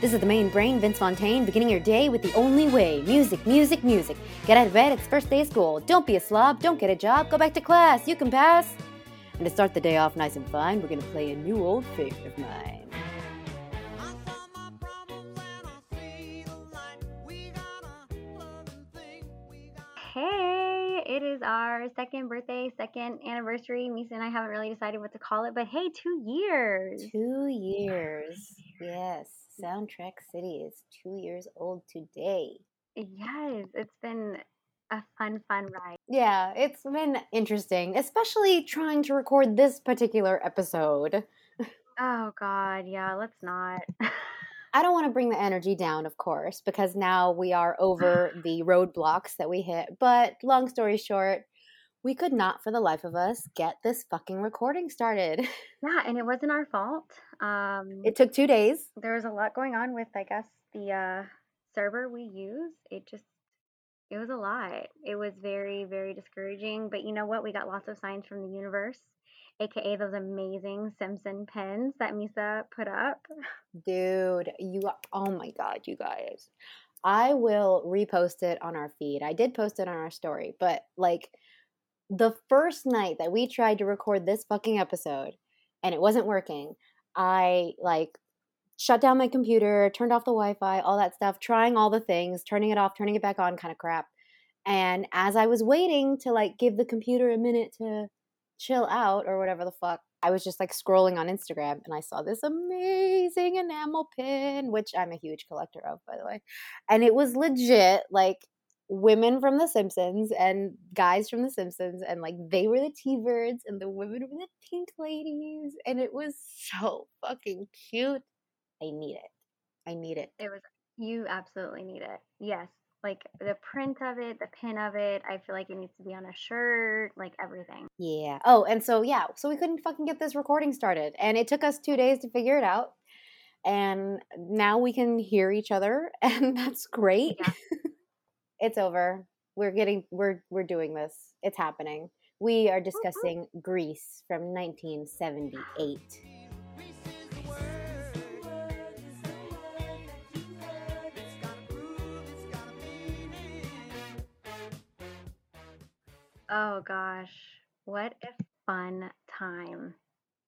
This is the main brain, Vince Fontaine, beginning your day with the only way music, music, music. Get out of bed, it's first day of school. Don't be a slob, don't get a job, go back to class, you can pass. And to start the day off nice and fine, we're gonna play a new old favorite of mine. Hey, it is our second birthday, second anniversary. Misa and I haven't really decided what to call it, but hey, two years. Two years. Yes, Soundtrack City is two years old today. Yes, it's been a fun, fun ride. Yeah, it's been interesting, especially trying to record this particular episode. Oh, God. Yeah, let's not. I don't want to bring the energy down, of course, because now we are over the roadblocks that we hit. But long story short, we could not for the life of us get this fucking recording started. Yeah, and it wasn't our fault. Um, It took two days. there was a lot going on with, I guess, the uh, server we use. It just, it was a lot. It was very, very discouraging. But you know what? We got lots of signs from the universe, aka those amazing Simpson pins that Misa put up. Dude, you oh my god, you guys. I will repost it on our feed. I did post it on our story, but like the first night that we tried to record this fucking episode and it wasn't working, I like shut down my computer, turned off the Wi-Fi, all that stuff, trying all the things, turning it off, turning it back on kind of crap. And as I was waiting to like give the computer a minute to chill out or whatever the fuck, I was just like scrolling on Instagram and I saw this amazing enamel pin, which I'm a huge collector of, by the way. And it was legit like women from The Simpsons and guys from The Simpsons, and like they were the T Birds and the women were the pink ladies. And it was so fucking cute. I need it. I need it. It was, you absolutely need it. Yes. Like the print of it, the pin of it. I feel like it needs to be on a shirt, like everything. Yeah. Oh, and so yeah, so we couldn't fucking get this recording started, and it took us two days to figure it out. And now we can hear each other, and that's great. Yeah. It's over. We're getting we're we're doing this. It's happening. We are mm-hmm. discussing Grease from 1978. Oh gosh. What a fun time.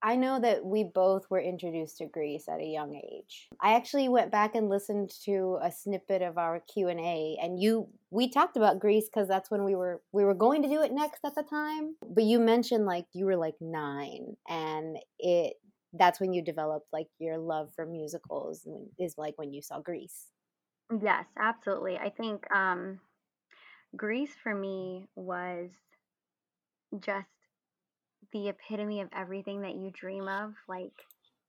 I know that we both were introduced to Grease at a young age. I actually went back and listened to a snippet of our Q&A and you we talked about Grease cuz that's when we were we were going to do it next at the time. But you mentioned like you were like 9 and it that's when you developed like your love for musicals is like when you saw Grease. Yes, absolutely. I think um Grease for me was just the epitome of everything that you dream of, like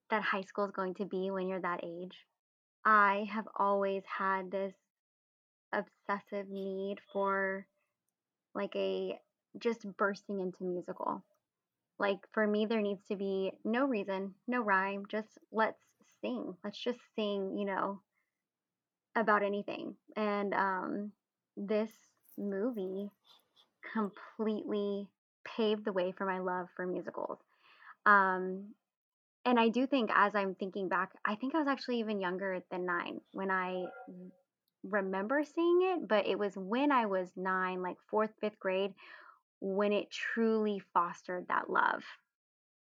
that high school is going to be when you're that age. I have always had this obsessive need for like a just bursting into musical. Like for me, there needs to be no reason, no rhyme, just let's sing. Let's just sing, you know, about anything. And um, this movie completely paved the way for my love for musicals. Um, and I do think, as I'm thinking back, I think I was actually even younger than nine when I remember seeing it, but it was when I was nine, like fourth, fifth grade, when it truly fostered that love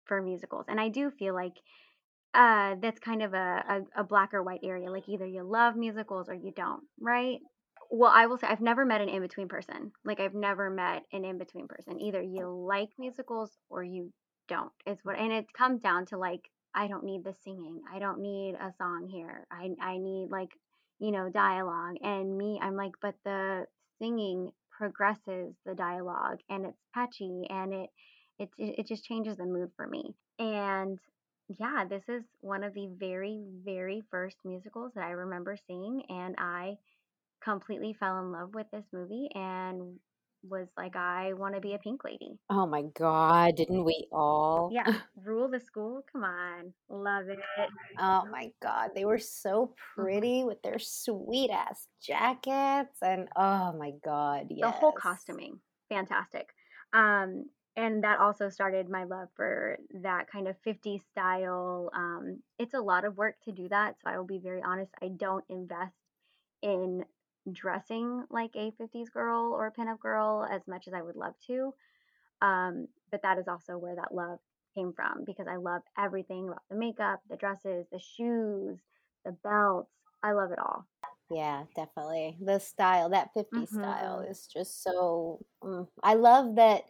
for musicals. And I do feel like uh, that's kind of a, a, a black or white area. Like either you love musicals or you don't, right? Well, I will say I've never met an in between person. Like I've never met an in between person. Either you like musicals or you don't. Is what and it comes down to like I don't need the singing. I don't need a song here. I I need like, you know, dialogue. And me, I'm like, but the singing progresses the dialogue and it's catchy and it it it just changes the mood for me. And yeah, this is one of the very, very first musicals that I remember seeing, and I completely fell in love with this movie and was like, I want to be a pink lady. Oh my god, didn't we all? Yeah, rule the school. Come on, love it. Oh my god, they were so Mhm. pretty with their sweet ass jackets and oh my god, yes. The whole costuming, fantastic. Um, and that also started my love for that kind of 50 style. Um, it's a lot of work to do that, so I will be very honest. I don't invest in dressing like a 50s girl or a pinup girl as much as I would love to. Um, but that is also where that love came from because I love everything about the makeup, the dresses, the shoes, the belts. I love it all. Yeah, definitely. The style, that 50s style hmm is just so mm, I love that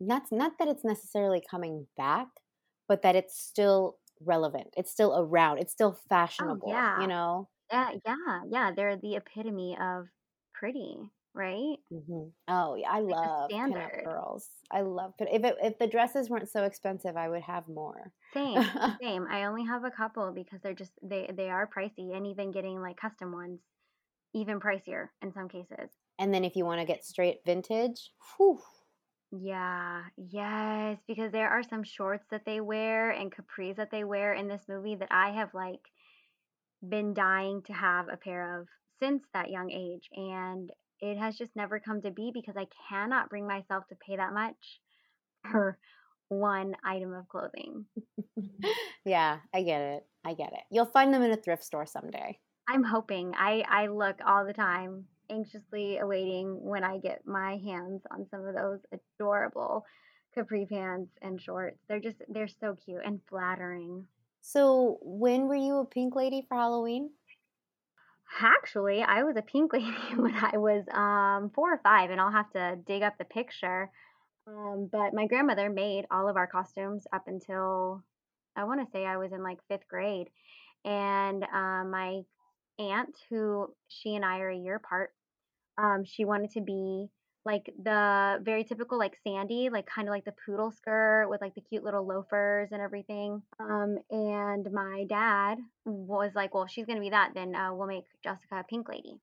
not not that it's necessarily coming back, but that it's still relevant. It's still around. It's still Oh fashionable, you know? Yeah, yeah, yeah. They're the epitome of pretty, right? Mhm. Oh, yeah, I Like love pinup standard. girls. I love pin if it if the dresses weren't so expensive, I would have more. Same, same. I only have a couple because they're just they they are pricey, and even getting like custom ones, even pricier in some cases. And then if you wanna get straight vintage, whew. Yeah, yes, because there are some shorts that they wear and capris that they wear in this movie that I have like been dying to have a pair of since that young age, and it has just never come to be because I cannot bring myself to pay that much for one item of clothing. Yeah, I get it. I get it. You'll find them in a thrift store someday. I'm hoping. I I look all the time, anxiously awaiting when I get my hands on some of those adorable capri pants and shorts. They're just they're so cute and flattering. So, when were you a pink lady for Halloween? Actually, I was a pink lady when I was um 4 or 5 and I'll have to dig up the picture. Um but my grandmother made all of our costumes up until I want to say I was in like 5th grade. And um my aunt who she and I are a year apart Um, she wanted to be like the very typical like Sandy, like kind of like the poodle skirt with like the cute little loafers and everything. Um, and my dad was like, "Well, if she's gonna be that, then uh, we'll make Jessica a pink lady."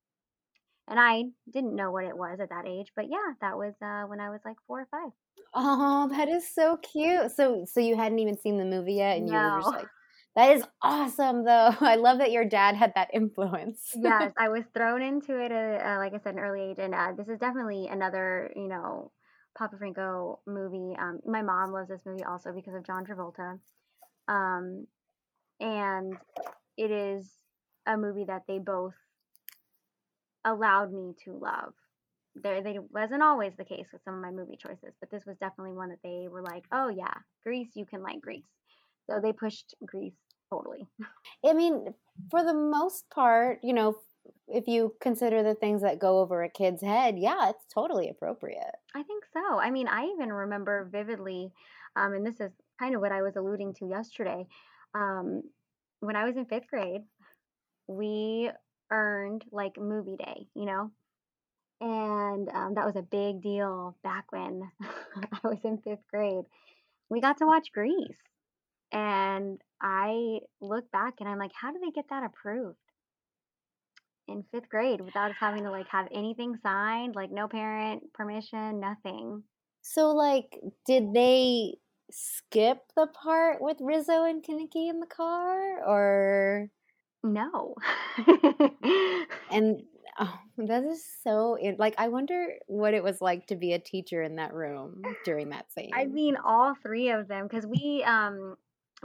And I didn't know what it was at that age, but yeah, that was uh, when I was like four or five. Oh, that is so cute. So so you hadn't even seen the movie yet and you were just like, "That is awesome though." I love that your dad had that influence. yes, I was thrown into it at, uh, like I said, an early age, and uh, this is definitely another, you know, Papa Franco movie. Um, my mom loves this movie also because of John Travolta. Um, and it is a movie that they both allowed me to love. There, they wasn't always the case with some of my movie choices, but this was definitely one that they were like, "Oh yeah, Grease, you can like Grease." So they pushed Grease totally. I mean, for the most part, you know, if you consider the things that go over a kid's head, yeah, it's totally appropriate. I think so. I mean, I even remember vividly, um, and this is kind of what I was alluding to yesterday. Um, when I was in fifth grade, we earned like movie day, you know, and um, that was a big deal back when I was in fifth grade. We got to watch Grease, and I look back and I'm like, how did they get that approved in fifth grade without us having to like have anything signed, like no parent permission, nothing? So, like, did they skip the part with Rizzo and Kenickie in the car, or No. and oh, that is so it, like I wonder what it was like to be a teacher in that room during that scene. I mean, all three of them, because we, um,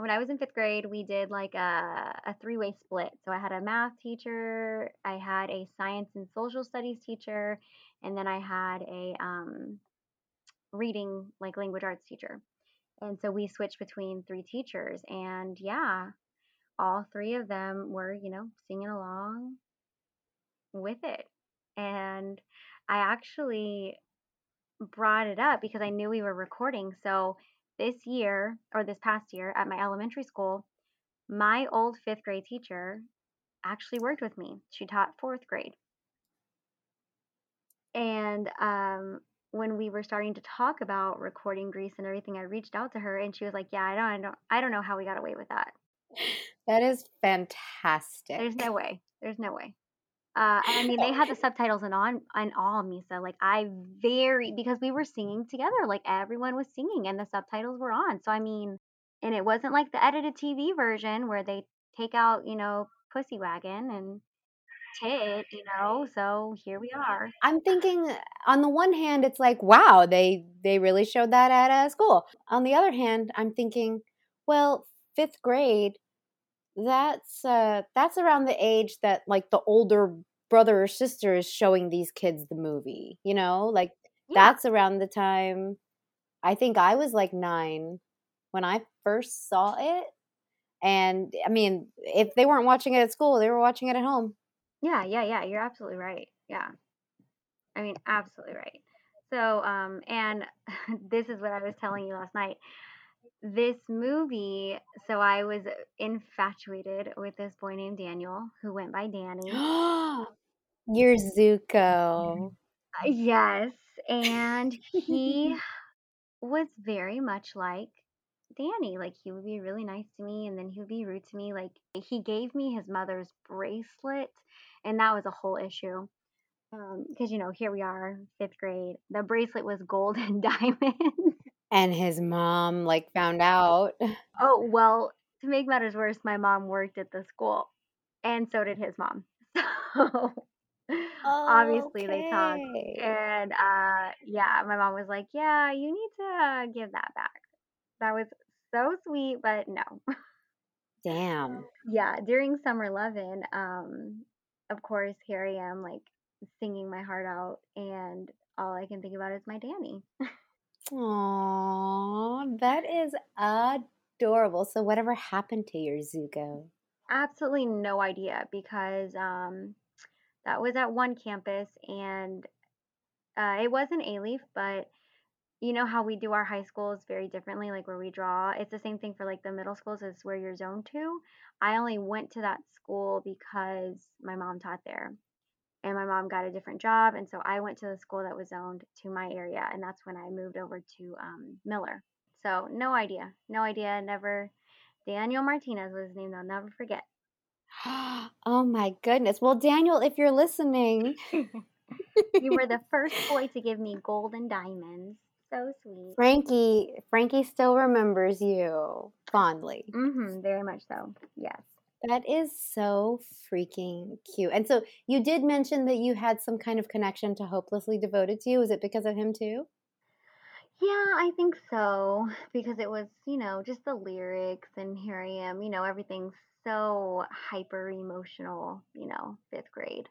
when I was in fifth grade, we did like a, a three-way split. So I had a math teacher, I had a science and social studies teacher, and then I had a um, reading, like language arts teacher. And so we switched between three teachers. And yeah, all three of them were, you know, singing along with it. And I actually brought it up because I knew we were recording. So this year, or this past year at my elementary school, my old fifth grade teacher actually worked with me. She taught fourth grade. And um, when we were starting to talk about recording Grease and everything, I reached out to her and she was like, "Yeah, I don't, I don't, I don't know how we got away with that. That is fantastic. There's no way. There's no way." Uh, I mean, they had the subtitles and on and all, Misa. Like I very because we were singing together, like everyone was singing and the subtitles were on. So I mean, and it wasn't like the edited TV version where they take out, you know, Pussy Wagon and tit, you know. So here we are. I'm thinking on the one hand, it's like, wow, they they really showed that at uh, school. On the other hand, I'm thinking, well, fifth grade, that's uh that's around the age that like the older brother or sister is showing these kids the movie, you know? Like Yeah. that's around the time I think I was like 9 when I first saw it. And I mean, if they weren't watching it at school, they were watching it at home. Yeah, yeah, yeah. You're absolutely right. Yeah. I mean, absolutely right. So, um, and this is what I was telling you last night. This movie, so I was infatuated with this boy named Daniel who went by Danny. You're Zuko. Yes, and he was very much like Danny. Like he would be really nice to me and then he would be rude to me. Like he gave me his mother's bracelet and that was a whole issue. Um, because you know, here we are, fifth grade. The bracelet was gold and diamond. And his mom like found out. oh, well, to make matters worse, my mom worked at the school and so did his mom. So obviously they talked and uh yeah my mom was like yeah you need to uh, give that back that was so sweet but no Damn. yeah during summer lovin um of course here i am like singing my heart out and all i can think about is my danny Aw, that is adorable. So whatever happened to your Zuko? absolutely no idea because um that was at one campus and uh, it was an a-leaf but you know how we do our high schools very differently, like where we draw. It's the same thing for like the middle schools is where you're zoned to. I only went to that school because my mom taught there. And my mom got a different job, and so I went to the school that was zoned to my area, and that's when I moved over to um, Miller. So no idea, no idea, never. Daniel Martinez was his name. I'll never forget. oh my goodness. Well, Daniel, if you're listening, You were the first boy to give me gold and diamonds. So sweet. Frankie, Frankie still remembers you fondly. Mm-hmm. Very much so. Yes. That is so freaking cute. And so you did mention that you had some kind of connection to Hopelessly Devoted to You. Was it because of him too? Yeah, I think so because it was, you know, just the lyrics and here I am, you know, everything's so hyper emotional, you know, fifth grade.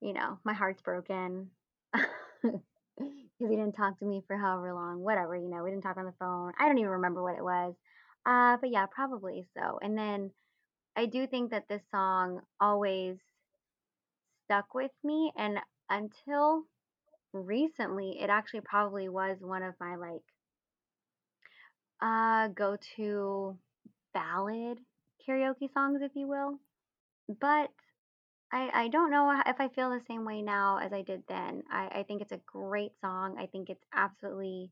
You know, my heart's broken because he didn't talk to me for however long, whatever, you know, we didn't talk on the phone. I don't even remember what it was. Uh, but yeah, probably so. And then I do think that this song always stuck with me and until recently it actually probably was one of my like uh go to ballad karaoke songs if you will. But i i don't know if i feel the same way now as i did then. I i think it's a great song. I think it's absolutely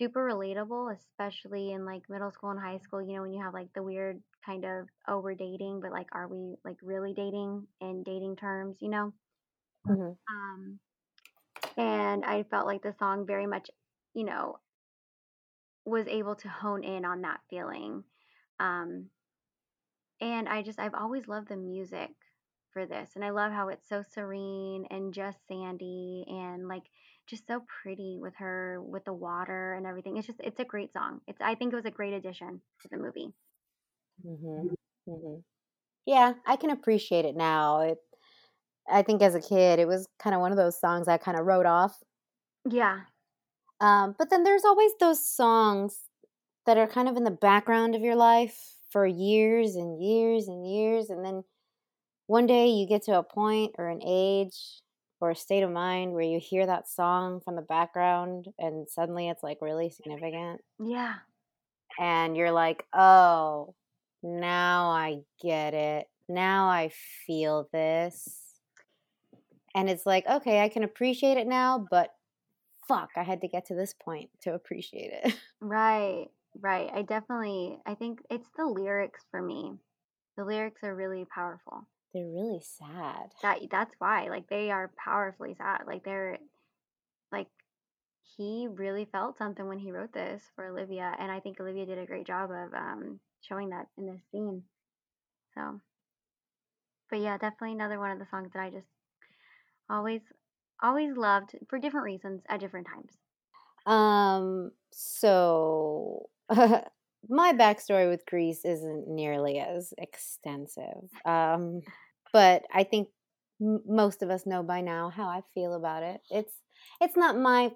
super relatable especially in like middle school and high school you know when you have like the weird kind of oh we're dating but like are we like really dating in dating terms you know Mhm. um and I felt like the song very much, you know, was able to hone in on that feeling. Um, and I just, I've always loved the music for this. And I love how it's so serene and just Sandy and like just so pretty with her, with the water and everything. It's just, it's a great song. It's, I think it was a great addition to the movie. Mhm. Mhm. Yeah, I can appreciate it now. It, I think as a kid, it was kind of one of those songs I kind of wrote off. Yeah. Um, but then there's always those songs that are kind of in the background of your life for years and years and years. And then one day you get to a point or an age or a state of mind where you hear that song from the background and suddenly it's like really significant. Yeah. And you're like, oh, now I get it. Now I feel this. And it's like, okay, I can appreciate it now, but fuck, I had to get to this point to appreciate it. Right. Right. I definitely, I think it's the lyrics for me. The lyrics are really powerful. They're really sad. that that's why like they are powerfully sad like they're like he really felt something when he wrote this for olivia and i think olivia did a great job of um showing that in this scene so but yeah, definitely another one of the songs that I just always always loved for different reasons at different times. Um, so my backstory with Grease isn't nearly as extensive. Um, but I think m- most of us know by now how I feel about it. It's it's not my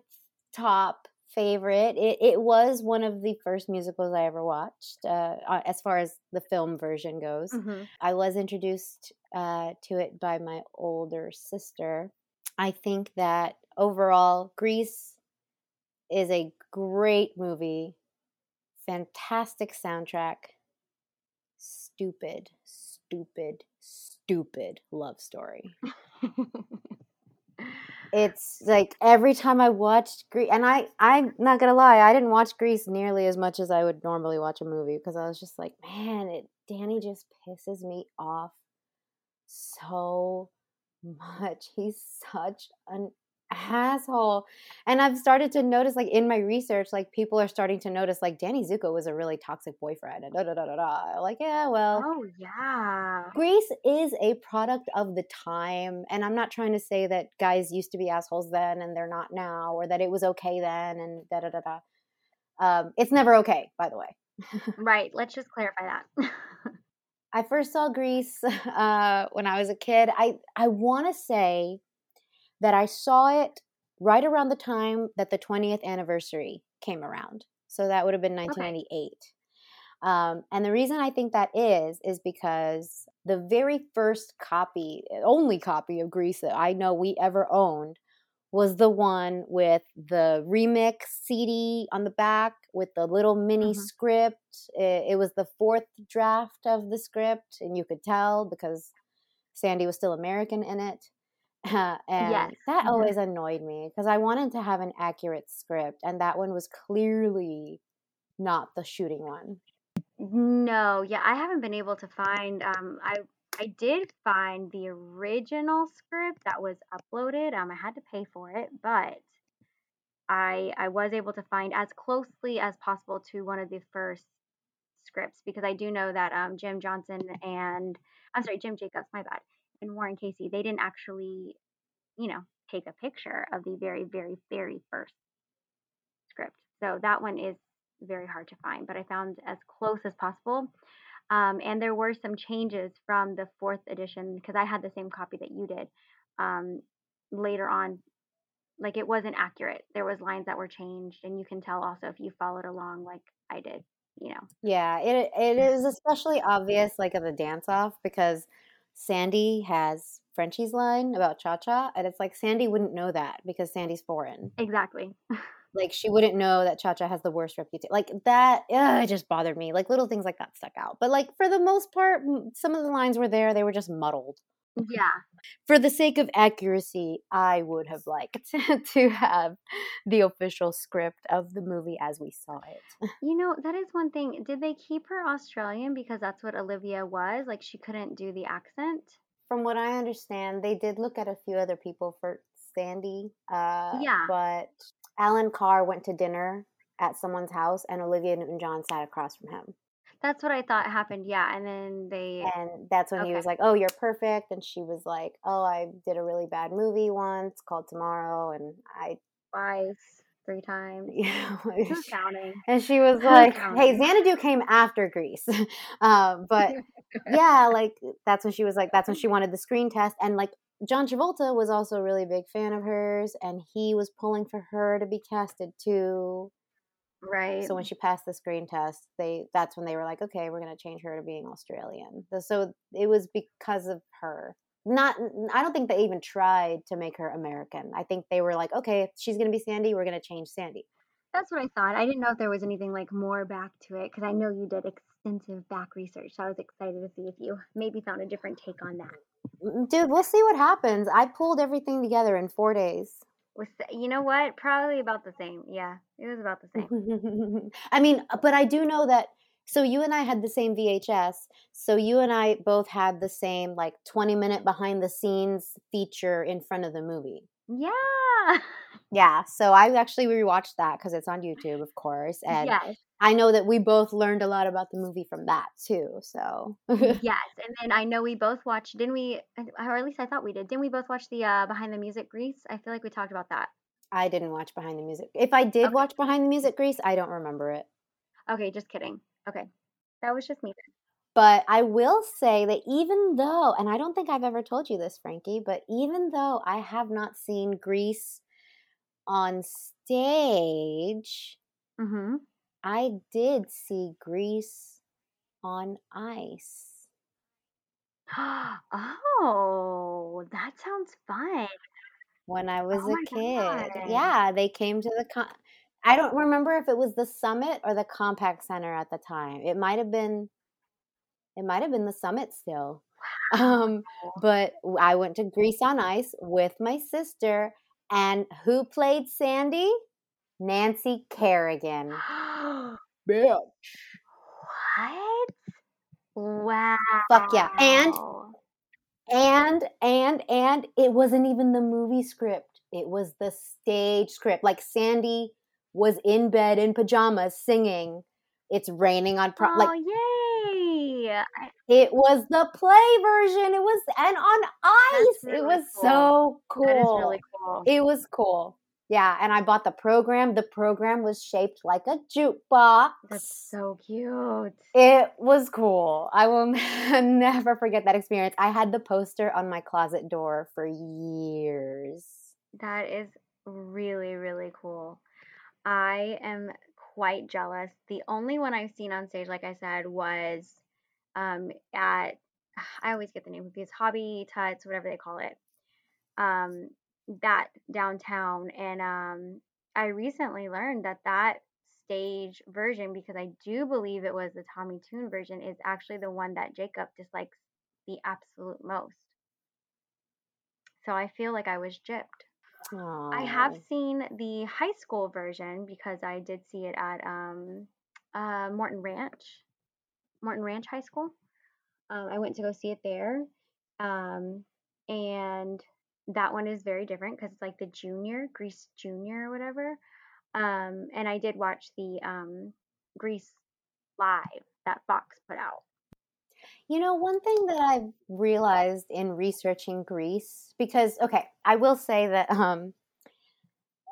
top favorite. It it was one of the first musicals I ever watched, uh, as far as the film version goes. Mm-hmm. I was introduced uh, to it by my older sister. I think that overall, Grease is a great movie, fantastic soundtrack, stupid, stupid, stupid love story. it's like every time I watched Grease, and I, I'm not gonna lie, I didn't watch Grease nearly as much as I would normally watch a movie because I was just like, man, it Danny just pisses me off so much. He's such an asshole. And I've started to notice, like in my research, like people are starting to notice, like Danny Zuko was a really toxic boyfriend, and da da da da da. Like, yeah, well, oh yeah, Grease is a product of the time, and I'm not trying to say that guys used to be assholes then and they're not now, or that it was okay then and da da da da. Um, it's never okay, by the way. right. Let's just clarify that. I first saw Grease uh, when I was a kid. I I want to say that I saw it right around the time that the 20th anniversary came around. So that would have been 1998. Okay. Um, and the reason I think that is, is because the very first copy, only copy of Grease that I know we ever owned was the one with the remix CD on the back with the little mini mm-hmm. script. It, it, was the fourth draft of the script, and you could tell because Sandy was still American in it. and yes. that mm-hmm. always annoyed me because I wanted to have an accurate script, and that one was clearly not the shooting one. No, yeah, I haven't been able to find. Um, I I did find the original script that was uploaded. Um, I had to pay for it, but I I was able to find as closely as possible to one of the first scripts because I do know that um Jim Johnson and I'm sorry Jim Jacobs, my bad, and Warren Casey they didn't actually, you know, take a picture of the very very very first script. So that one is very hard to find, but I found as close as possible. Um, and there were some changes from the fourth edition because I had the same copy that you did. Um, later on, like it wasn't accurate. There was lines that were changed, and you can tell also if you followed along like I did. You know. Yeah, it it is especially obvious like at the dance off because Sandy has Frenchie's line about Cha Cha, and it's like Sandy wouldn't know that because Sandy's foreign. Exactly. Like she wouldn't know that Cha Cha has the worst reputation. Like that, ugh, it just bothered me. Like little things like that stuck out. But like for the most part, some of the lines were there. They were just muddled. Yeah. For the sake of accuracy, I would have liked to have the official script of the movie as we saw it. You know, that is one thing. Did they keep her Australian because that's what Olivia was? Like she couldn't do the accent? From what I understand, they did look at a few other people for Sandy. Uh, yeah. But Allan Carr went to dinner at someone's house, and Olivia Newton John sat across from him. That's what I thought happened. Yeah, and then they and that's when okay. he was like, "Oh, you're perfect," and she was like, "Oh, I did a really bad movie once called Toomorrow, and I twice." Three times. Yeah, Who's counting? And she was like, "Hey, Xanadu came after Grease, um, but yeah, like that's when she was like, that's when she wanted the screen test, and like John Travolta was also a really big fan of hers, and he was pulling for her to be casted too. Right. So when she passed the screen test, they that's when they were like, okay, we're going to change her to being Australian. So it was because of her. Not, I don't think they even tried to make her American. I think they were like, okay, she's going to be Sandy. We're going to change Sandy. That's what I thought. I didn't know if there was anything like more back to it because I know you did extensive back research. So I was excited to see if you maybe found a different take on that. Mm, dude, we'll see what happens. I pulled everything together in four days. You know what? Probably about the same. Yeah, it was about the same. I mean, uh, but I do know that. So you and I had the same VHS. So you and I both had the same like 20 minute behind the scenes feature in front of the movie. Yeah. Yeah. So I actually rewatched that because it's on YouTube, of course. And yes. I know that we both learned a lot about the movie from that too. So yes, and then I know we both watched. Didn't we? Or at least I thought we did. Didn't we both watch the uh, Behind the Music Grease? I feel like we talked about that. I didn't watch Behind the Music. If I did Okay. watch Behind the Music Grease, I don't remember it. Okay, just kidding. Okay, that was just me. But I will say that even though, and I don't think I've ever told you this, Frankie, but even though I have not seen Grease on stage, Mm-hmm. I did see Grease on ice. oh, that sounds fun. when I was Oh a kid. God. Yeah, they came to the con- I don't remember if it was the Summit or the Compaq Center at the time. It might have been it might have been the Summit still. Um but I went to Grease on Ice with my sister and who played Sandy? Nancy Kerrigan. Bitch. What? Wow. Fuck yeah. And and and and it wasn't even the movie script it was the stage script like sandy was in bed in pajamas singing it's raining on pro- oh, like yay! It was the play version it was and on ice really it was cool. so cool That is really cool. it was cool yeah and i bought the program the program was shaped like a jukebox That's so cute. It was cool. I will never forget that experience. I had the poster on my closet door for years. That is really, really cool. I am quite jealous. The only one I've seen on stage, like I said, was um, at, I always get the name of these Hobby Tuts, whatever they call it, um, that downtown. And um, I recently learned that that stage version, because I do believe it was the Tommy Tune version, is actually the one that Jacob dislikes the absolute most. So I feel like I was gypped. I have seen the high school version because I did see it at um, uh, Morton Ranch, Morton Ranch High School. Um, I went to go see it there, um, and that one is very different because it's like the junior Grease Junior or whatever. Um, and I did watch the um, Grease live that Fox put out. You know, one thing that I've realized in researching Grease, because okay, I will say that um,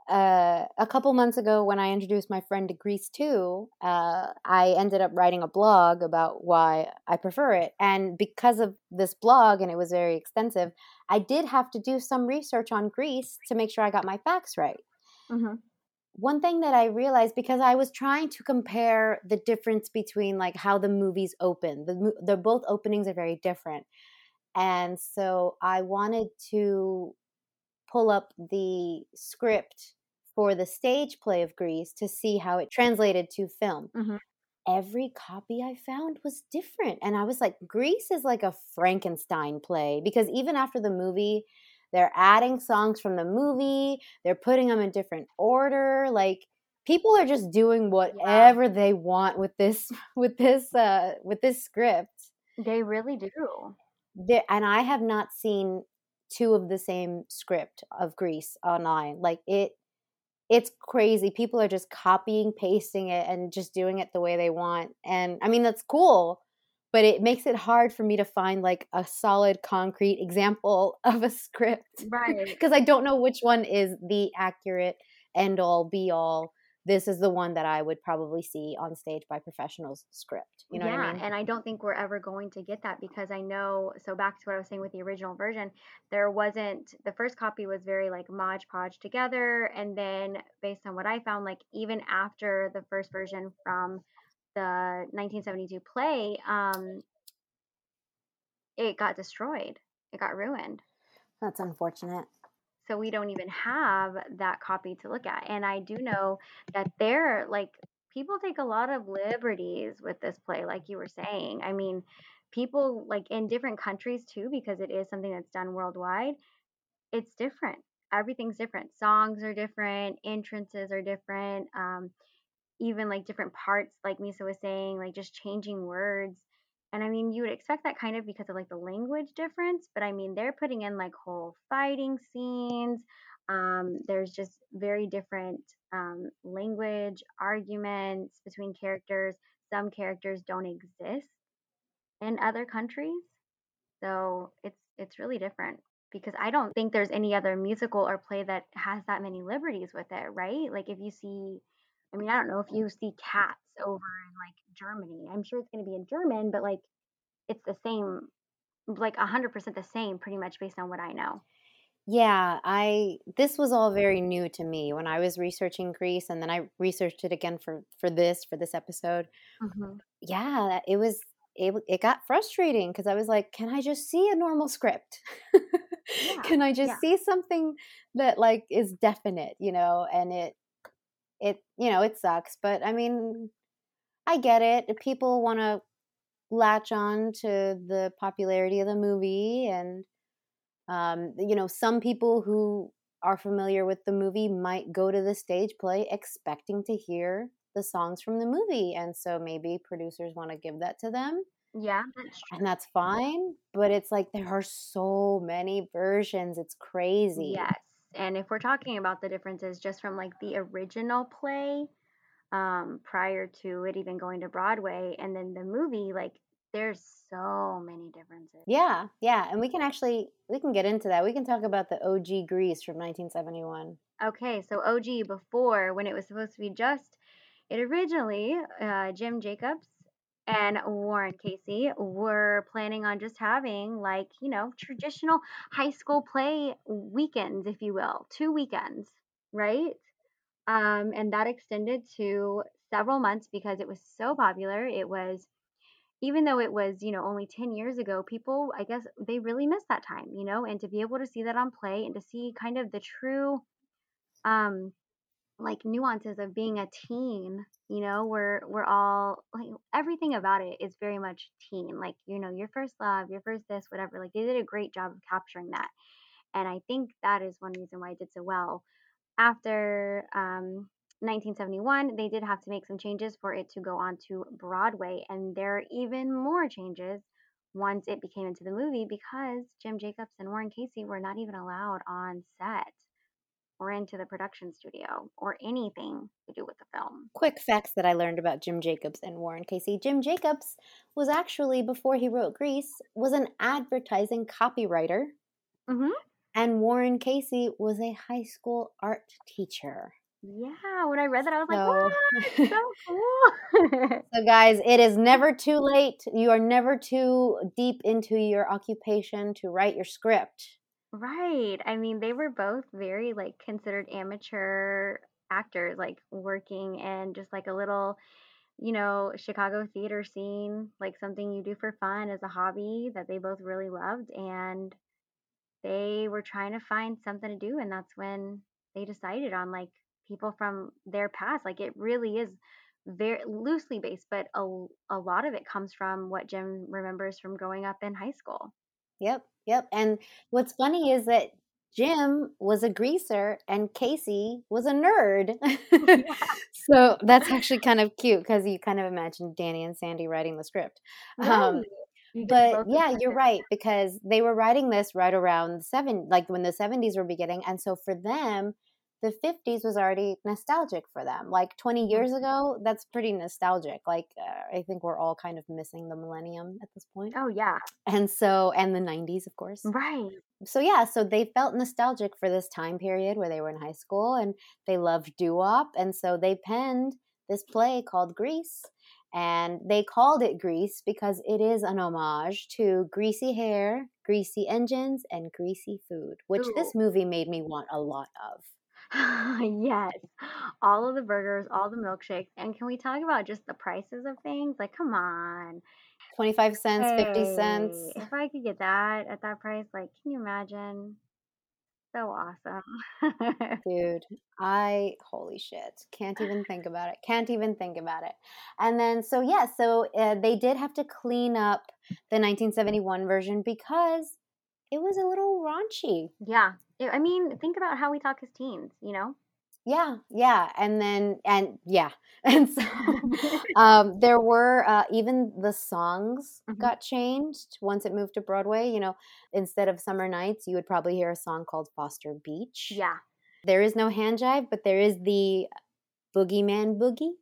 uh, a couple months ago when I introduced my friend to Grease too, uh, I ended up writing a blog about why I prefer it, and because of this blog, and it was very extensive, I did have to do some research on Grease to make sure I got my facts right. Mm-hmm. one thing that I realized because I was trying to compare the difference between like how the movies open. The they're both openings are very different. And so I wanted to pull up the script for the stage play of Grease to see how it translated to film. Mhm. Every copy I found was different. And I was like, Grease is like a Frankenstein play because even after the movie, they're adding songs from the movie, they're putting them in different order. Like people are just doing whatever they want with this with this uh with this script. They really do. There, and I have not seen two of the same script of Grease online. Like it it's crazy. People are just copying, pasting it and just doing it the way they want. And I mean that's cool, but it makes it hard for me to find like a solid concrete example of a script Right. because I don't know which one is the accurate end all be all. This is the one that I would probably see on stage by professionals script. You know yeah, what I mean? and I don't think we're ever going to get that because I know. So back to what I was saying with the original version, there wasn't the first copy was very like Mod Podge together, and then based on what I found, like even after the first version from the 1972 play, um, it got destroyed. It got ruined. That's unfortunate. So we don't even have that copy to look at and i do know that there like people take a lot of liberties with this play like you were saying. I mean people like in different countries too because it is something that's done worldwide it's different. Everything's different. Songs are different entrances are different um, even like different parts like misa was saying like just changing words and i mean you would expect that kind of because of like the language difference but i mean they're putting in like whole fighting scenes Um, there's just very different um, language, arguments between characters. Some characters don't exist in other countries, so it's it's really different because I don't think there's any other musical or play that has that many liberties with it, right? Like if you see, I mean, I don't know if you see Cats over in like Germany. I'm sure it's going to be in German, but like it's the same, like 100% the same, pretty much based on what I know. Yeah, I this was all very new to me when I was researching Grease and then I researched it again for for this for this episode. hmm Yeah, it was it it got frustrating because I was like, can I just see a normal script? Yeah, can I just yeah, see something that like is definite, you know? And it it you know, it sucks, but I mean, I get it. People want to latch on to the popularity of the movie and um, you know, some people who are familiar with the movie might go to the stage play expecting to hear the songs from the movie. And so maybe producers want to give that to them, yeah, that's true. and that's fine. But it's like there are so many versions. It's crazy. Yes. And if we're talking about the differences just from like the original play, um, prior to it even going to Broadway, and then the movie, like there's so many differences. Yeah, yeah. And we can actually we can get into that. We can talk about the OG Grease from 1971. Okay, so OG before when it was supposed to be just it originally uh, Jim Jacobs and Warren Casey were planning on just having like you know traditional high school play weekends, if you will, two weekends, right? Um, and that extended to several months because it was so popular. It was even though it was you know only 10 years ago people i guess they really missed that time you know and to be able to see that on play and to see kind of the true um like nuances of being a teen you know we're we're all like everything about it is very much teen like you know your first love your first this whatever like they did a great job of capturing that and i think that is one reason why it did so well after um 1971 they did have to make some changes for it to go on to broadway and there are even more changes once it became into the movie because jim jacobs and warren casey were not even allowed on set or into the production studio or anything to do with the film. Quick facts that I learned about Jim Jacobs and Warren Casey. Jim Jacobs was actually before he wrote Grease was an advertising copywriter hmm and Warren Casey was a high school art teacher. Yeah, when I read that, I was like, So, what? So cool. so guys, it is never too late. You are never too deep into your occupation to write your script. right. I mean, they were both very like considered amateur actors, like working in just like a little, you know, Chicago theater scene, like something you do for fun as a hobby that they both really loved. And they were trying to find something to do. And that's when they decided on like people from their past. Like it really is very loosely based, but a, a lot of it comes from what Jim remembers from growing up in high school. Yep, yep. And what's funny is that Jim was a greaser and Casey was a nerd. yeah, so that's actually kind of cute because you kind of imagine Danny and Sandy writing the script. right. Um, You but yeah, you're right because they were writing this right around the seven, like when the 70s were beginning. And so for them, the 50s was already nostalgic for them. Like 20 Mhm. years ago, that's pretty nostalgic. Like uh, I think we're all kind of missing the millennium at this point. Oh, yeah. And so, and the 90s, of course. Right. So yeah, so they felt nostalgic for this time period where they were in high school and they loved doo-wop. And so they penned this play called Grease. And they called it Grease because it is an homage to greasy hair, greasy engines, and greasy food, which Ooh. this movie made me want a lot of. yes. All of the burgers, all the milkshakes. And can we talk about just the prices of things? Like, come on. 25 cents, 50 cents. If I could get that at that price, like, can you imagine? So awesome. Dude, I holy shit, can't even think about it. Can't even think about it. And then so yeah, so uh, they did have to clean up the 1971 version because it was a little raunchy. yeah. I I mean, think about how we talk as teens, you know? Yeah, yeah, and then and yeah, and so um, there were uh, even the songs Mhm. got changed once it moved to Broadway. You know, instead of Summer Nights, you would probably hear a song called Foster Beach. Yeah. There is no hand jive, but there is the boogeyman boogie.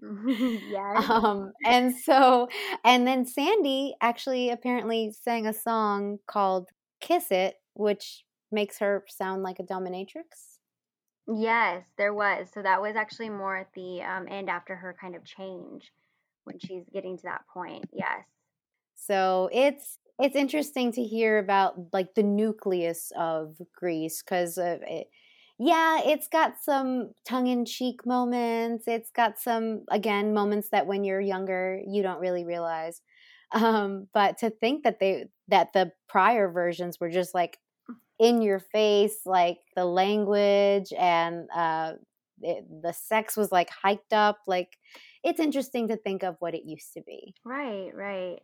yes. Um, and so, and then Sandy actually apparently sang a song called Kiss It, which makes her sound like a dominatrix. Yes, there was. So that was actually more at the um, end after her kind of change when she's getting to that point. Yes. So it's it's interesting to hear about like the nucleus of Grease because of it. Yeah, it's got some tongue in cheek moments. It's got some again moments that when you're younger you don't really realize. Um, but to think that they that the prior versions were just like in your face, like the language and uh, it, the sex was like hiked up. Like it's interesting to think of what it used to be. Right, right.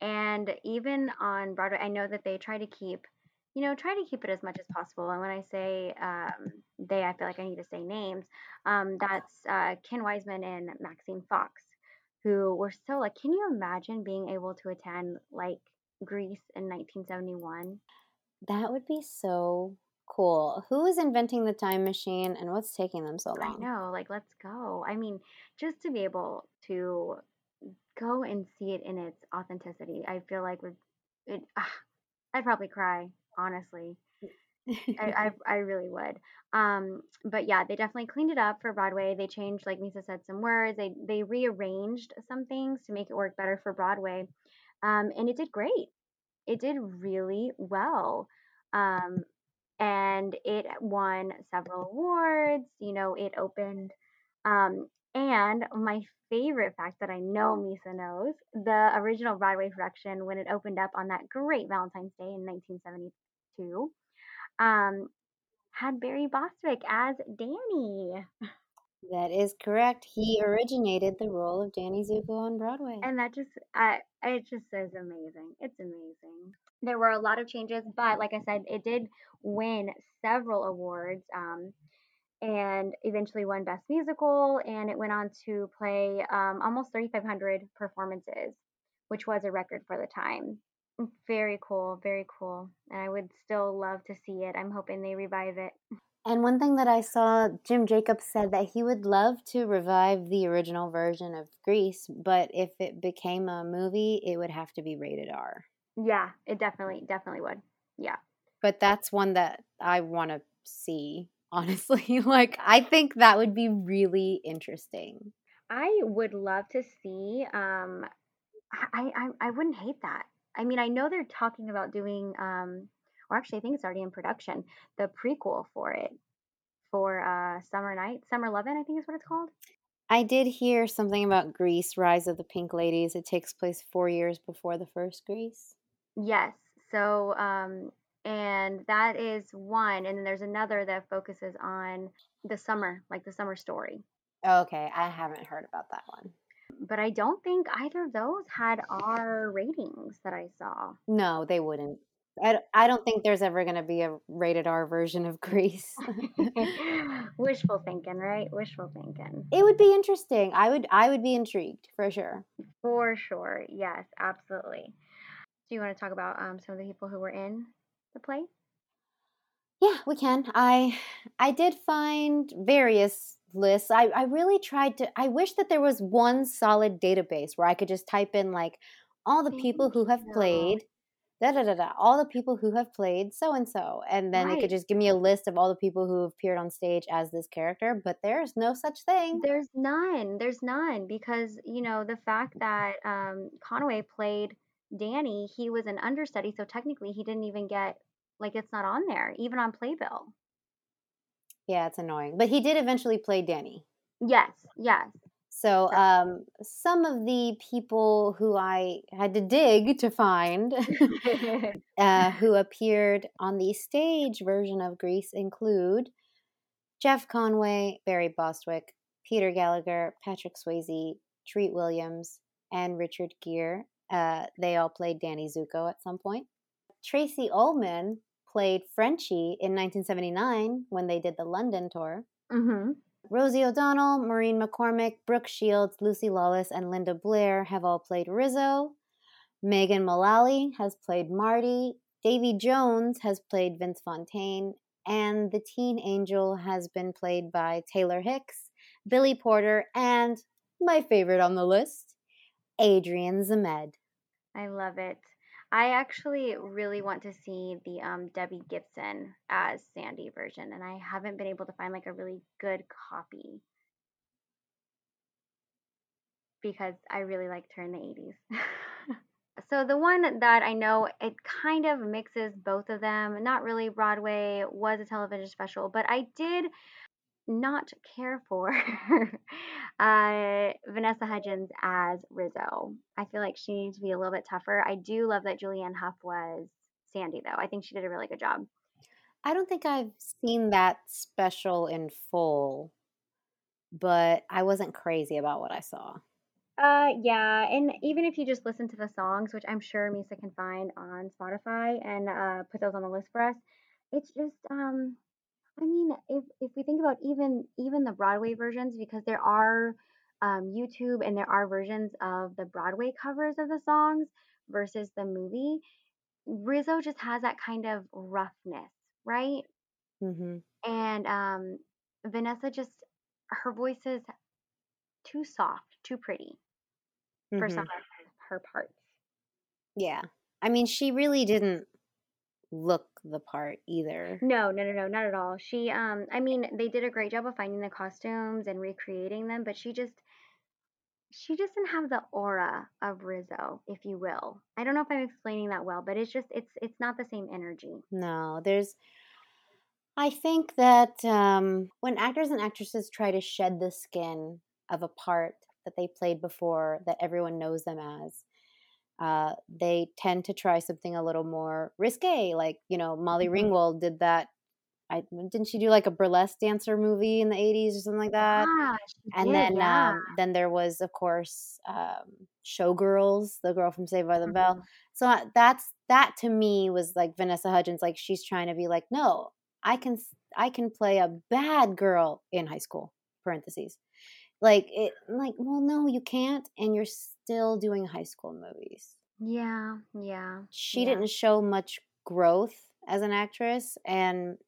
And even on Broadway, I know that they try to keep, you know, try to keep it as much as possible. And when I say um, they, I feel like I need to say names. Um, that's uh, Ken Waissman and Maxine Fox, who were so like, can you imagine being able to attend like Grease in 1971? That would be so cool. Who is inventing the time machine and what's taking them so long? I know, like, let's go. I mean, just to be able to go and see it in its authenticity, I feel like it. ah, I'd probably cry, honestly. I, I I really would. Um, but yeah, they definitely cleaned it up for Broadway. They changed, like Misa said, some words. They they rearranged some things to make it work better for Broadway. Um, and it did great. It did really well. Um, and it won several awards. You know, it opened. Um, and my favorite fact that I know Misa knows the original Broadway production, when it opened up on that great Valentine's Day in 1972, um, had Barry Bostwick as Danny. that is correct. He originated the role of Danny Zuko on Broadway. And that just, I, it just is amazing. It's amazing. There were a lot of changes, but like I said, it did win several awards. Um, and eventually won Best Musical, and it went on to play um, almost 3,500 performances, which was a record for the time. Very cool, very cool. And I would still love to see it. I'm hoping they revive it. And one thing that I saw, Jim Jacobs said that he would love to revive the original version of Grease, but if it became a movie, it would have to be rated R. Yeah, it definitely, definitely would. Yeah. But that's one that I want to see honestly. like, I think that would be really interesting. I would love to see. Um, I, I I wouldn't hate that. I mean, I know they're talking about doing, um, or actually, I think it's already in production. The prequel for it, for uh, Summer Night, Summer Lovin', I think is what it's called. I did hear something about Grease, Rise of the Pink Ladies. It takes place four years before the first Grease. Yes. So um, and that is one and then there's another that focuses on the summer like the summer story okay i haven't heard about that one but i don't think either of those had r ratings that i saw no they wouldn't I, I don't think there's ever going to be a rated R version of Grease. Wishful thinking, right? Wishful thinking. It would be interesting. I would I would be intrigued for sure. For sure. Yes, absolutely. Do you want to talk about um, some of the people who were in the play? Yeah, we can. I I did find various lists. I, I really tried to I wish that there was one solid database where I could just type in like all the people who have played da da da da all the people who have played so and so and then right. it could just give me a list of all the people who have appeared on stage as this character but there's no such thing there's none there's none because you know the fact that um, conway played Danny, he was an understudy, so technically he didn't even get like it's not on there, even on Playbill. Yeah, it's annoying. But he did eventually play Danny. Yes, yes. So um, some of the people who I had to dig to find uh, who appeared on the stage version of Grease include Jeff Conway, Barry Bostwick, Peter Gallagher, Patrick Swayze, Treat Williams, and Richard Gere. Uh, they all played Danny Zuko at some point. Tracey Ullman played Frenchie in 1979 when they did the London tour. Mm-hmm. Rosie O'Donnell, Maureen McCormick, Brooke Shields, Lucy Lawless, and Linda Blair have all played Rizzo. Megan Mullally has played Marty. Davy Jones has played Vince Fontaine. and the teen angel has been played by Taylor Hicks, Billy Porter, and my favorite on the list, Adrian Zmed. I love it. I actually really want to see the um, Debbie Gibson as Sandy version, and I haven't been able to find like a really good copy because I really liked her in the 80s. so the one that I know it kind of mixes both of them, not really Broadway, was a television special, but I did not care for uh, Vanessa Hudgens as Rizzo. I feel like she needs to be a little bit tougher. I do love that Julianne Hough was Sandy, though. I think she did a really good job. I don't think I've seen that special in full, but I wasn't crazy about what I saw. Uh, yeah, and even if you just listen to the songs, which I'm sure Misa can find on Spotify and uh, put those on the list for us, it's just um I mean, if if we think about even even the Broadway versions, because there are um, YouTube and there are versions of the Broadway covers of the songs versus the movie, Rizzo just has that kind of roughness, right? Mm-hmm. And um, Vanessa just her voice is too soft, too pretty for Mm-hmm. some of her parts. Yeah. I mean, she really didn't look the part either. No, no, no, no, not at all. She, um, I mean, they did a great job of finding the costumes and recreating them, but she just, she just didn't have the aura of Rizzo, if you will. I don't know if I'm explaining that well, but it's just, it's, it's not the same energy. No, there's. I think that um, when actors and actresses try to shed the skin of a part that they played before that everyone knows them as, uh, they tend to try something a little more risque. Like you know, Molly Mhm. Ringwald did that. I didn't she do like a burlesque dancer movie in the '80s or something like that? Ah, she and did, then yeah. um, then there was of course um, Showgirls, the girl from Saved by the Bell. Mhm. So uh, that's that to me was like Vanessa Hudgens, like she's trying to be like, no, I can I can play a bad girl in high school. Parentheses, like it, like well, no, you can't, and you're still doing high school movies. Yeah, yeah, She yeah. didn't show much growth as an actress, and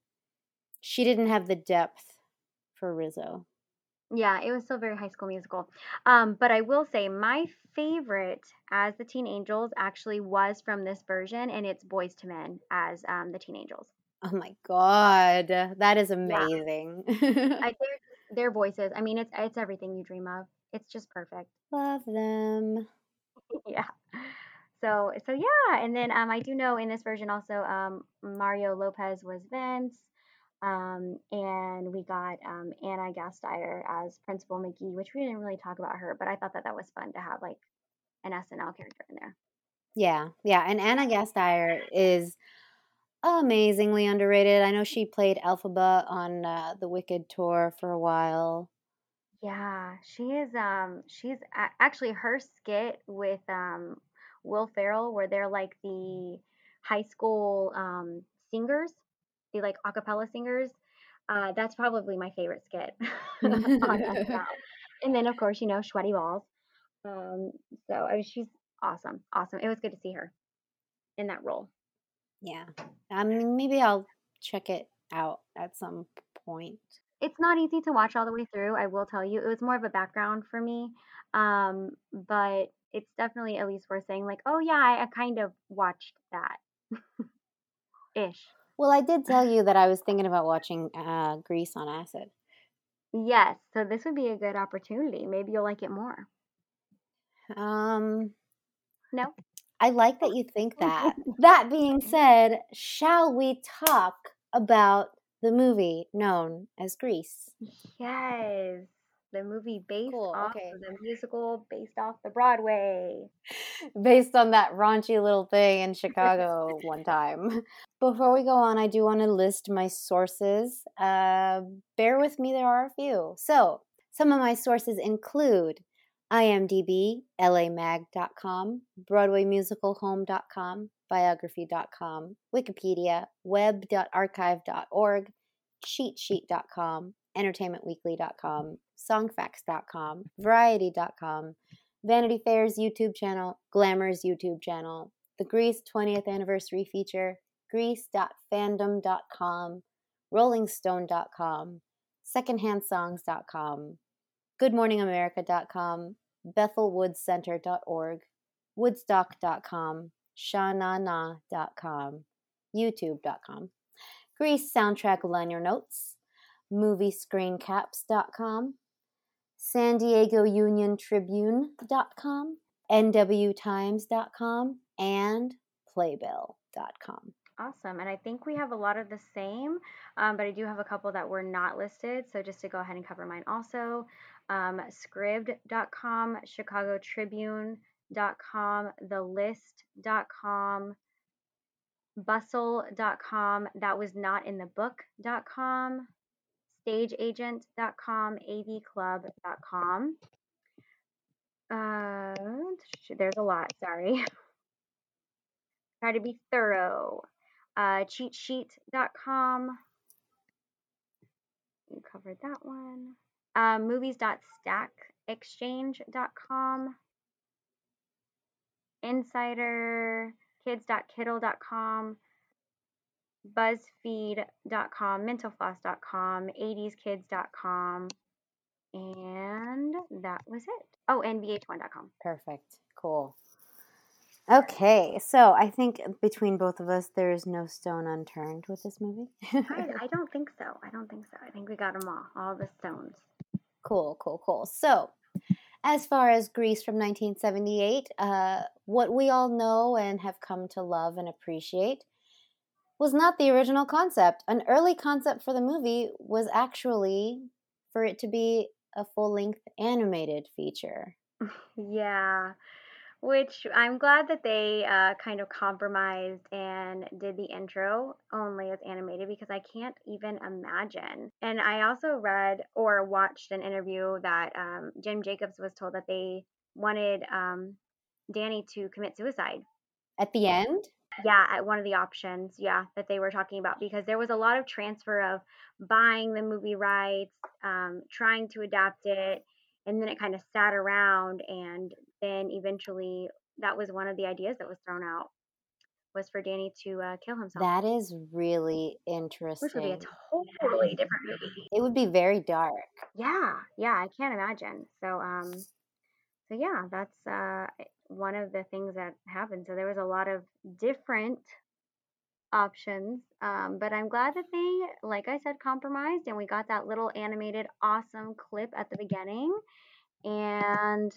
she didn't have the depth for Rizzo. Yeah, it was still very high school musical. Um, but I will say my favorite as the Teen Angels actually was from this version, and it's Boyz II Men as um, the Teen Angels. Oh my god, that is Yeah, amazing. I their their voices. I mean, it's it's everything you dream of. It's just perfect. Love them. Yeah. So so yeah, and then um, I do know in this version also um, Mario Lopez was Vince. Um, and we got um, Anna Gasteyer as Principal McGee, which we didn't really talk about her, but I thought that that was fun to have like an SNL character in there. Yeah, yeah, and Anna Gasteyer is amazingly underrated. I know she played Elphaba on uh, the Wicked tour for a while. Yeah, she is. Um, she's a- actually her skit with um Will Ferrell, where they're like the high school um singers, the like a cappella singers. Uh, that's probably my favorite skit. And then of course, you know, Schweddy Balls. Um, so I mean, she's awesome, awesome. It was good to see her in that role. yeah, I mean, maybe I'll check it out at some point. It's not easy to watch all the way through, I will tell you. It was more of a background for me. Um, but it's definitely at least worth saying, like, oh yeah, I, I kind of watched that ish. Well, I did tell you that I was thinking about watching uh, Grease on acid. Yes, so this would be a good opportunity. Maybe you'll like it more. Um, No? I like that you think that. that being said, shall we talk about the movie known as Grease? Yes. The movie based Cool, off okay. of the musical based off the Broadway. Based on that raunchy little thing in Chicago one time. Before we go on, I do want to list my sources. Uh, bear with me, there are a few. So, some of my sources include IMDb, LAMag.com, BroadwayMusicalHome.com, Biography.com, Wikipedia, Web.archive.org, CheatSheet.com, EntertainmentWeekly.com, SongFacts.com, Variety.com, Vanity Fair's YouTube channel, Glamour's YouTube channel, the Grease 20th Anniversary feature, Grease.fandom.com, rollingstone.com, secondhandsongs.com, goodmorningamerica.com, bethelwoodscenter.org, woodstock.com, shanana.com, youtube.com, Grease soundtrack liner notes, moviescreencaps.com, San Diego Union Tribune.com, nwtimes.com, and playbill.com. Awesome. And I think we have a lot of the same, um, but I do have a couple that were not listed. So just to go ahead and cover mine also um, scribd.com, Chicago Tribune.com, thelist.com, bustle.com, that was not in the book.com, stageagent.com, avclub.com. Uh, there's a lot, sorry. Try to be thorough. Uh, cheatsheet.com. You covered that one. Uh, movies.stackexchange.com. Insider, kids.kiddle.com, buzzfeed.com, mentalfloss.com, 80skids.com, and that was it. Oh, and vh1.com. Perfect. Cool. Okay, so I think between both of us, there is no stone unturned with this movie. I, I don't think so. I don't think so. I think we got them all, all the stones. Cool, cool, cool. So, as far as Grease from 1978, uh, what we all know and have come to love and appreciate was not the original concept. An early concept for the movie was actually for it to be a full length animated feature. Yeah, which I'm glad that they uh, kind of compromised and did the intro only as animated because I can't even imagine. And I also read or watched an interview that um, Jim Jacobs was told that they wanted um, Danny to commit suicide. At the end? Yeah, at one of the options, yeah, that they were talking about because there was a lot of transfer of buying the movie rights, um, trying to adapt it, and then it kind of sat around and then eventually that was one of the ideas that was thrown out was for Danny to uh, kill himself. That is really interesting. Which would be a totally different movie. It would be very dark. Yeah, yeah, I can't imagine. So, um, so yeah, that's uh one of the things that happened. So there was a lot of different options, um, but I'm glad that they, like I said, compromised, and we got that little animated, awesome clip at the beginning, and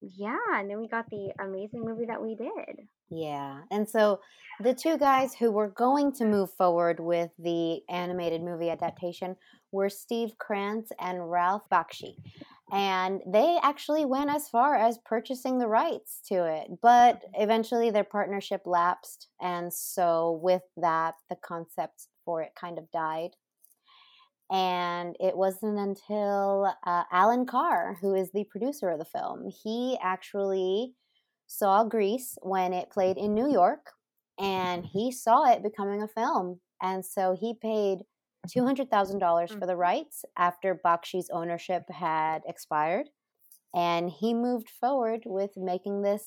yeah, and then we got the amazing movie that we did. Yeah. And so the two guys who were going to move forward with the animated movie adaptation were Steve Krantz and Ralph Bakshi. And they actually went as far as purchasing the rights to it, but mm-hmm. eventually their partnership lapsed. And so, with that, the concept for it kind of died. And it wasn't until uh, Allan Carr, who is the producer of the film, he actually saw Grease when it played in New York and he saw it becoming a film. And so he paid $200,000 for the mm. rights after Bakshi's ownership had expired. And he moved forward with making this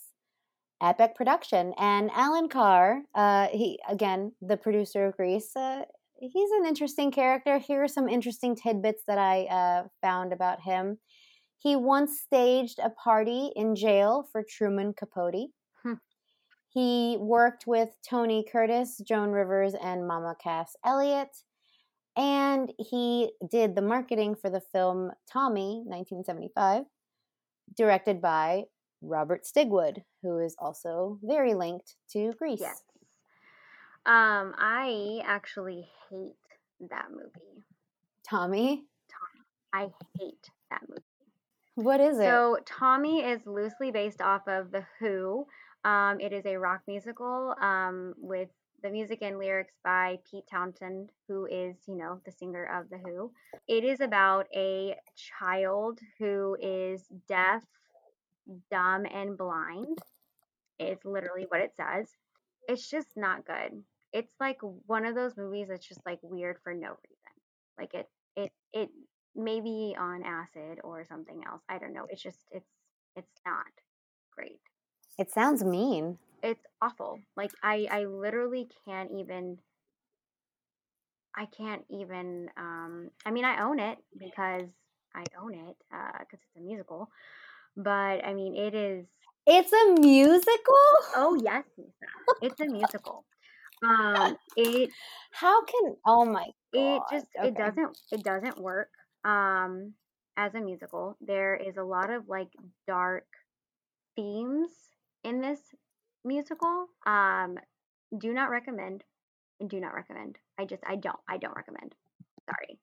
epic production. And Allan Carr, uh, he again, the producer of Grease, uh, he's an interesting character. Here are some interesting tidbits that I uh, found about him. He once staged a party in jail for Truman Capote. Hmm. He worked with Tony Curtis, Joan Rivers, and Mama Cass Elliot. And he did the marketing for the film Tommy, 1975, directed by Robert Stigwood, who is also very linked to Grease. Yes. Um, I actually hate that movie. Tommy? Tommy. I hate that movie. What is it? So, Tommy is loosely based off of The Who. Um, it is a rock musical um, with the music and lyrics by Pete Townshend, who is, you know, the singer of The Who. It is about a child who is deaf, dumb, and blind. It's literally what it says. It's just not good it's like one of those movies that's just like weird for no reason. Like it it it may be on acid or something else. I don't know. It's just it's it's not great. It sounds mean. It's awful. Like I I literally can't even I can't even. Um, I mean, I own it because I own it uh because it's a musical. But I mean, it is. It's a musical. Oh yes, Lisa. It's a musical. Um, it. How can? Oh my. It just Okay. it doesn't it doesn't work. Um, as a musical, there is a lot of like dark themes in this musical. Um, do not recommend. Do not recommend. I just I don't I don't recommend. Sorry.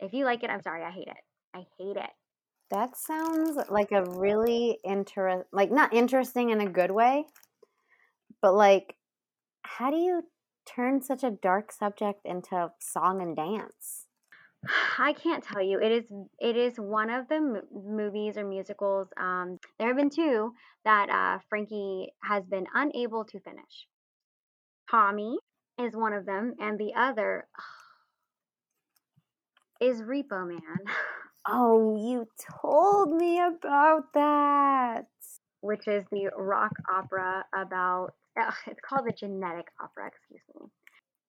If you like it, I'm sorry. I hate it. I hate it. That sounds like a really interest, like not interesting in a good way, but like, how do you turn such a dark subject into song and dance? I can't tell you. It is it is one of the mo- movies or musicals. Um, there have been two that uh, Frankie has been unable to finish. Tommy is one of them, and the other is Repo Man, Oh, you told me about that. which is the rock opera about. Ugh, it's called the Genetic Opera. Excuse me.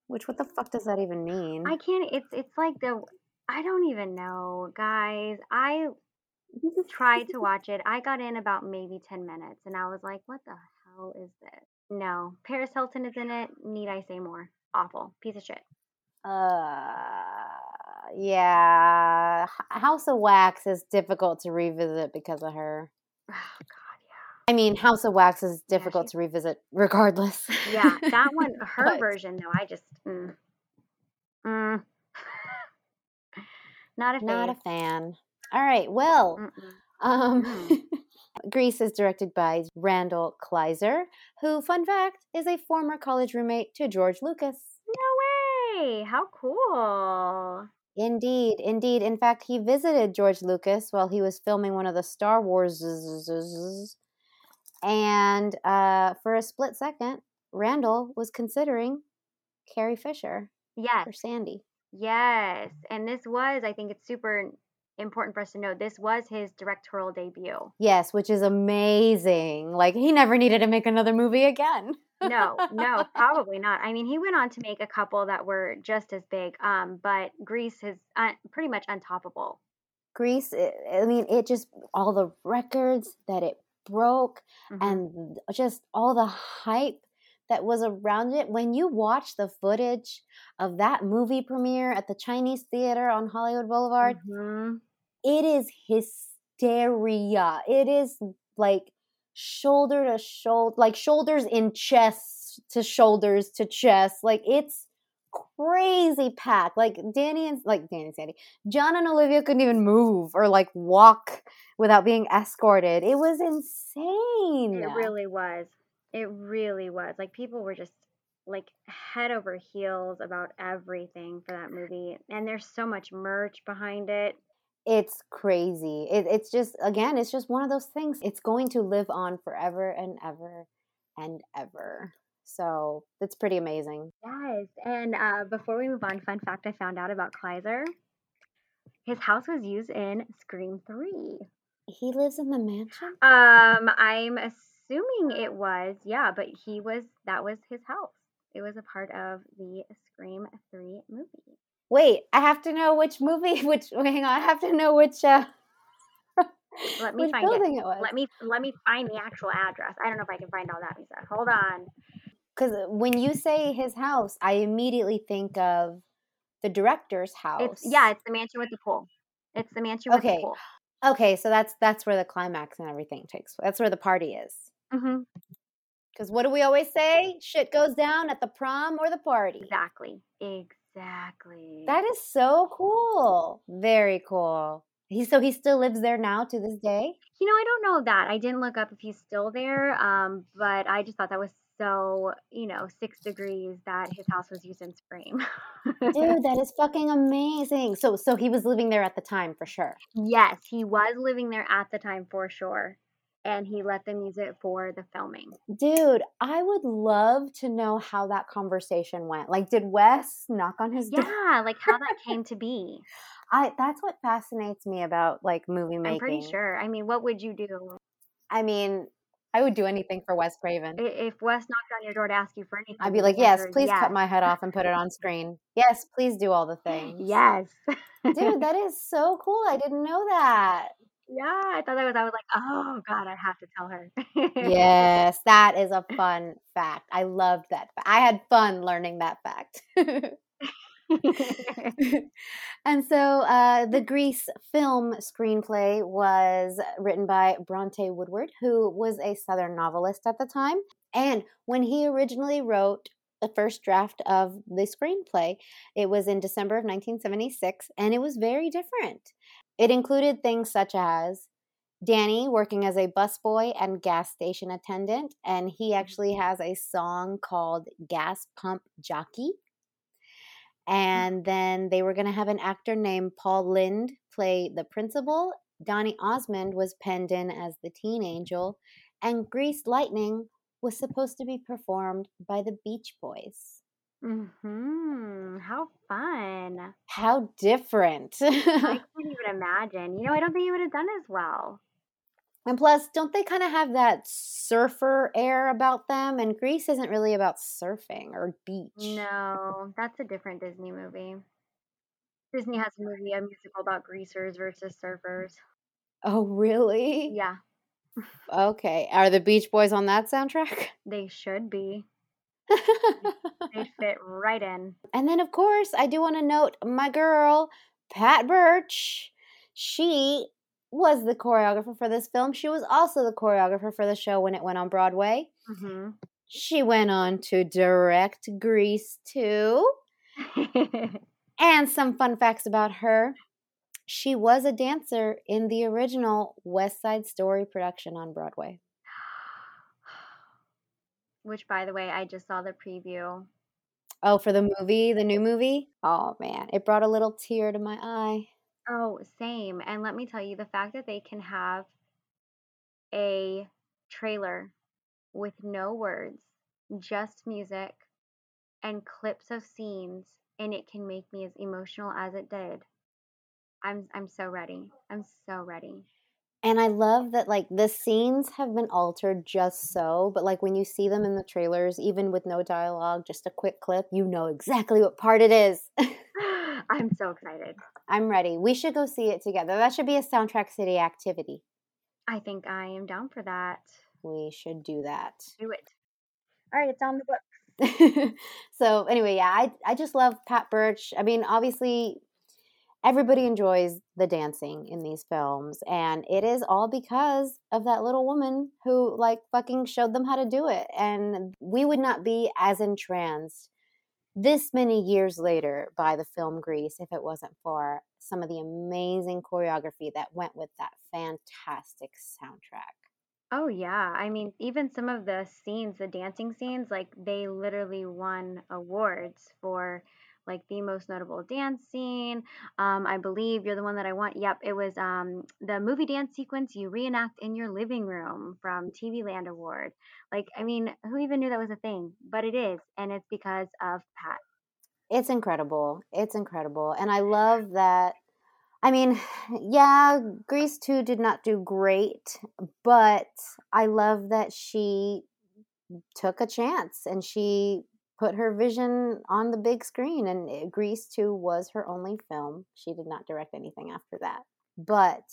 Which, what the fuck does that even mean? I can't. It's it's like the. I don't even know, guys. I tried to watch it. I got in about maybe 10 minutes and I was like, what the hell is this? No. Paris Hilton is in it. Need I say more? Awful. Piece of shit. Uh, yeah. House of Wax is difficult to revisit because of her. Oh, God, I mean, House of Wax is Yeah, difficult she- to revisit regardless. yeah. Yeah, that one, her But- version, though, I just. Mm, mm. Not a Not a fan. fan. All right. Well, Mm-mm. um, Mm. Grease is directed by Randall Kleiser, who, fun fact, is a former college roommate to George Lucas. No way. How cool. Indeed, indeed. In fact, he visited George Lucas while he was filming one of the Star Wars. And uh, for a split second, Randall was considering Carrie Fisher Yes. for Sandy. Yes. And this was, I think it's super important for us to know, this was his directorial debut. Yes, which is amazing. Like, he never needed to make another movie again. No, no, probably not. I mean, he went on to make a couple that were just as big, um, but Grease is un- pretty much untoppable. Grease, I I mean, it just, all the records that it broke Mhm. and just all the hype that was around it. When you watch the footage of that movie premiere at the Chinese Theater on Hollywood Boulevard, Mhm. it is hysteria. It is like shoulder to shoulder, like shoulders in chest to shoulders to chest. Like it's crazy pack. Like Danny and like Danny and Sandy, John and Olivia couldn't even move or like walk without being escorted. It was insane. It really was. It really was. Like people were just like head over heels about everything for that movie, and there's so much merch behind it. it's crazy. It, it's just again, it's just one of those things. It's going to live on forever and ever and ever. So it's pretty amazing. Yes. And uh, before we move on, fun fact I found out about Kleiser. His house was used in Scream 3. He lives in the mansion. Um, I'm assuming it was, yeah, but he was that was his house. It was a part of the Scream 3 movie. Wait, I have to know which movie. Which hang on, I have to know which uh, Let me which find it. building it, was. Let me let me find the actual address. I don't know if I can find all that. Hold on. Because when you say his house, I immediately think of the director's house. It's yeah, it's the mansion with the pool. It's the mansion with Okay. the pool. Okay, so that's that's where the climax and everything takes. That's where the party is. hmm Because what do we always say? Shit goes down at the prom or the party. Exactly. Exactly. That is so cool. Very cool. He so he still lives there now to this day. You know, I don't know that. I didn't look up if he's still there, um, but I just thought that was so, you know, six degrees that his house was used in Scream. Dude, that is fucking amazing. So so he was living there at the time for sure. yes, he was living there at the time for sure. And he let them use it for the filming. Dude, I would love to know how that conversation went. Like did Wes knock on his door? Yeah, like how that came to be. I that's what fascinates me about like movie making. I'm pretty sure. I mean, what would you do? I mean, I would do anything for Wes Craven. If Wes knocked on your door to ask you for anything, I'd be like, yes, please yes. cut my head off and put it on screen. Yes, please do all the things. Yes. Dude, that is so cool. I didn't know that. Yeah, I thought that was, I was like, oh God, I have to tell her. yes, that is a fun fact. I loved that. I had fun learning that fact. and so uh, the Grease film screenplay was written by Bronte Woodard, who was a Southern novelist at the time. And when he originally wrote the first draft of the screenplay, it was in December of 1976, and it was very different. It included things such as Danny working as a busboy and gas station attendant, and he mm-hmm. actually has a song called Gas Pump Jockey. Mm. And then they were going to have an actor named Paul Lynde play the principal. Donny Osmond was penned in as the teen angel, and Grease Lightning was supposed to be performed by the Beach Boys. Mm hmm. How fun! How different! I can't even imagine. You know, I don't think you would have done as well. And plus, don't they kind of have that surfer air about them? And Grease isn't really about surfing or beach. No, that's a different Disney movie. Disney has a movie, a musical about greasers versus surfers. Oh, really? Yeah. okay. Are the Beach Boys on that soundtrack? They should be. they fit right in. And then, of course, I do want to note my girl, Pat Birch. She was the choreographer for this film. She was also the choreographer for the show when it went on Broadway. Mm-hmm. She went on to direct Grease too. and some fun facts about her. She was a dancer in the original West Side Story production on Broadway. Which, by the way, I just saw the preview. Oh, for the movie, the new movie? Oh, man. It brought a little tear to my eye. Oh, same. And let me tell you, the fact that they can have a trailer with no words, just music and clips of scenes, and it can make me as emotional as it did. I'm I'm so ready. I'm so ready. And I love that like the scenes have been altered just so, but like when you see them in the trailers, even with no dialogue, just a quick clip, you know exactly what part it is. I'm so excited. I'm ready. We should go see it together. That should be a Soundtrack City activity. I think I am down for that. We should do that. Do it. All right, it's on the book. so anyway, yeah, I I just love Pat Birch. I mean, obviously everybody enjoys the dancing in these films and it is all because of that little woman who like fucking showed them how to do it and we would not be as entranced this many years later by the film Grease if it wasn't for some of the amazing choreography that went with that fantastic soundtrack. Oh yeah, I mean even some of the scenes, the dancing scenes, like they literally won awards for like the most notable dance scene. Um, I believe you're the one that I want. Yep, it was um, the movie dance sequence you reenact in your living room from TV Land Award. Like, I mean, who even knew that was a thing? But it is, and it's because of Pat. It's incredible. It's incredible. And I love that. I mean, yeah, Grease 2 did not do great, but I love that she took a chance and she put her vision on the big screen. And eh, Grease 2 was her only film. She did not direct anything after that. But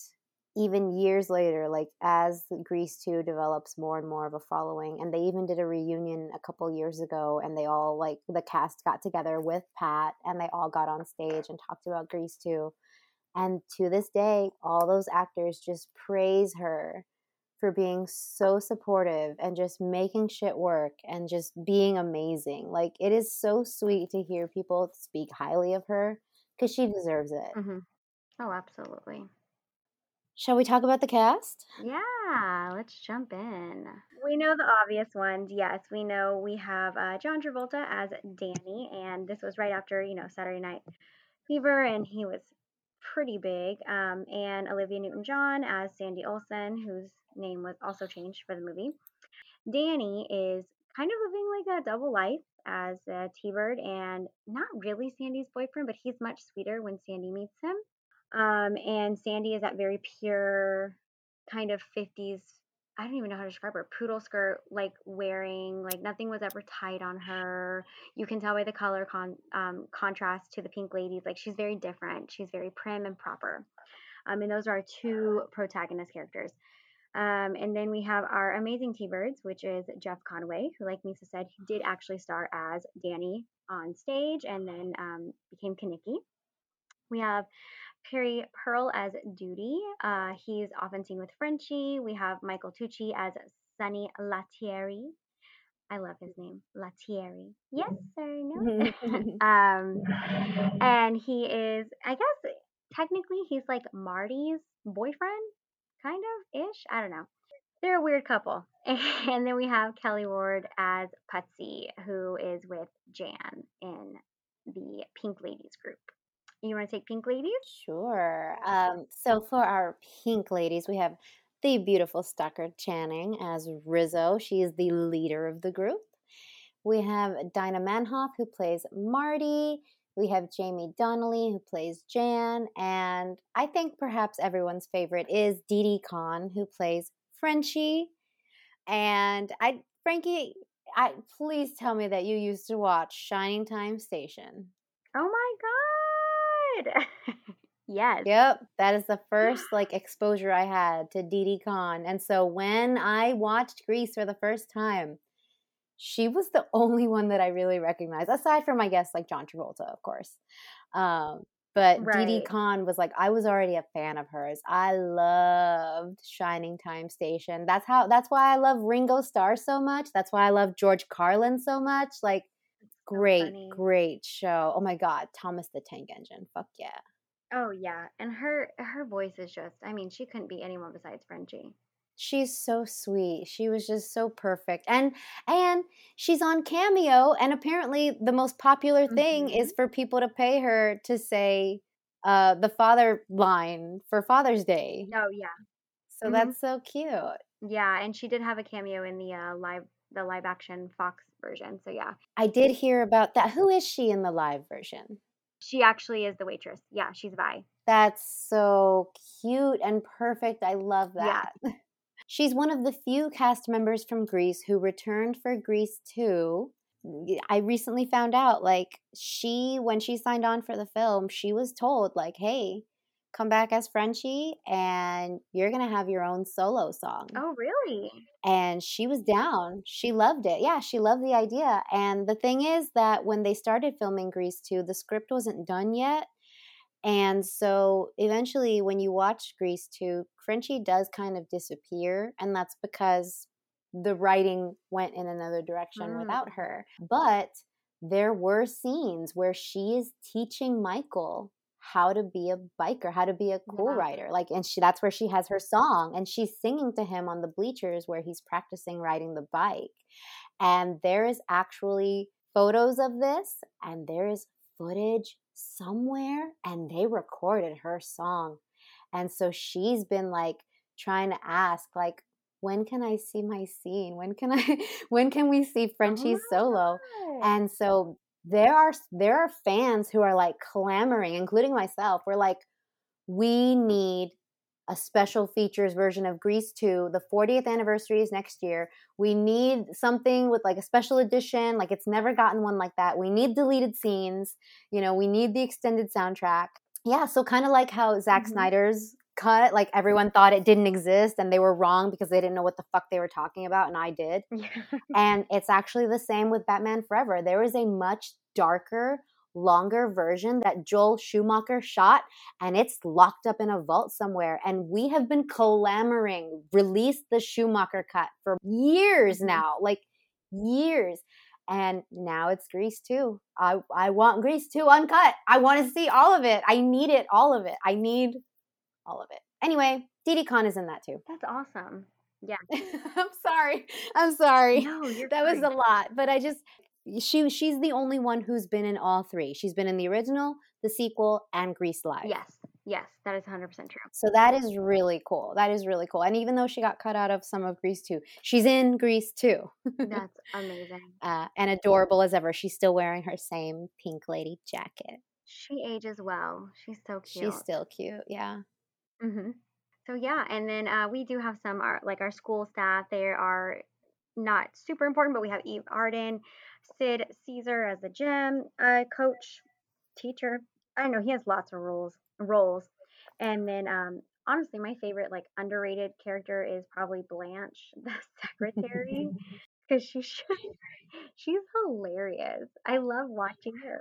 even years later, like as Grease 2 develops more and more of a following, and they even did a reunion a couple years ago, and they all like the cast got together with Pat and they all got on stage and talked about Grease 2. And to this day, all those actors just praise her for being so supportive and just making shit work and just being amazing. Like it is so sweet to hear people speak highly of her because she deserves it. Mm-hmm. Oh, absolutely. Shall we talk about the cast? Yeah, let's jump in. We know the obvious ones. Yes, we know we have uh, John Travolta as Danny, and this was right after you know Saturday Night Fever, and he was pretty big. Um, and Olivia Newton-John as Sandy Olson, whose name was also changed for the movie. Danny is kind of living like a double life as a T-Bird and not really Sandy's boyfriend, but he's much sweeter when Sandy meets him. Um, and Sandy is that very pure kind of 50s I don't even know how to describe her. Poodle skirt, like wearing, like nothing was ever tight on her. You can tell by the color con um, contrast to the pink ladies. Like she's very different. She's very prim and proper. Um, and those are our two protagonist characters. Um, and then we have our amazing T-Birds, which is Jeff Conway, who, like Misa said, he did actually star as Danny on stage and then um, became Kenickie. We have Barry Pearl as Doody. Uh, he's often seen with Frenchie. We have Michael Tucci as Sonny LaTierri. I love his name, LaTierri. Yes, sir. No. um, and he is, I guess, technically, he's like Marty's boyfriend, kind of ish. I don't know. They're a weird couple. And then we have Kelly Ward as Putzie, who is with Jan in the Pink Ladies group. You want to take Pink Ladies? Sure. Um, so for our Pink Ladies, we have the beautiful Stockard Channing as Rizzo. She is the leader of the group. We have Dinah Manoff, who plays Marty. We have Jamie Donnelly, who plays Jan. And I think perhaps everyone's favorite is Didi Conn, who plays Frenchie. And I, Frankie, I please tell me that you used to watch Shining Time Station. Oh my god. yes. Yep, that is the first like exposure I had to Didi Conn. And so when I watched Grease for the first time, she was the only one that I really recognized, aside from I guess like John Travolta, of course. Um, but right. Didi Conn was like I was already a fan of hers. I loved Shining Time Station. That's how that's why I love Ringo Starr so much. That's why I love George Carlin so much. Like great, so great show. Oh my god, Thomas the Tank Engine. Fuck yeah. Oh yeah, and her her voice is just I mean, she couldn't be anyone besides Frenchie she's so sweet she was just so perfect and and she's on cameo and apparently the most popular thing mm-hmm. is for people to pay her to say uh the father line for father's day oh yeah so mm-hmm. that's so cute yeah and she did have a cameo in the uh live the live action fox version so yeah. I did hear about that. Who is she in the live version? She actually is the waitress. Yeah she's vi. That's so cute and perfect. I love that. Yeah. She's one of the few cast members from Grease who returned for Grease 2. I recently found out, like, she, when she signed on for the film, she was told, like, hey, come back as Frenchie and you're going to have your own solo song. Oh, really? And she was down. She loved it. Yeah, she loved the idea. And the thing is that when they started filming Grease 2, the script wasn't done yet. And so eventually, when you watch Grease 2, Frenchie does kind of disappear. And that's because the writing went in another direction mm. without her. But there were scenes where she is teaching Michael how to be a biker, how to be a cool yeah. rider. Like, and she, that's where she has her song and she's singing to him on the bleachers where he's practicing riding the bike. And there is actually photos of this and there is footage somewhere and they recorded her song. And so she's been like trying to ask like when can I see my scene? When can I when can we see oh Frenchie's oh solo? And so there are there are fans who are like clamoring, including myself. We're like we need a special features version of Grease 2. The 40th anniversary is next year. We need something with like a special edition. Like it's never gotten one like that. We need deleted scenes. You know, we need the extended soundtrack. Yeah, so kind of like how Zack mm-hmm. Snyder's cut, like everyone thought it didn't exist and they were wrong because they didn't know what the fuck they were talking about, and I did. and it's actually the same with Batman Forever. There is a much darker, longer version that Joel Schumacher shot, and it's locked up in a vault somewhere. And we have been clamoring, release the Schumacher cut for years mm-hmm. now, like years. And now it's Grease too. I, I want Grease 2 uncut. I want to see all of it. I need it, all of it. I need all of it. Anyway, Didi Conn is in that too. That's awesome. Yeah. I'm sorry. I'm sorry. No, that was a lot, but I just she she's the only one who's been in all three. She's been in the original, the sequel, and Grease Live. Yes. Yes, that is 100% true. So that is really cool. That is really cool. And even though she got cut out of some of Grease 2, she's in Grease 2. That's amazing. Uh, and adorable as ever. She's still wearing her same pink lady jacket. She ages well. She's so cute. She's still cute, yeah. Mm-hmm. so yeah, and then uh, we do have some our like our school staff. They are not super important, but we have Eve Arden, Sid Caesar as the gym uh, coach, teacher. I don't know he has lots of roles roles, and then um, honestly, my favorite like underrated character is probably Blanche, the secretary, because she's she's hilarious. I love watching her.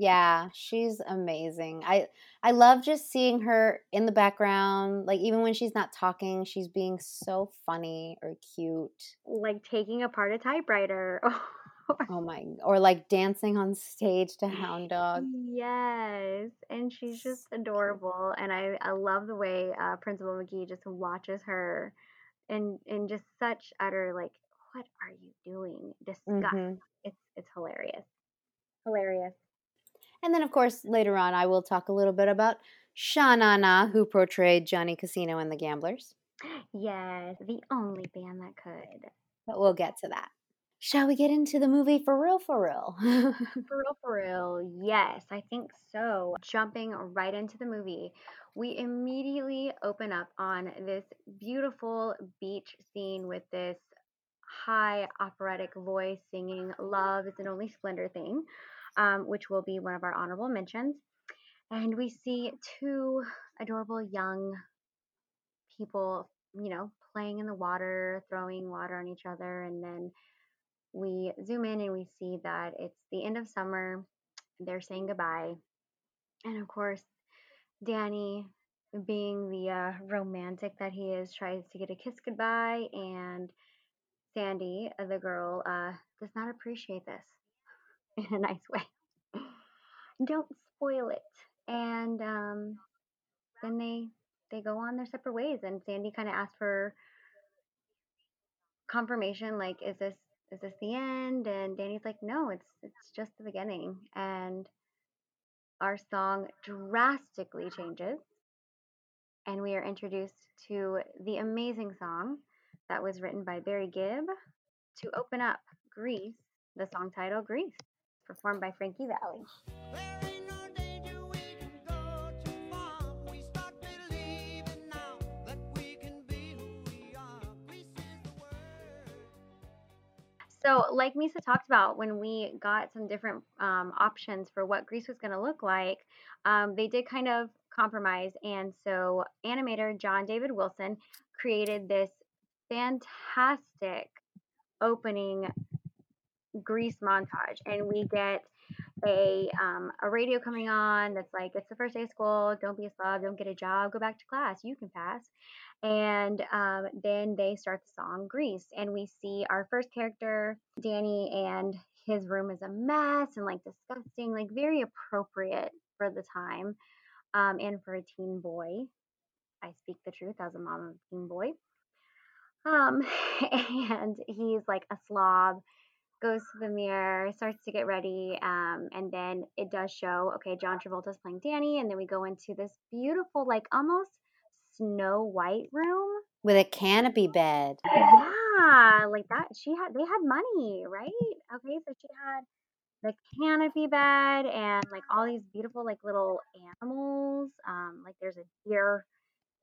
Yeah, she's amazing. I I love just seeing her in the background, like even when she's not talking, she's being so funny or cute. Like taking apart a typewriter. oh my or like dancing on stage to Hound Dog. Yes, and she's just adorable and I I love the way uh, Principal McGee just watches her and and just such utter like what are you doing? Disgust. Mm-hmm. It's it's hilarious. Hilarious. And then, of course, later on, I will talk a little bit about Sha Na Na, who portrayed Johnny Casino and the Gamblers. Yes, the only band that could. But we'll get to that. Shall we get into the movie for real, for real? for real, for real. Yes, I think so. Jumping right into the movie, we immediately open up on this beautiful beach scene with this high operatic voice singing Love is a Many Splendored thing um, which will be one of our honorable mentions. And we see two adorable young people, you know, playing in the water, throwing water on each other. And then we zoom in and we see that it's the end of summer. They're saying goodbye. And of course, Danny, being the uh, romantic that he is, tries to get a kiss goodbye. And Sandy, the girl, uh, does not appreciate this in a nice way. Don't spoil it. And um, then they they go on their separate ways. And Sandy kind of asks for confirmation, like, is this is this the end? And Danny's like, no, it's it's just the beginning. And our song drastically changes, and we are introduced to the amazing song that was written by Barry Gibb to open up Grease, the song title Grease performed by Frankie Valli. So, like Misa talked about, when we got some different um, options for what Grease was going to look like, um, they did kind of compromise. And so, animator John David Wilson created this fantastic opening Grease montage, and we get a um, a radio coming on that's like it's the first day of school don't be a slob don't get a job go back to class you can pass. And um, then they start the song grease and we see our first character danny and his room is a mess and like disgusting like very appropriate for the time um, and for a teen boy. I speak the truth as a mom of a teen boy. Um, and he's like a slob goes to the mirror, starts to get ready, um, and then it does show, okay, John Travolta's playing Danny, and then we go into this beautiful, like almost Snow White room with a canopy bed. Yeah, like that. She had they had money, right? Okay, so she had the canopy bed and like all these beautiful like little animals. Um, like there's a deer,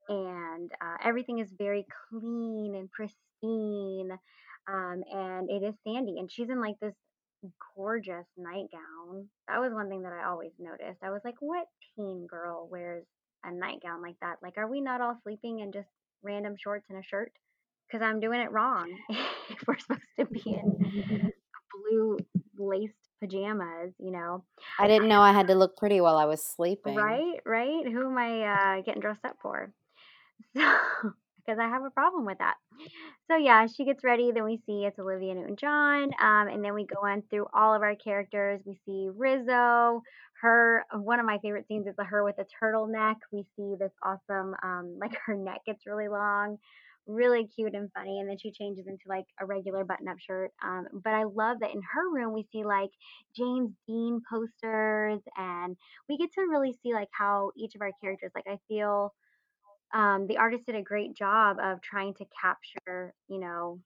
and uh, everything is very clean and pristine. Um, and it is Sandy, and she's in like this gorgeous nightgown. That was one thing that I always noticed. I was like, what teen girl wears a nightgown like that? Like, are we not all sleeping in just random shorts and a shirt? Because I'm doing it wrong. if we're supposed to be in blue laced pajamas, you know. I didn't know I had to look pretty while I was sleeping. Right, right. Who am I uh, getting dressed up for? So because I have a problem with that. So yeah, she gets ready. Then we see it's Olivia Newton-John, um, and then we go on through all of our characters. We see Rizzo. Her one of my favorite scenes is the her with a turtleneck. We see this awesome, um, like her neck gets really long, really cute and funny, and then she changes into like a regular button-up shirt. Um, but I love that in her room we see like James Dean posters, and we get to really see like how each of our characters. Like I feel um, the artist did a great job of trying to capture, you know,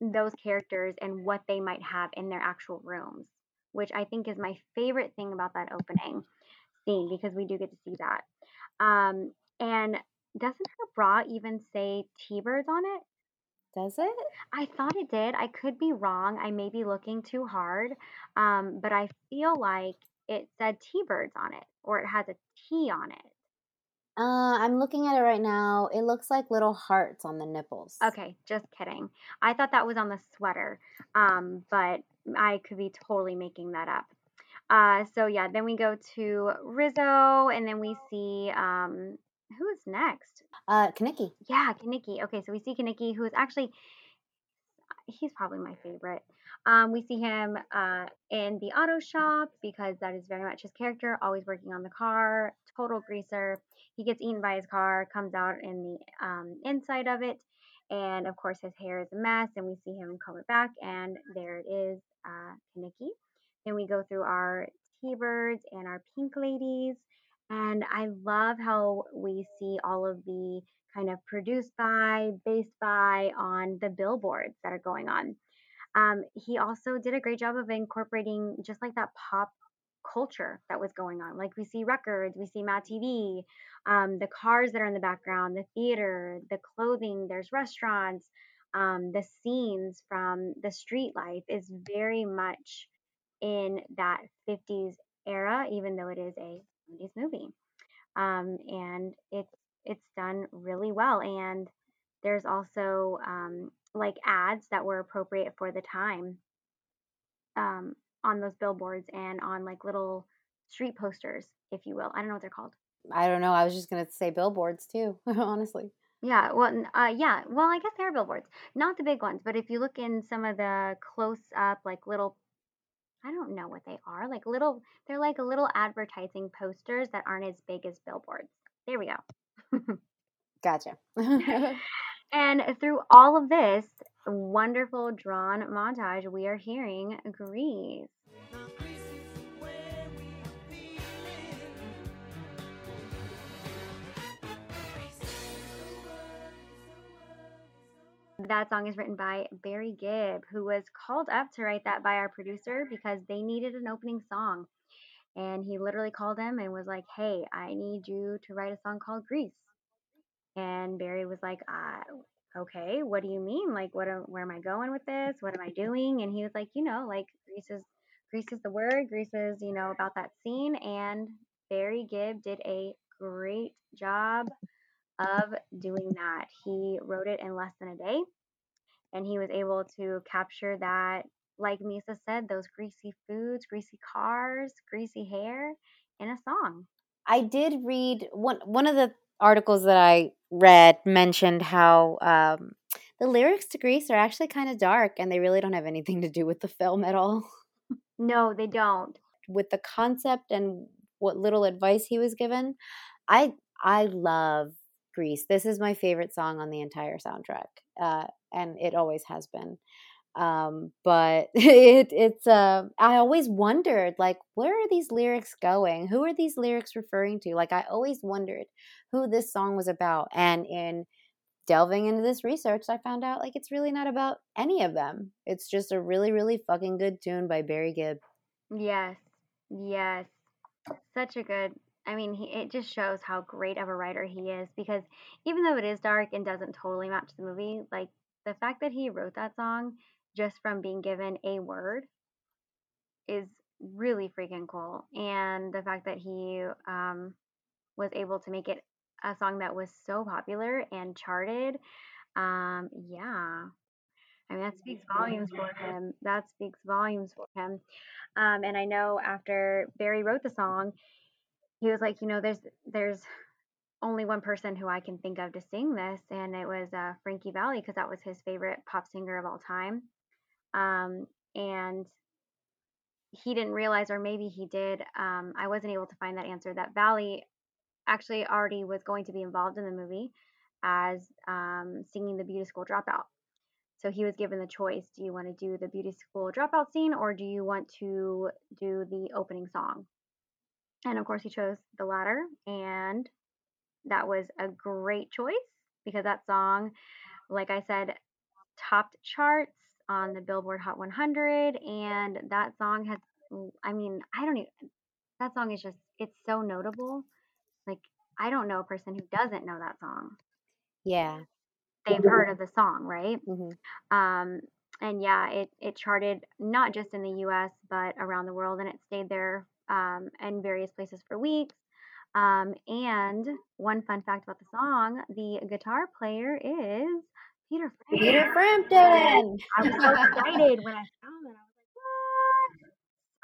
those characters and what they might have in their actual rooms, which I think is my favorite thing about that opening scene because we do get to see that. Um, and Doesn't her bra even say T-birds on it? Does it? I thought it did. I could be wrong. I may be looking too hard. Um, but I feel like it said T-birds on it or it has a T on it. Uh, I'm looking at it right now. It looks like little hearts on the nipples. Okay, just kidding. I thought that was on the sweater. Um, but I could be totally making that up. Uh, so yeah, then we go to Rizzo and then we see um who is next? Uh, Kenickie. Yeah, Kenickie. Okay, so we see Kenickie, who is actually he's probably my favorite. Um, we see him uh, in the auto shop because that is very much his character, always working on the car, total greaser. He gets eaten by his car, comes out in the um, inside of it, and of course his hair is a mess. And we see him comb it back, and there it is, uh, Kenickie. Then we go through our T-birds and our pink ladies, and I love how we see all of the kind of produced by, based by on the billboards that are going on. Um, he also did a great job of incorporating just like that pop culture that was going on. Like we see records, we see Mad TV, um, the cars that are in the background, the theater, the clothing, there's restaurants, um, the scenes from the street life is very much in that 50s era, even though it is a 70s movie. Um, and it's it's done really well. And there's also um, like ads that were appropriate for the time um, on those billboards and on like little street posters, if you will. I don't know what they're called. I don't know. I was just gonna say billboards too, honestly. Yeah, well, uh, yeah, well, I guess they are billboards, not the big ones, but if you look in some of the close up, like little, I don't know what they are, like little, they're like little advertising posters that aren't as big as billboards. There we go. Gotcha. And through all of this wonderful drawn montage, we are hearing Grease. That song is written by Barry Gibb, who was called up to write that by our producer because they needed an opening song. And he literally called him and was like, Hey, I need you to write a song called Grease. And Barry was like, uh, okay, what do you mean? Like, what, where am I going with this? What am I doing? And he was like, you know, like Grease is, is the word. Grease is, you know, about that scene. And Barry Gibb did a great job of doing that. He wrote it in less than a day, and he was able to capture that, like Misa said, those greasy foods, greasy cars, greasy hair in a song. I did read one one of the articles that I read mentioned how um, the lyrics to Grease are actually kind of dark, and they really don't have anything to do with the film at all. No, they don't. With the concept and what little advice he was given, I I love Grease. This is my favorite song on the entire soundtrack, uh, and it always has been. Um, but it it's uh, I always wondered like where are these lyrics going? Who are these lyrics referring to? Like I always wondered who this song was about, and in delving into this research, I found out like it's really not about any of them. It's just a really really fucking good tune by Barry Gibb. Yes, yes. Such a good. I mean, he, it just shows how great of a writer he is because even though it is dark and doesn't totally match the movie, like the fact that he wrote that song just from being given a word is really freaking cool. And the fact that he um, was able to make it a song that was so popular and charted, um, yeah. I mean, that speaks volumes for him. That speaks volumes for him. Um, and I know after Barry wrote the song, he was like, you know, there's there's only one person who I can think of to sing this, and it was uh, Frankie Valli because that was his favorite pop singer of all time. Um, and he didn't realize, or maybe he did. Um, I wasn't able to find that answer. That Valli actually already was going to be involved in the movie as um, singing the Beauty School Dropout. So he was given the choice: Do you want to do the Beauty School Dropout scene, or do you want to do the opening song? And of course, he chose the latter, and that was a great choice because that song, like I said, topped charts on the Billboard Hot 100, and that song has, I mean, I don't even, that song is just, it's so notable. Like, I don't know a person who doesn't know that song. Yeah. They've heard of the song, right? hmm Um, and yeah, it it charted not just in the U.S. but around the world, and it stayed there um, in various places for weeks. Um, and one fun fact about the song: the guitar player is Peter. Peter Frampton. Frampton. I was so excited when I found it. I was like, "What?"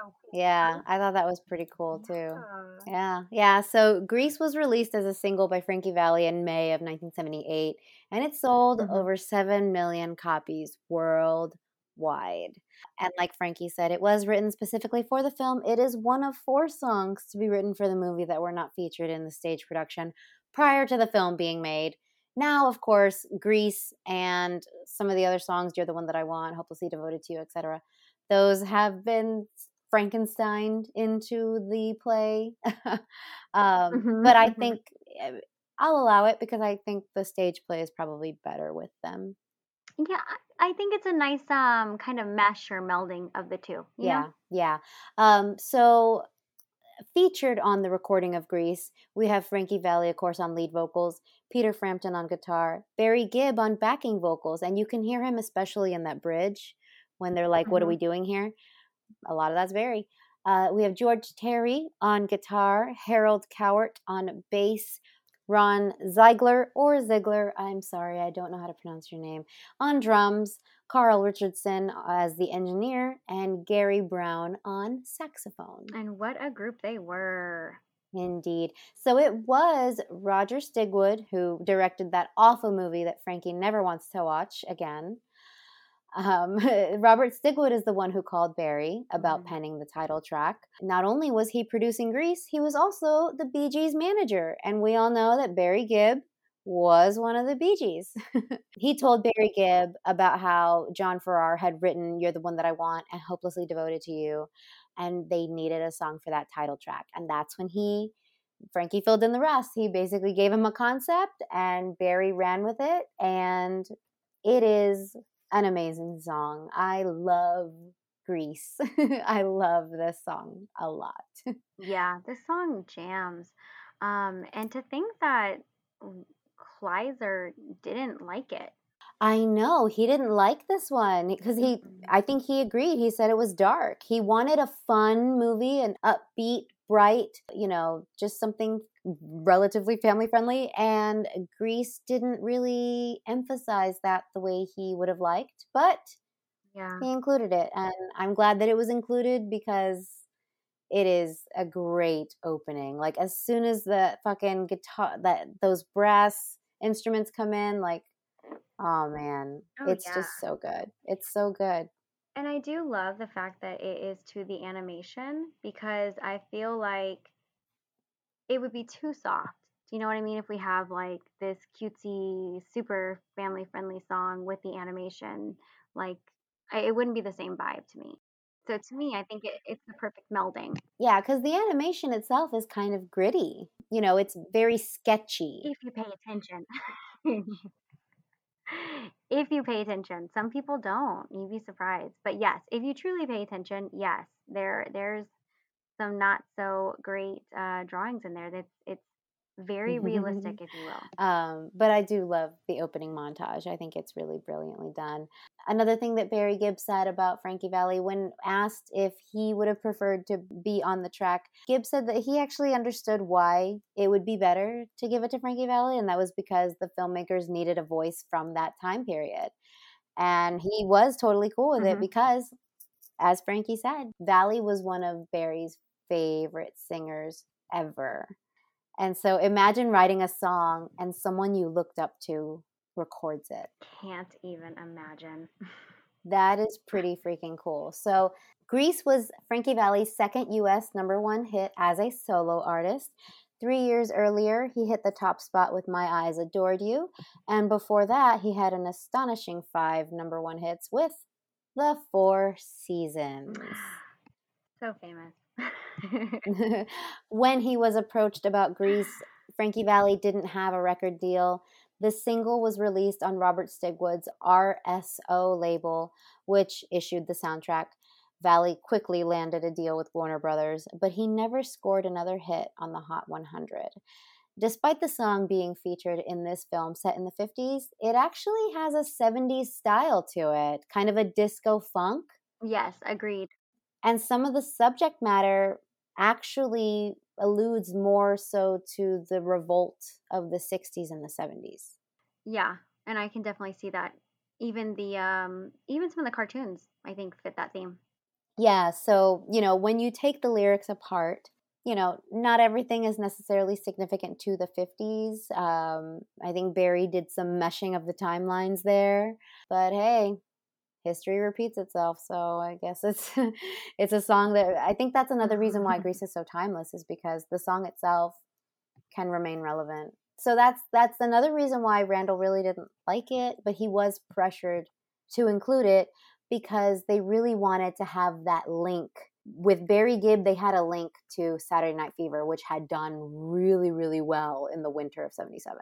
So cool. Yeah, I thought that was pretty cool too. Yeah. Yeah, yeah. So Grease was released as a single by Frankie Valli in May of 1978, and it sold Mhm. over 7 million copies worldwide. And like Frankie said, it was written specifically for the film. It is one of four songs to be written for the movie that were not featured in the stage production prior to the film being made. Now, of course, Grease and some of the other songs, You're the One That I Want, Hopelessly Devoted to You, etc., those have been Frankenstein into the play. um, Mhm, but I mhm. think eh, I'll allow it because I think the stage play is probably better with them. Yeah, I think it's a nice um kind of mesh or melding of the two. Yeah, know? yeah. Um, so featured on the recording of Grease we have Frankie Valli, of course, on lead vocals, Peter Frampton on guitar, Barry Gibb on backing vocals, and you can hear him especially in that bridge when they're like, "What are we doing here?" A lot of that's Barry. Uh, we have George Terry on guitar, Harold Cowart on bass, Ron Ziegler or Ziegler, I'm sorry, I don't know how to pronounce your name, on drums, Carl Richardson as the engineer, and Gary Brown on saxophone. And what a group they were. Indeed. So it was Roger Stigwood who directed that awful movie that Frankie never wants to watch again. Um, Robert Stigwood is the one who called Barry about Mhm. penning the title track. Not only was he producing Grease, he was also the Bee Gees manager. And we all know that Barry Gibb was one of the Bee Gees. he told Barry Gibb about how John Farrar had written You're the One That I Want and Hopelessly Devoted to You. And they needed a song for that title track. And that's when he Frankie filled in the rest. He basically gave him a concept and Barry ran with it. And it is an amazing song. I love Grease. I love this song a lot. Yeah, this song jams. Um, and to think that Kleiser didn't like it. I know he didn't like this one because he, mm-hmm. I think he agreed. He said it was dark. He wanted a fun movie, an upbeat, bright, you know, just something relatively family friendly. And Grease didn't really emphasize that the way he would have liked, but Yeah. he included it. And I'm glad that it was included because it is a great opening. Like as soon as the fucking guitar that those brass instruments come in, like oh man, Oh, it's just so good. It's so good. And I do love the fact that it is to the animation because I feel like it would be too soft. Do you know what I mean? If we have like this cutesy, super family friendly song with the animation, like I, it wouldn't be the same vibe to me. So to me, I think it, it's the perfect melding. Yeah, because the animation itself is kind of gritty. You know, it's very sketchy. If you pay attention. if you pay attention. Some people don't. You'd be surprised. But yes, if you truly pay attention, yes, there there's some not so great uh, drawings in there. That's it's very realistic, if you will. Um, but I do love the opening montage. I think it's really brilliantly done. Another thing that Barry Gibb said about Frankie Valli, when asked if he would have preferred to be on the track, Gibb said that he actually understood why it would be better to give it to Frankie Valli, and that was because the filmmakers needed a voice from that time period. And he was totally cool with it Mhm. because, as Frankie said, Valli was one of Barry's favorite singers ever. And so imagine writing a song and someone you looked up to records it. Can't even imagine. That is pretty freaking cool. So Grease was Frankie Valli's second US number one hit as a solo artist. Three years earlier, he hit the top spot with My Eyes Adored You. And before that, he had an astonishing five number one hits with The Four Seasons. so famous. when he was approached about Grease, Frankie Valli didn't have a record deal. The single was released on Robert Stigwood's RSO label, which issued the soundtrack. Valli quickly landed a deal with Warner Brothers, but he never scored another hit on the Hot 100. despite the song being featured in this film set in the 50s, it actually has a 70s style to it, kind of a disco funk. Yes, agreed. And some of the subject matter actually alludes more so to the revolt of the 60s and the 70s. Yeah, and I can definitely see that. Even the um even some of the cartoons I think fit that theme. Yeah, so, you know, when you take the lyrics apart, you know, not everything is necessarily significant to the 50s. Um, I think Barry did some meshing of the timelines there, but hey, history repeats itself. So I guess it's it's a song that I think that's another reason why Grease is so timeless is because the song itself can remain relevant. So that's that's another reason why Randal really didn't like it, but he was pressured to include it because they really wanted to have that link with Barry Gibb, they had a link to Saturday Night Fever, which had done really, really well in the winter of 77.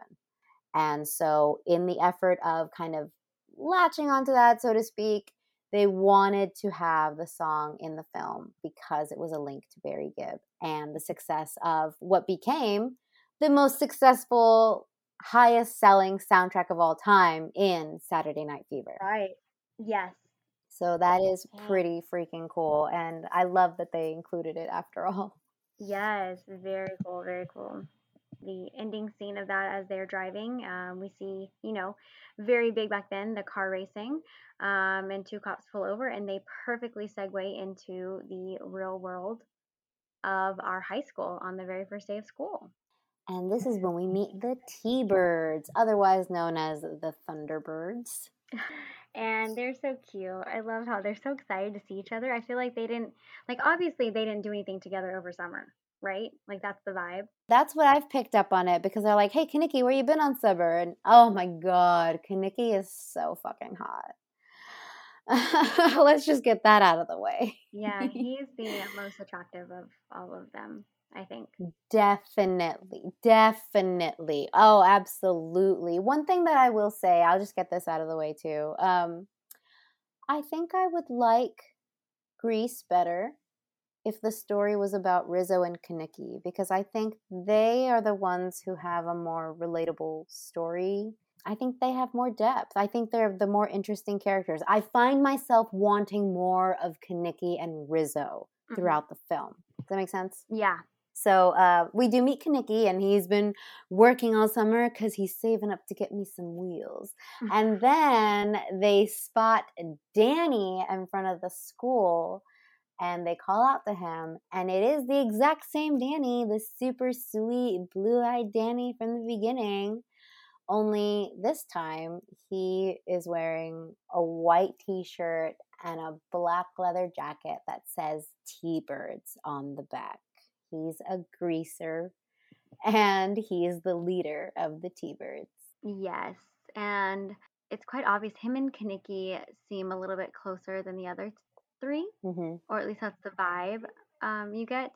And so, in the effort of kind of latching onto that, so to speak, they wanted to have the song in the film because it was a link to Barry Gibb and the success of what became the most successful, highest selling soundtrack of all time in Saturday Night Fever. Right. Yes. So that is pretty freaking cool. And I love that they included it after all. Yes, very cool, very cool. The ending scene of that as they're driving, um, we see, you know, very big back then, the car racing, um, and two cops pull over, and they perfectly segue into the real world of our high school on the very first day of school. And this is when we meet the T Birds, otherwise known as the Thunderbirds. and they're so cute. I love how they're so excited to see each other. I feel like they didn't like obviously they didn't do anything together over summer, right? Like that's the vibe. That's what I've picked up on it because they're like, "Hey, Kenickie, where you been on summer?" And oh my god, Kenickie is so fucking hot. Let's just get that out of the way. yeah, he's the most attractive of all of them. I think. Definitely. Definitely. Oh, absolutely. One thing that I will say, I'll just get this out of the way too. Um, I think I would like Grease better if the story was about Rizzo and Kenickie because I think they are the ones who have a more relatable story. I think they have more depth. I think they're the more interesting characters. I find myself wanting more of Kenickie and Rizzo mm-hmm. throughout mm-hmm. the film. Does that make sense? Yeah, so uh, we do meet Kenickie, and he's been working all summer because he's saving up to get me some wheels. and then they spot Danny in front of the school, and they call out to him, and it is the exact same Danny, the super sweet blue-eyed Danny from the beginning. Only this time he is wearing a white t-shirt and a black leather jacket that says T-Birds on the back. He's a greaser and he is the leader of the T Birds. Yes. And it's quite obvious him and Kenickie seem a little bit closer than the other 3 mm-hmm. or at least that's the vibe um, you get.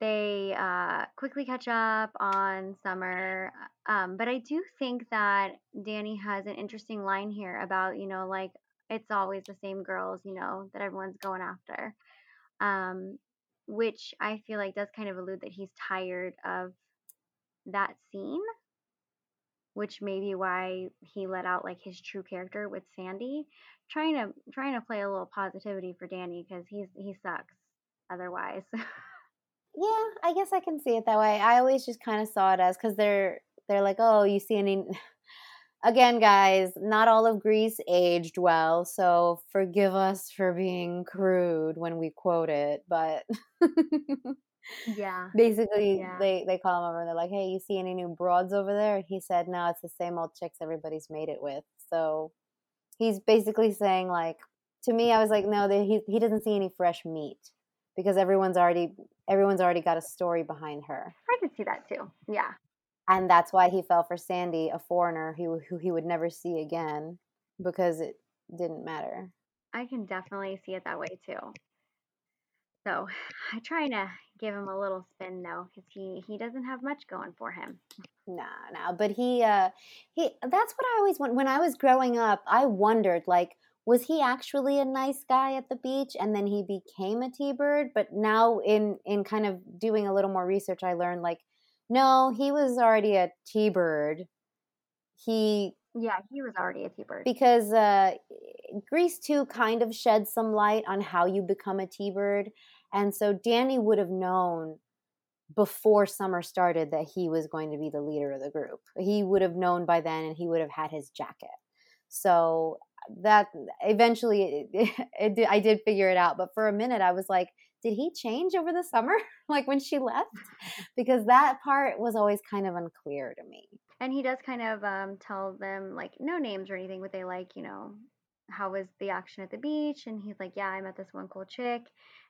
They uh, quickly catch up on Summer. Um, but I do think that Danny has an interesting line here about, you know, like it's always the same girls, you know, that everyone's going after. Um, which I feel like does kind of allude that he's tired of that scene, which may be why he let out like his true character with Sandy, trying to trying to play a little positivity for Danny because he's he sucks otherwise. yeah, I guess I can see it that way. I always just kind of saw it as because they're they're like, oh, you see any again, guys, not all of Grease aged well, so forgive us for being crude when we quote it, but yeah. Basically, yeah. they they call him over and they're like, "Hey, you see any new broads over there?" He said, "No, it's the same old chicks everybody's made it with." So he's basically saying like to me, I was like, "No, he he doesn't see any fresh meat." Because everyone's already everyone's already got a story behind her. I can see that too. Yeah and that's why he fell for Sandy, a foreigner who who he would never see again because it didn't matter. I can definitely see it that way too. So I try to give him a little spin though, because he he doesn't have much going for him. Nah, nah. But he uh he that's what I always want when I was growing up, I wondered like was he actually a nice guy at the beach and then he became a T-bird? But now in in kind of doing a little more research I learned like No, he was already a T Bird. He Yeah, he was already a T Bird. because uh, Grease 2 kind of sheds some light on how you become a T Bird. And so Danny would have known before summer started that he was going to be the leader of the group. He would have known by then and he would have had his jacket. So that eventually it, it, did- I did figure it out. But for a minute, I was like, did he change over the summer? like when she left? Because that part was always kind of unclear to me. And he does kind of um, tell them like no names or anything, but they like you know how was the action at the beach, and he's like, yeah, I met this one cool chick,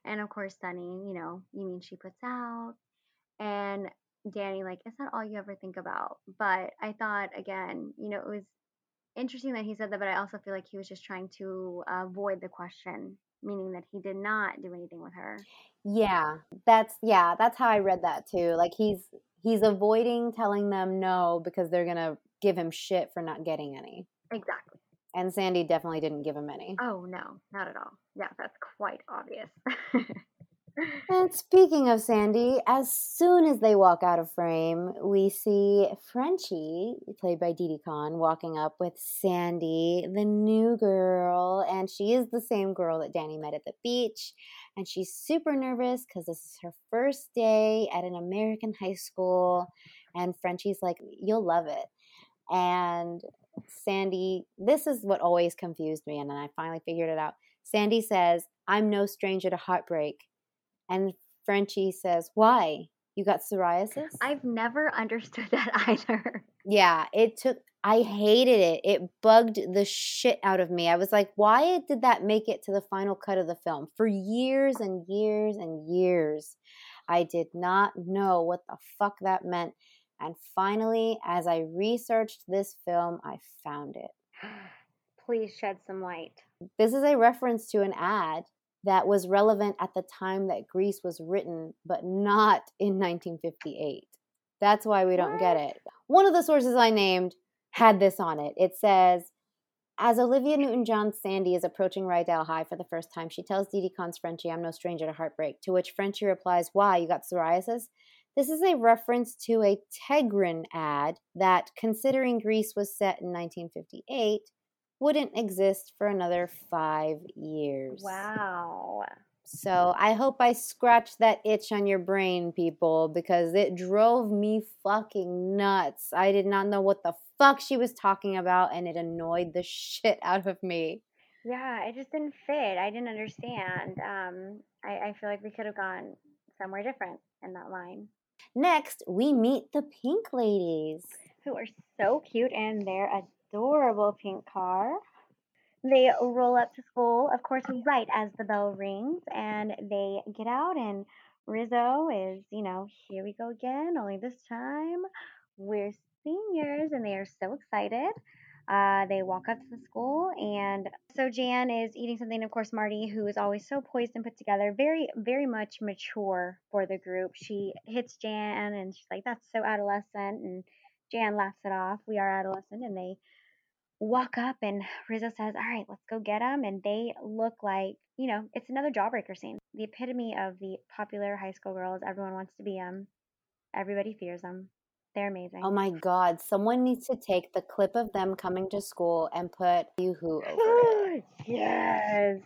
and of course Sonny, you know, you mean she puts out, and Danny like, is that all you ever think about? But I thought again, you know, it was interesting that he said that, but I also feel like he was just trying to avoid the question, meaning that he did not do anything with her. Yeah, that's yeah, that's how I read that too. Like he's he's avoiding telling them no because they're gonna give him shit for not getting any. Exactly. And Sandy definitely didn't give him any. Oh no, not at all. Yeah, that's quite obvious. And speaking of Sandy, as soon as they walk out of frame, we see Frenchie, played by Didi Conn, walking up with Sandy, the new girl. And she is the same girl that Danny met at the beach. And she's super nervous because this is her first day at an American high school. And Frenchie's like, You'll love it. And Sandy, this is what always confused me. And then I finally figured it out. Sandy says, I'm no stranger to heartbreak. And Frenchie says, Why? You got psoriasis? I've never understood that either. yeah, it took, I hated it. It bugged the shit out of me. I was like, Why did that make it to the final cut of the film? For years and years and years, I did not know what the fuck that meant. And finally, as I researched this film, I found it. Please shed some light. This is a reference to an ad that was relevant at the time that Grease was written, but not in 1958. That's why we don't get it. One of the sources I named had this on it. It says, as Olivia Newton John's Sandy is approaching Rydell High for the first time, she tells Didi Conn's Frenchie, I'm no stranger to heartbreak. To which Frenchie replies, Why? You got psoriasis? This is a reference to a Tegrin ad that, considering Grease was set in 1958, wouldn't exist for another five years. Wow. So I hope I scratched that itch on your brain, people, because it drove me fucking nuts. I did not know what the fuck she was talking about, and it annoyed the shit out of me. Yeah, it just didn't fit. I didn't understand. Um, I, I feel like we could have gone somewhere different in that line. Next, we meet the Pink Ladies. Who are so cute in their adorable pink car. They roll up to school, of course, right as the bell rings, and they get out, and Rizzo is, you know, here we go again, only this time we're seniors, and they are so excited. Uh, they walk up to the school, and so Jan is eating something. Of course, Marty, who is always so poised and put together, very, very much mature for the group. She hits Jan, and she's like, "That's so adolescent," and Jan laughs it off. We are adolescent, and they walk up, and Rizzo says, "All right, let's go get them." And they look like, you know, it's another jawbreaker scene. The epitome of the popular high school girls. Everyone wants to be them. Everybody fears them. They're amazing. Oh my god, someone needs to take the clip of them coming to school and put Yoo-hoo over it. yes.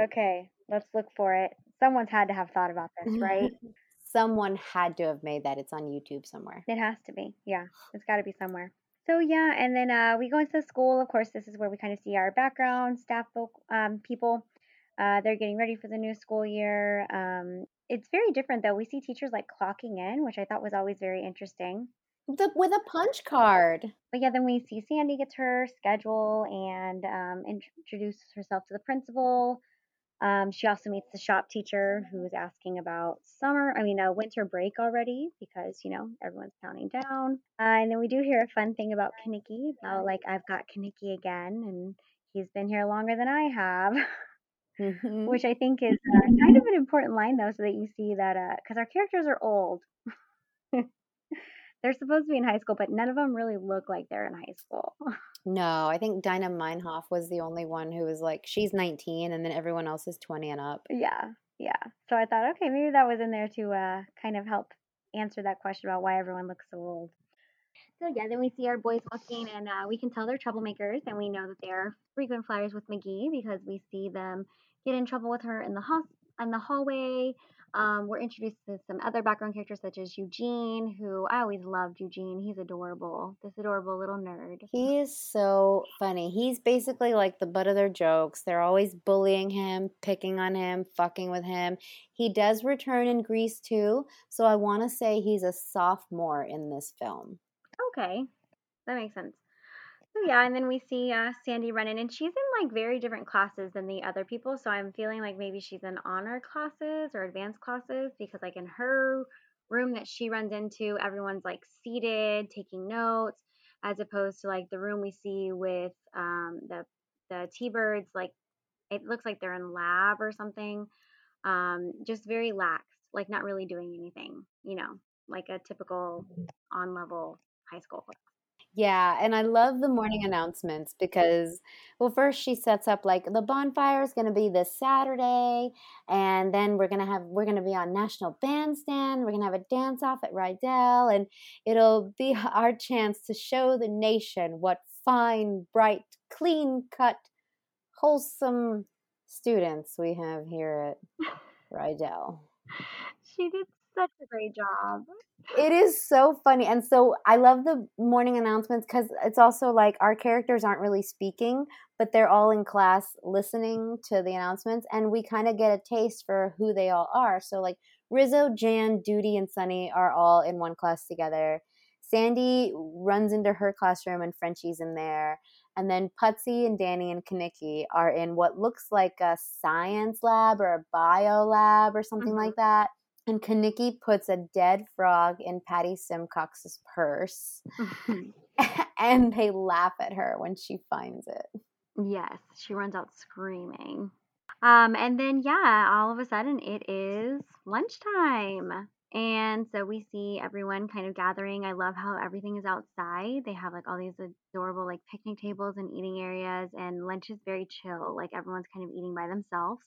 Okay, let's look for it. Someone's had to have thought about this, right? Someone had to have made that. It's on YouTube somewhere. It has to be. Yeah, it's got to be somewhere. So yeah, and then uh, we go into the school. Of course, this is where we kind of see our background staff um, people. Uh, they're getting ready for the new school year. Um, it's very different though. We see teachers like clocking in, which I thought was always very interesting. The, with a punch card. But yeah, then we see Sandy gets her schedule and um, introduces herself to the principal. Um, she also meets the shop teacher who is asking about summer, I mean, a winter break already because, you know, everyone's counting down. Uh, and then we do hear a fun thing about Kenickie, about like, I've got Kenickie again, and he's been here longer than I have, Mhm. which I think is uh, kind of an important line, though, so that you see that, because our characters are old. they're supposed to be in high school, but none of them really look like they're in high school. No, I think Dinah Manoff was the only one who was like, she's 19, and then everyone else is 20 and up. Yeah, yeah. So I thought, okay, maybe that was in there to uh, kind of help answer that question about why everyone looks so old. So yeah, then we see our boys walking, and uh, we can tell they're troublemakers, and we know that they're frequent flyers with McGee because we see them get in trouble with her in the hall in the hallway. Um, we're introduced to some other background characters such as Eugene, who I always loved Eugene. He's adorable, this adorable little nerd. He is so funny. He's basically like the butt of their jokes. They're always bullying him, picking on him, fucking with him. He does return in Grease 2, so I want to say he's a sophomore in this film. Okay, that makes sense. So yeah, and then we see uh, Sandy running, and she's in like very different classes than the other people. So I'm feeling like maybe she's in honor classes or advanced classes because like in her room that she runs into, everyone's like seated taking notes, as opposed to like the room we see with um, the the T-birds. Like it looks like they're in lab or something. Um, just very lax, like not really doing anything. You know, like a typical on level high school class. Yeah, and I love the morning announcements because, well, first she sets up like the bonfire is going to be this Saturday, and then we're gonna have we're gonna be on National Bandstand. We're gonna have a dance off at Rydell, and it'll be our chance to show the nation what fine, bright, clean cut, wholesome students we have here at Rydell. She did such a great job. It is so funny. And so I love the morning announcements because it's also like our characters aren't really speaking, but they're all in class listening to the announcements. And we kind of get a taste for who they all are. So, like Rizzo, Jan, Doody, and Sonny are all in one class together. Sandy runs into her classroom and Frenchie's in there. And then Putzie and Danny and Kenickie are in what looks like a science lab or a bio lab or something mm-hmm. like that. And Kenickie puts a dead frog in Patty Simcox's purse. and they laugh at her when she finds it. Yes, she runs out screaming. Um, and then, yeah, all of a sudden it is lunchtime. And so we see everyone kind of gathering. I love how everything is outside. They have like all these adorable like picnic tables and eating areas, and lunch is very chill. Like everyone's kind of eating by themselves.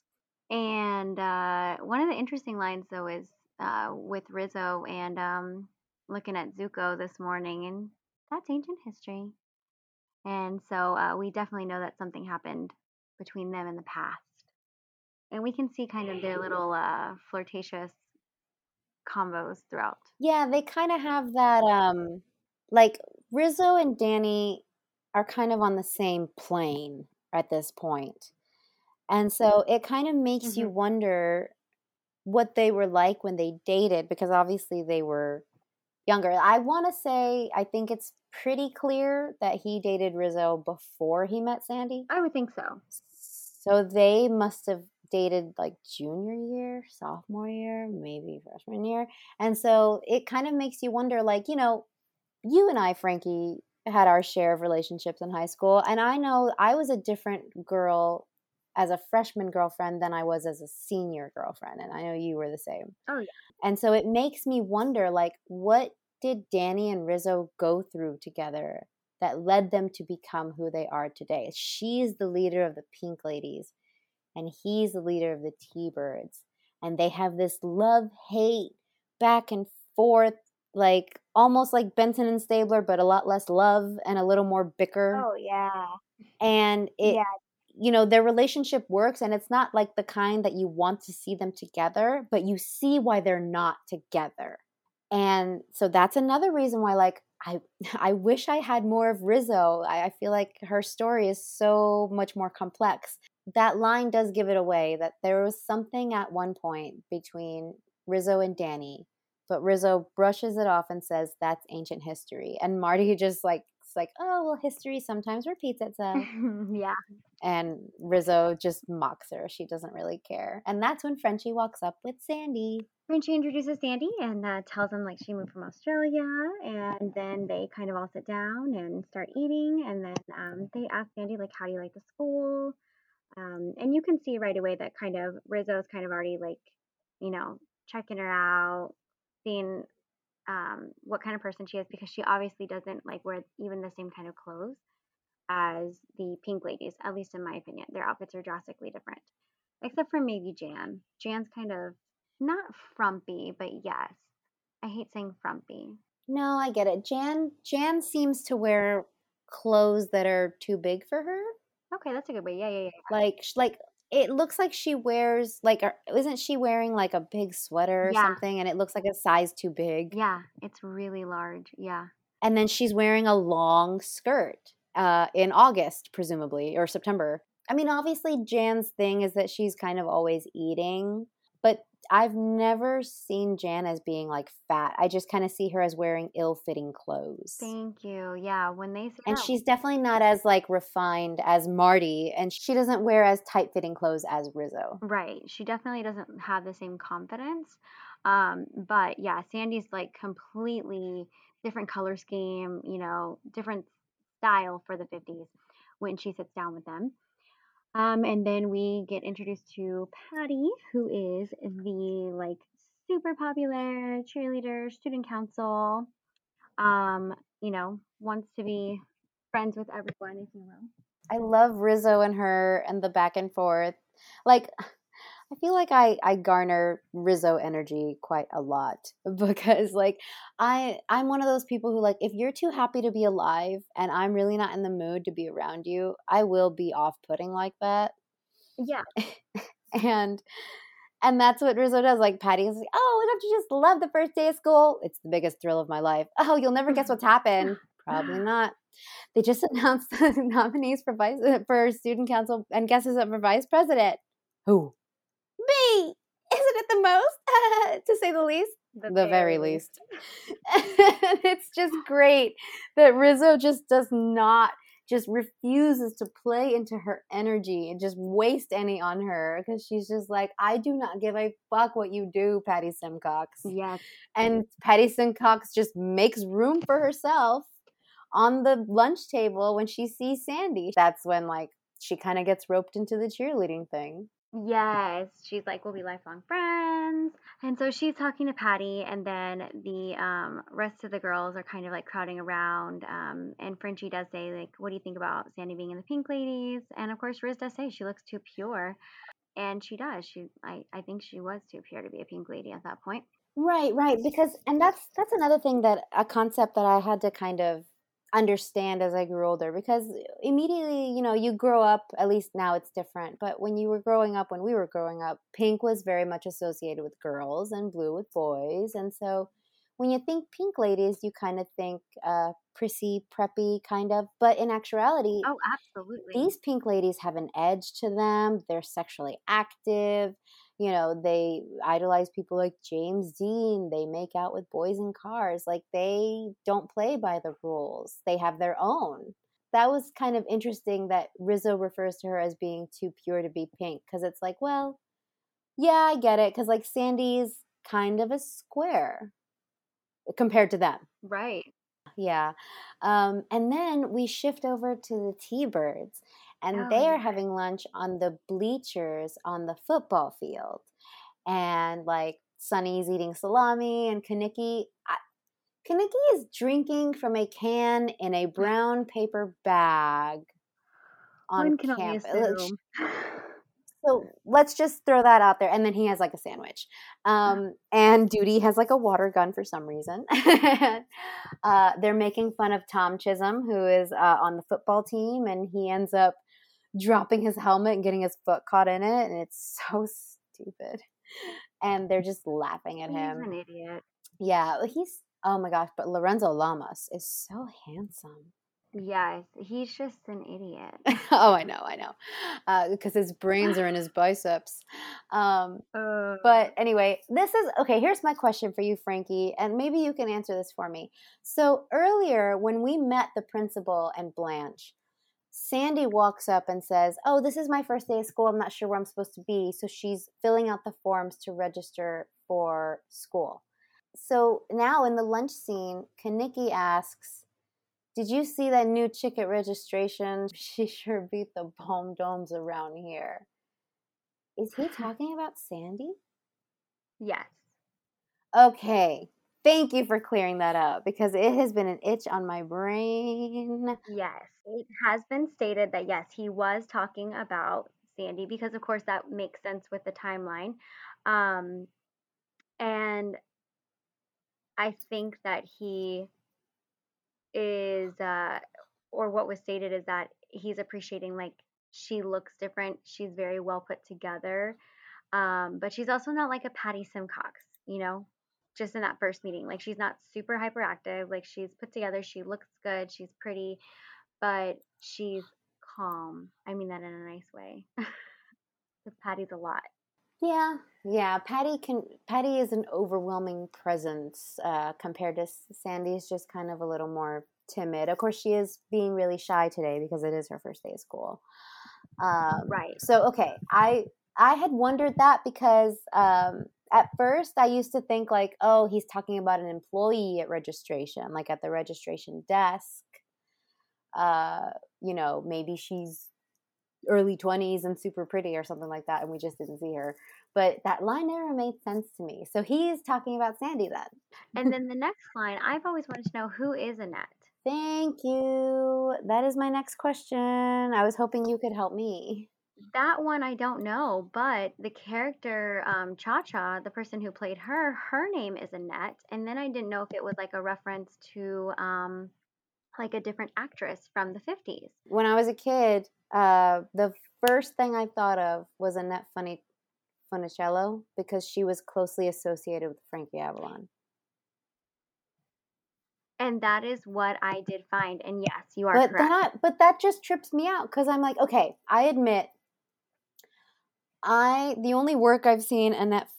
And uh, one of the interesting lines, though, is uh, with Rizzo and um, looking at Zuko this morning, and that's ancient history. And so uh, we definitely know that something happened between them in the past. And we can see kind of their little uh, flirtatious combos throughout. Yeah, they kind of have that, um, like Rizzo and Danny are kind of on the same plane at this point. And so it kind of makes mm-hmm. you wonder what they were like when they dated because obviously they were younger. I want to say I think it's pretty clear that he dated Rizzo before he met Sandy. I would think so. So they must have dated like junior year, sophomore year, maybe freshman year. And so it kind of makes you wonder like, you know, you and I, Frankie, had our share of relationships in high school. And I know I was a different girl as a freshman girlfriend than I was as a senior girlfriend. And I know you were the same. Oh, yeah. And so it makes me wonder like, what did Danny and Rizzo go through together that led them to become who they are today? She's the leader of the Pink Ladies, and he's the leader of the T Birds. And they have this love hate back and forth, like almost like Benson and Stabler, but a lot less love and a little more bicker. Oh, yeah. And it, yeah you know their relationship works and it's not like the kind that you want to see them together but you see why they're not together. And so that's another reason why like i i wish i had more of rizzo. I, I feel like her story is so much more complex. That line does give it away that there was something at one point between rizzo and danny but rizzo brushes it off and says that's ancient history. And marty just like it's like, oh, well, history sometimes repeats itself. yeah. And Rizzo just mocks her. She doesn't really care. And that's when Frenchie walks up with Sandy. Frenchie introduces Sandy and uh, tells him like she moved from Australia. And then they kind of all sit down and start eating. And then um, they ask Sandy like, how do you like the school? Um, and you can see right away that kind of Rizzo's kind of already like, you know, checking her out, seeing um, what kind of person she is because she obviously doesn't like wear even the same kind of clothes as the pink ladies, at least in my opinion. Their outfits are drastically different, except for maybe Jan. Jan's kind of not frumpy, but yes. I hate saying frumpy. No, I get it. Jan Jan seems to wear clothes that are too big for her. Okay, that's a good way. Yeah, yeah, yeah. Like like it looks like she wears like a, isn't she wearing like a big sweater or Yeah. something and it looks like a size too big. Yeah, it's really large. Yeah. And then she's wearing a long skirt uh in August presumably or September. I mean obviously Jan's thing is that she's kind of always eating, but I've never seen Jan as being like fat. I just kind of see her as wearing ill-fitting clothes. Thank you. Yeah, when they And that- she's definitely not as like refined as Marty, and she doesn't wear as tight fitting clothes as Rizzo. Right. She definitely doesn't have the same confidence. Um, but yeah, Sandy's like completely different color scheme, you know, different style for the 50s when she sits down with them. Um, and then we get introduced to Patty, who is the like super popular cheerleader, student council. Um, you know, wants to be friends with everyone, if you will. I love Rizzo and her and the back and forth. Like, I feel like I I garner Rizzo energy quite a lot because like I I'm one of those people who like if you're too happy to be alive and I'm really not in the mood to be around you, I will be off-putting like that. Yeah. and and that's what Rizzo does. Like Patty is like, "Oh, don't you just love the first day of school? It's the biggest thrill of my life. Oh, you'll never guess what's happened. Probably not. They just announced the nominees for vice for student council, and guess who's up for vice president? Who? Me. Isn't it the most, to say the least? The, very least. it's just great that Rizzo just does not just refuses to play into her energy and just waste any on her because she's just like, I do not give a fuck what you do, Patty Simcox. Yes. And Patty Simcox just makes room for herself on the lunch table when she sees Sandy. That's when like she kind of gets roped into the cheerleading thing. Yes, she's like, we'll be lifelong friends. And so she's talking to Patty, and then the um, rest of the girls are kind of like crowding around. Um, and Frenchie does say, like, what do you think about Sandy being in the Pink Ladies? And of course, Riz does say she looks too pure. And she does. She, I, I think she was too pure to be a pink lady at that point. Right, right. Because and that's that's another thing that a concept that I had to kind of understand as I grew older because immediately, you know, you grow up, at least now it's different, but when you were growing up, when we were growing up, pink was very much associated with girls and blue with boys. And so when you think pink ladies, you kind of think uh prissy, preppy kind of, but in actuality, Oh, absolutely. these pink ladies have an edge to them. They're sexually active. You know, they idolize people like James Dean. They make out with boys in cars. Like they don't play by the rules, they have their own. That was kind of interesting that Rizzo refers to her as being too pure to be pink because it's like, well, yeah, I get it. Because like Sandy's kind of a square compared to them. right. Yeah. Um, and then we shift over to the T Birds, and Oh, they are yeah. having lunch on the bleachers on the football field. And like Sonny's eating salami, and Kenickie. I, Kenickie is drinking from a can in a brown paper bag on campus. Uh. So let's just throw that out there. And then he has like a sandwich. Um, and Doody has like a water gun for some reason. uh, they're making fun of Tom Chisum, who is uh, on the football team, and he ends up dropping his helmet and getting his foot caught in it. And it's so stupid. And they're just laughing at He's him. an idiot. Yeah, he's, oh my gosh, but Lorenzo Lamas is so handsome. Yeah, he's just an idiot. oh, I know, I know. Because his brains are in his biceps. Um, Uh, But anyway, this is okay. Here's my question for you, Frankie, and maybe you can answer this for me. So earlier, when we met the principal and Blanche, Sandy walks up and says, Oh, this is my first day of school. I'm not sure where I'm supposed to be. So she's filling out the forms to register for school. So now in the lunch scene, Kenickie asks, Did you see that new chick at registration? She sure beat the bomb domes around here. Is he talking about Sandy? yes. Okay. Thank you for clearing that up because it has been an itch on my brain. Yes, it has been stated that yes, he was talking about Sandy because, of course, that makes sense with the timeline. Um, and I think that he is, uh, or what was stated is that he's appreciating like she looks different. She's very well put together. Um, but she's also not like a Patty Simcox, you know, just in that first meeting. Like she's not super hyperactive. Like she's put together. She looks good. She's pretty, but she's calm. I mean that in a nice way. Because Patty's a lot. Yeah, yeah. Patty can. Patty is an overwhelming presence uh, compared to Sandy's. Just kind of a little more timid. Of course, she is being really shy today because it is her first day of school. Um, right. So okay, I I had wondered that because um, at first I used to think like, oh, he's talking about an employee at registration, like at the registration desk. Uh, you know, maybe she's early 20s and super pretty or something like that and we just didn't see her but that line never made sense to me. So he's talking about sandy then. And then the next line i've always wanted to know who is annette? Thank you. That is my next question. I was hoping you could help me. That one i don't know but the character um, cha cha the person who played her her name is annette and then i didn't know if it was like a reference to um, like a different actress from the 50s when i was a kid uh, the first thing I thought of was Annette Funny Funicello because she was closely associated with Frankie Avalon. And that is what I did find. And yes, you are but correct. That, but that just trips me out because I'm like, okay, I admit, I the only work I've seen Annette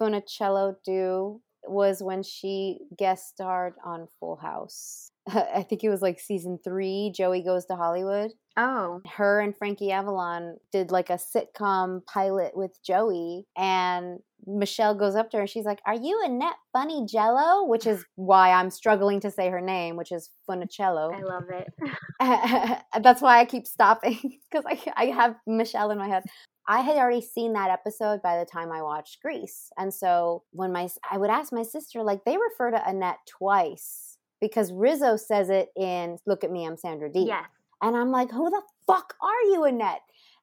Funicello do was when she guest starred on Full House. I think it was like season three. Joey goes to Hollywood. Oh. Her and Frankie Avalon did like a sitcom pilot with Joey, and Michelle goes up to her and she's like, Are you Annette Funny Jello? Which is why I'm struggling to say her name, which is Funicello. I love it. That's why I keep stopping because I, I have Michelle in my head. I had already seen that episode by the time I watched Grease. And so when my I would ask my sister, like they refer to Annette twice because Rizzo says it in Look at Me, I'm Sandra Dee. Yes. And I'm like, who the fuck are you, Annette?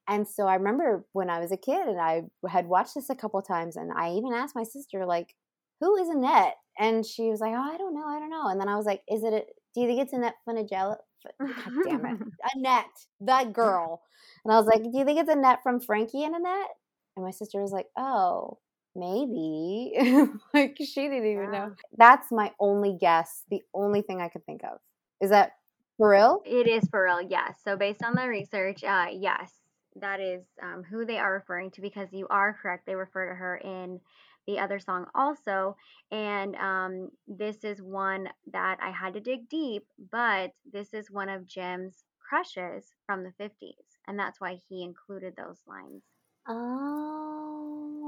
And so I remember when I was a kid and I had watched this a couple times and I even asked my sister, like, who is Annette? And she was like, oh, I don't know, I don't know. And then I was like, is it, a, do you think it's Annette Funicello? God damn it. Annette, that girl. And I was like, do you think it's Annette from Frankie and Annette? And my sister was like, oh, maybe. like she didn't even yeah. know. That's my only guess. The only thing I could think of. Is that for real? It is for real, yes. So based on the research, uh, yes, that is um, who they are referring to because you are correct. They refer to her in the other song also. And um, this is one that I had to dig deep, but this is one of Jim's crushes from the 50s. And that's why he included those lines. Oh,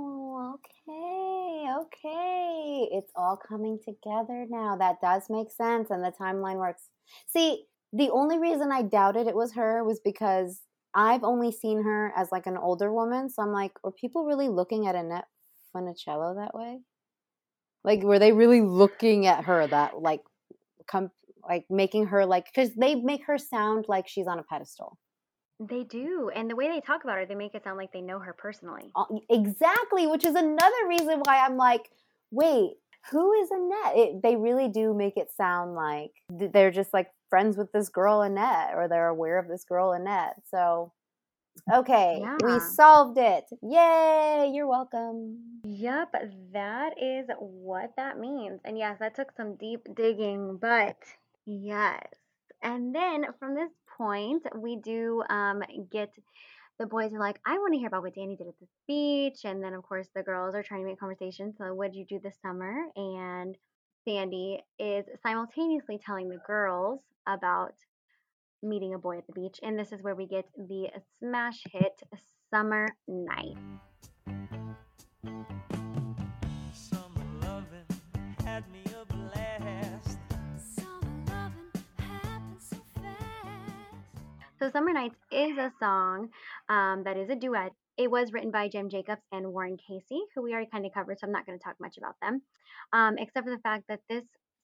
okay, okay. It's all coming together now. That does make sense, and the timeline works. See, the only reason I doubted it was her was because I've only seen her as like an older woman. So I'm like, are people really looking at Annette Funicello that way? Like, were they really looking at her that like, come like making her like because they make her sound like she's on a pedestal. They do. And the way they talk about her, they make it sound like they know her personally. Exactly, which is another reason why I'm like, wait, who is Annette? It, they really do make it sound like they're just like friends with this girl Annette or they're aware of this girl Annette. So, okay, yeah. we solved it. Yay, you're welcome. Yep, that is what that means. And yes, that took some deep digging, but yes. And then from this point, we do um, get the boys are like, I want to hear about what Danny did at the beach. And then, of course, the girls are trying to make conversation. So, what did you do this summer? And Sandy is simultaneously telling the girls about meeting a boy at the beach. And this is where we get the smash hit Summer Night. So Summer Nights is a song um, that is a duet. It was written by Jim Jacobs and Warren Casey, who we already kind of covered, so I'm not going to talk much about them, um, except for the fact that this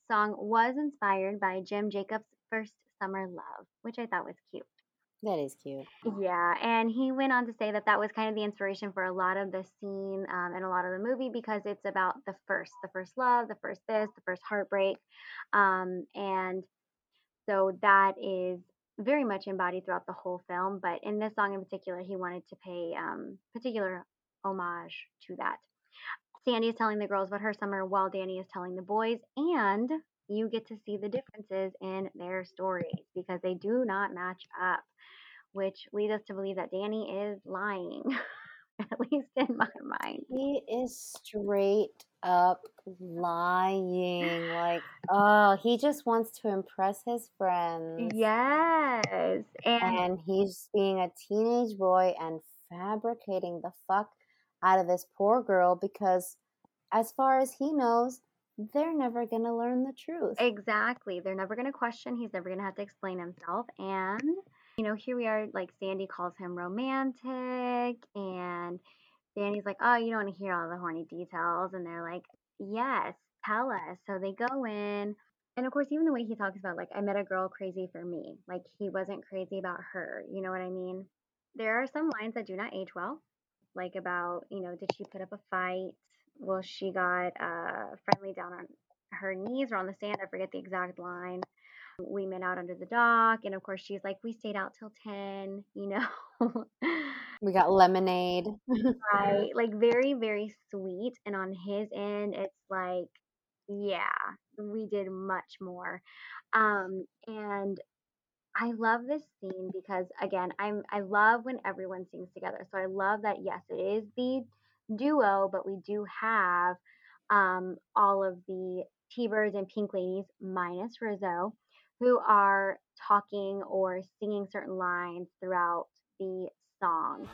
song was inspired by Jim Jacobs' first Summer Love, which I thought was cute. That is cute. Yeah, and he went on to say that that was kind of the inspiration for a lot of the scene um, and a lot of the movie because it's about the first, the first love, the first this, the first heartbreak, um, and so that is very much embodied throughout the whole film. But in this song in particular, he wanted to pay um, particular homage to that. Sandy is telling the girls about her summer while Danny is telling the boys, and you get to see the differences in their stories because they do not match up, which leads us to believe that Danny is lying, at least in my mind. He is straight up lying. Like, oh, he just wants to impress his friends. Yes. And, And he's being a teenage boy and fabricating the fuck out of this poor girl because, as far as he knows, they're never going to learn the truth. Exactly. They're never going to question. He's never going to have to explain himself. And, you know, here we are, like, Sandy calls him romantic. And Danny's like, oh, you don't want to hear all the horny details. And they're like, yes, tell us. So they go in. And of course, even the way he talks about, like, I met a girl crazy for me. Like, he wasn't crazy about her. You know what I mean? There are some lines that do not age well, like about, you know, did she put up a fight? Well, she got uh, friendly down on her knees or on the sand. I forget the exact line. We met out under the dock. And of course, she's like, we stayed out till 10, you know? We got lemonade. right. Like, very, very sweet. And on his end, it's like, yeah, we did much more. Um, and I love this scene because again, I'm I love when everyone sings together. So I love that yes, it is the duo, but we do have um all of the T-Birds and Pink Ladies minus Rizzo who are talking or singing certain lines throughout the song.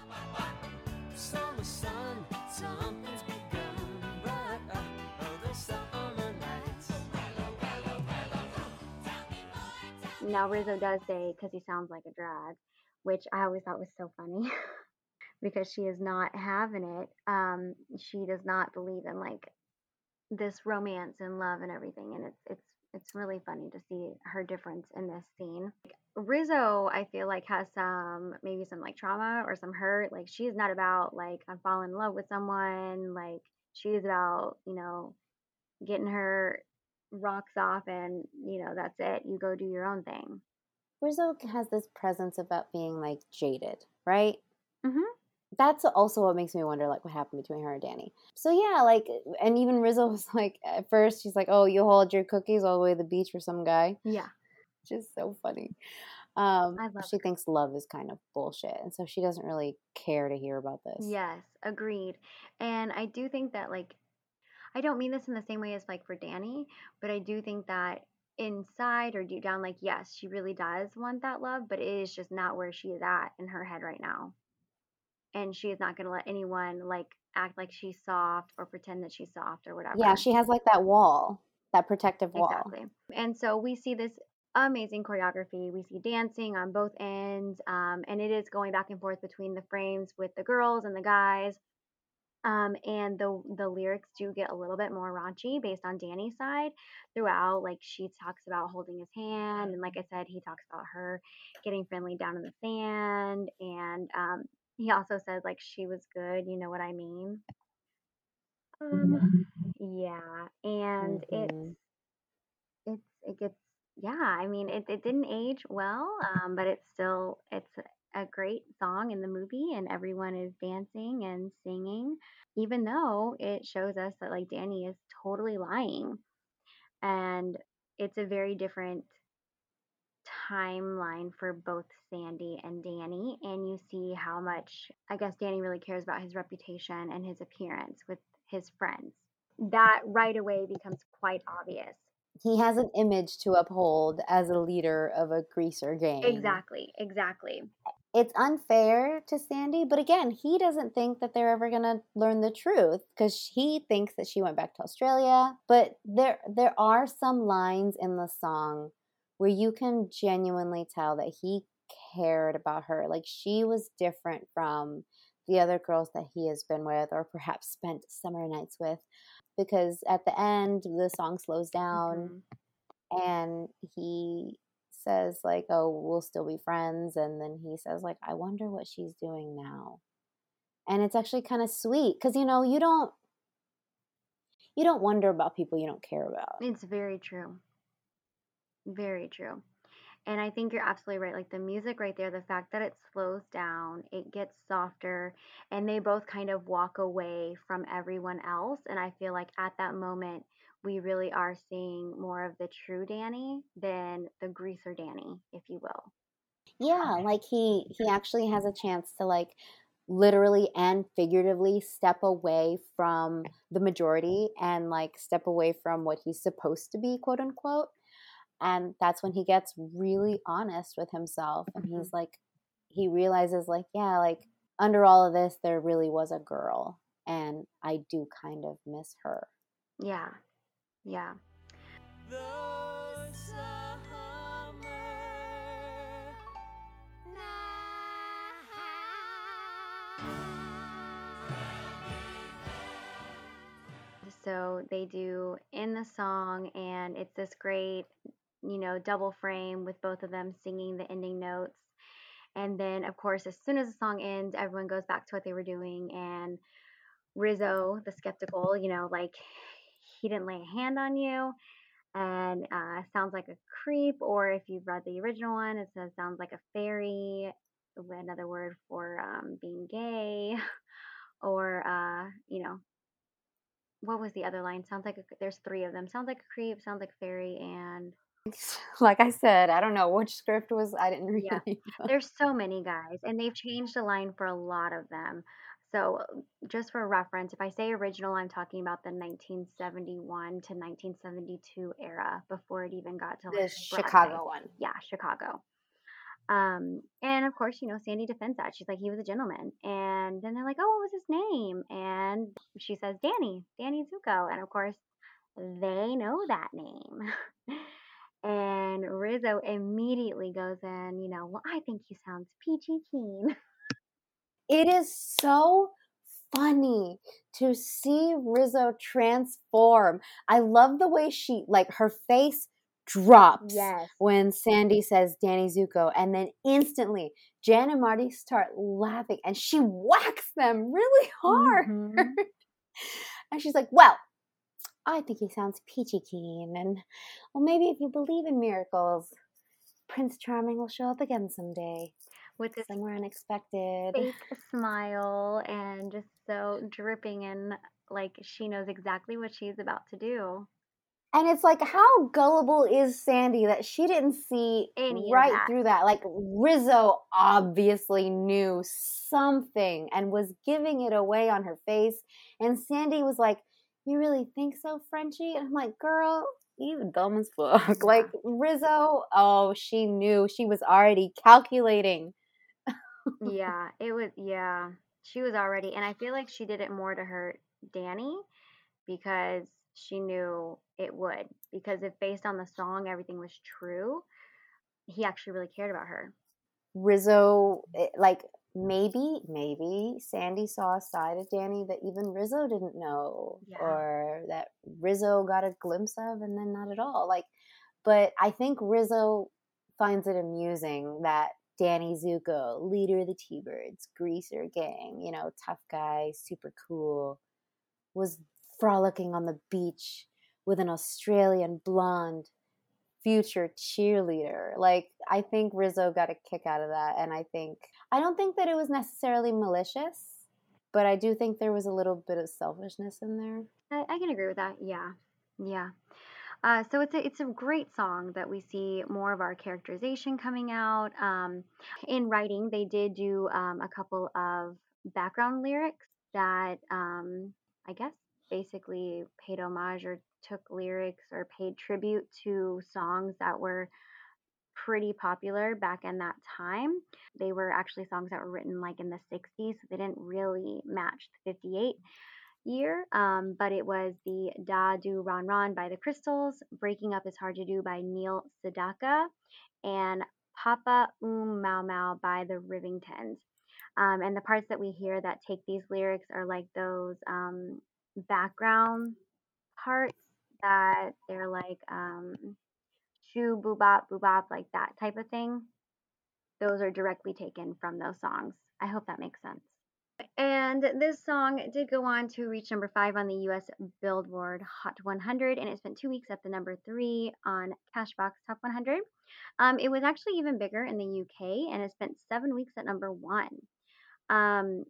Now Rizzo does say because he sounds like a drag, which I always thought was so funny because she is not having it. Um, she does not believe in like this romance and love and everything, and it's it's it's really funny to see her difference in this scene. Like, Rizzo, I feel like has some maybe some like trauma or some hurt. Like she's not about like I'm falling in love with someone. Like she's about you know getting her rocks off and you know that's it. You go do your own thing. Rizzo has this presence about being like jaded, right? Mhm. That's also what makes me wonder, like, what happened between her and Danny. So yeah, like, and even Rizzo was like, at first she's like, "Oh, you hold your cookies all the way to the beach for some guy," Yeah. which is so funny. Um, I love she thinks love is kind of bullshit, and so she doesn't really care to hear about this. Yes, agreed. And I do think that like I don't mean this in the same way as like for Danny, but I do think that inside or deep down, like yes, she really does want that love, but it is just not where she is at in her head right now. And she is not gonna let anyone like act like she's soft or pretend that she's soft or whatever. Yeah, she has like that wall, that protective wall. Exactly. And so we see this amazing choreography. We see dancing on both ends, um, and it is going back and forth between the frames with the girls and the guys. Um, and the the lyrics do get a little bit more raunchy based on Danny's side throughout. Like she talks about holding his hand, and like I said, he talks about her getting friendly down in the sand, and um, he also says like she was good. You know what I mean? Um, yeah, and it's Mhm. it's it gets yeah i mean it, it didn't age well um but it's still it's a great song in the movie and everyone is dancing and singing even though it shows us that like danny is totally lying and it's a very different timeline for both sandy and danny and you see how much i guess danny really cares about his reputation and his appearance with his friends that right away becomes quite obvious He has an image to uphold as a leader of a greaser gang. Exactly, exactly. It's unfair to Sandy, but again, he doesn't think that they're ever going to learn the truth because he thinks that she went back to Australia. But there, there are some lines in the song where you can genuinely tell that he cared about her. Like she was different from the other girls that he has been with or perhaps spent summer nights with because at the end the song slows down Mhm. and he says like, "Oh, we'll still be friends," and then he says like, "I wonder what she's doing now," and it's actually kind of sweet because you know you don't you don't wonder about people you don't care about. It's very true. Very true. And I think you're absolutely right. Like the music right there, the fact that it slows down, it gets softer, and they both kind of walk away from everyone else. And I feel like at that moment, we really are seeing more of the true Danny than the greaser Danny, if you will. Yeah, like he he actually has a chance to like literally and figuratively step away from the majority and like step away from what he's supposed to be, quote unquote. And that's when he gets really honest with himself and Mhm. he's like he realizes like, yeah, like under all of this there really was a girl and I do kind of miss her. Yeah. Yeah. So they do in the song, and it's this great, you know, double frame with both of them singing the ending notes. And then, of course, as soon as the song ends, everyone goes back to what they were doing. And Rizzo, the skeptical, you know, like he didn't lay a hand on you and uh, sounds like a creep. Or if you've read the original one, it says sounds like a fairy, another word for um, being gay. Or, uh, you know, what was the other line? Sounds like a, there's three of them. Sounds like a creep, sounds like a fairy, and like I said, I don't know which script was I didn't read Yeah. any of them. there's so many guys, and they've changed the line for a lot of them. So, just for reference, if I say original, I'm talking about the 1971 to 1972 era before it even got to The like. Chicago one. Yeah, Chicago. Um, and of course, you know, Sandy defends that. She's like, he was a gentleman. And then they're like, oh, what was his name? And she says, Danny, Danny Zuko. And of course, they know that name. and Rizzo immediately goes in, you know, well, I think he sounds peachy keen. It is so funny to see Rizzo transform. I love the way she like her face drops Yes. when Sandy says Danny Zuko, and then instantly Jan and Marty start laughing, and she whacks them really hard. Mhm. And she's like, "Well, I think he sounds peachy keen, and well, maybe if you believe in miracles, Prince Charming will show up again someday, With this somewhere unexpected." fake smile and just so dripping in like she knows exactly what she's about to do. And it's like, how gullible is Sandy that she didn't see Any right that. through that? Like, Rizzo obviously knew something and was giving it away on her face. And Sandy was like, You really think so, Frenchie? And I'm like, Girl, you dumb as fuck. Like, Rizzo, oh, she knew. She was already calculating. yeah, it was yeah. She was already and I feel like she did it more to hurt Danny because she knew it would. Because if based on the song everything was true, he actually really cared about her. Rizzo, eh, like, maybe, maybe Sandy saw a side of Danny that even Rizzo didn't know, Yeah. or that Rizzo got a glimpse of, and then not at all. Like, but I think Rizzo finds it amusing that Danny Zuko, leader of the T Birds, greaser gang, you know, tough guy, super cool, was frolicking on the beach with an Australian blonde future cheerleader. Like I think Rizzo got a kick out of that and I think I don't think that it was necessarily malicious, but I do think there was a little bit of selfishness in there. I, I can agree with that. Yeah. Yeah. Uh, so it's a it's a great song that we see more of our characterization coming out. Um, in writing, they did do um, a couple of background lyrics that um, I guess basically paid homage or took lyrics or paid tribute to songs that were pretty popular back in that time. They were actually songs that were written like in the 60s, so they didn't really match the 58 year, um, but it was the Da Do Ron Ron by the Crystals, Breaking Up Is Hard to Do by Neil Sedaka, and Papa Um Mau Mau by the Rivingtons. Um, and the parts that we hear that take these lyrics are like those um, background parts that they're like um, shoo boo bop boo bop like that type of thing. Those are directly taken from those songs. I hope that makes sense. And this song did go on to reach number five on the US Billboard Hot 100, and it spent two weeks at the number three on Cashbox Top 100. Um, it was actually even bigger in the UK, and it spent seven weeks at number one. Um,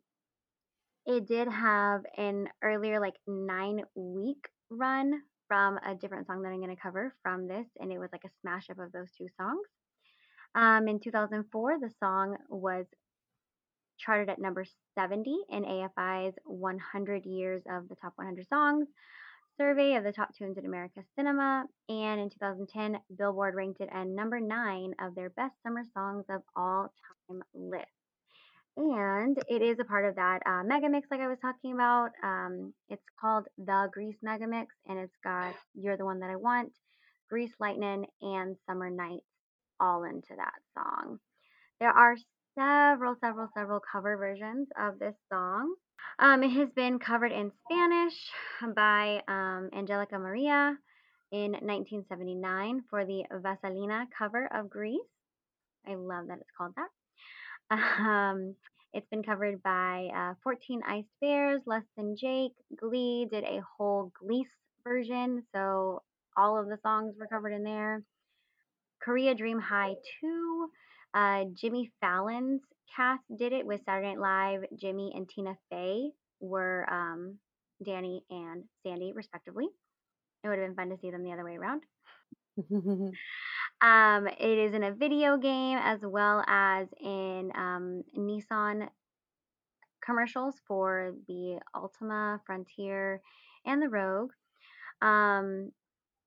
it did have an earlier, like nine week run from a different song that I'm going to cover from this, and it was like a smash up of those two songs. Um, in 2004, the song was charted at number 70 in AFI's 100 Years of the Top 100 Songs survey of the top tunes in America cinema. And in 2010, Billboard ranked it at number nine of their best summer songs of all time list. And it is a part of that uh, mega mix, like I was talking about. Um, it's called the Grease Mega Mix, and it's got You're the One That I Want, Grease Lightning, and Summer Nights all into that song. There are several, several, several cover versions of this song. Um, it has been covered in Spanish by um, Angelica Maria in 1979 for the Vaselina cover of Grease. I love that it's called that. Um, it's been covered by uh, 14 Iced Bears, Less Than Jake, Glee did a whole Glease version, so all of the songs were covered in there. Korea Dream High 2, uh, Jimmy Fallon's cast did it with Saturday Night Live. Jimmy and Tina Fey were um, Danny and Sandy, respectively. It would have been fun to see them the other way around. Um, it is in a video game as well as in um, Nissan commercials for the Altima, Frontier, and the Rogue. Um,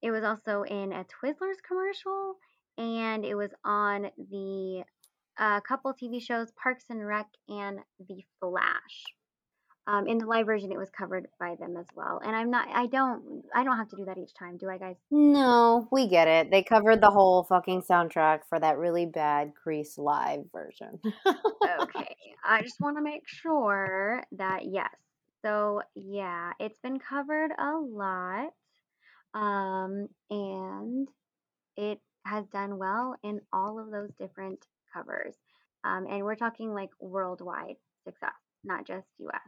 it was also in a Twizzlers commercial, and it was on the uh, couple TV shows Parks and Rec and The Flash. Um, in the live version, it was covered by them as well. And I'm not, I don't, I don't have to do that each time, do I, guys? no, we get it. They covered the whole fucking soundtrack for that really bad Grease live version. okay. I just want to make sure that yes. So yeah, it's been covered a lot. Um, and it has done well in all of those different covers. Um, and we're talking like worldwide success, not just US.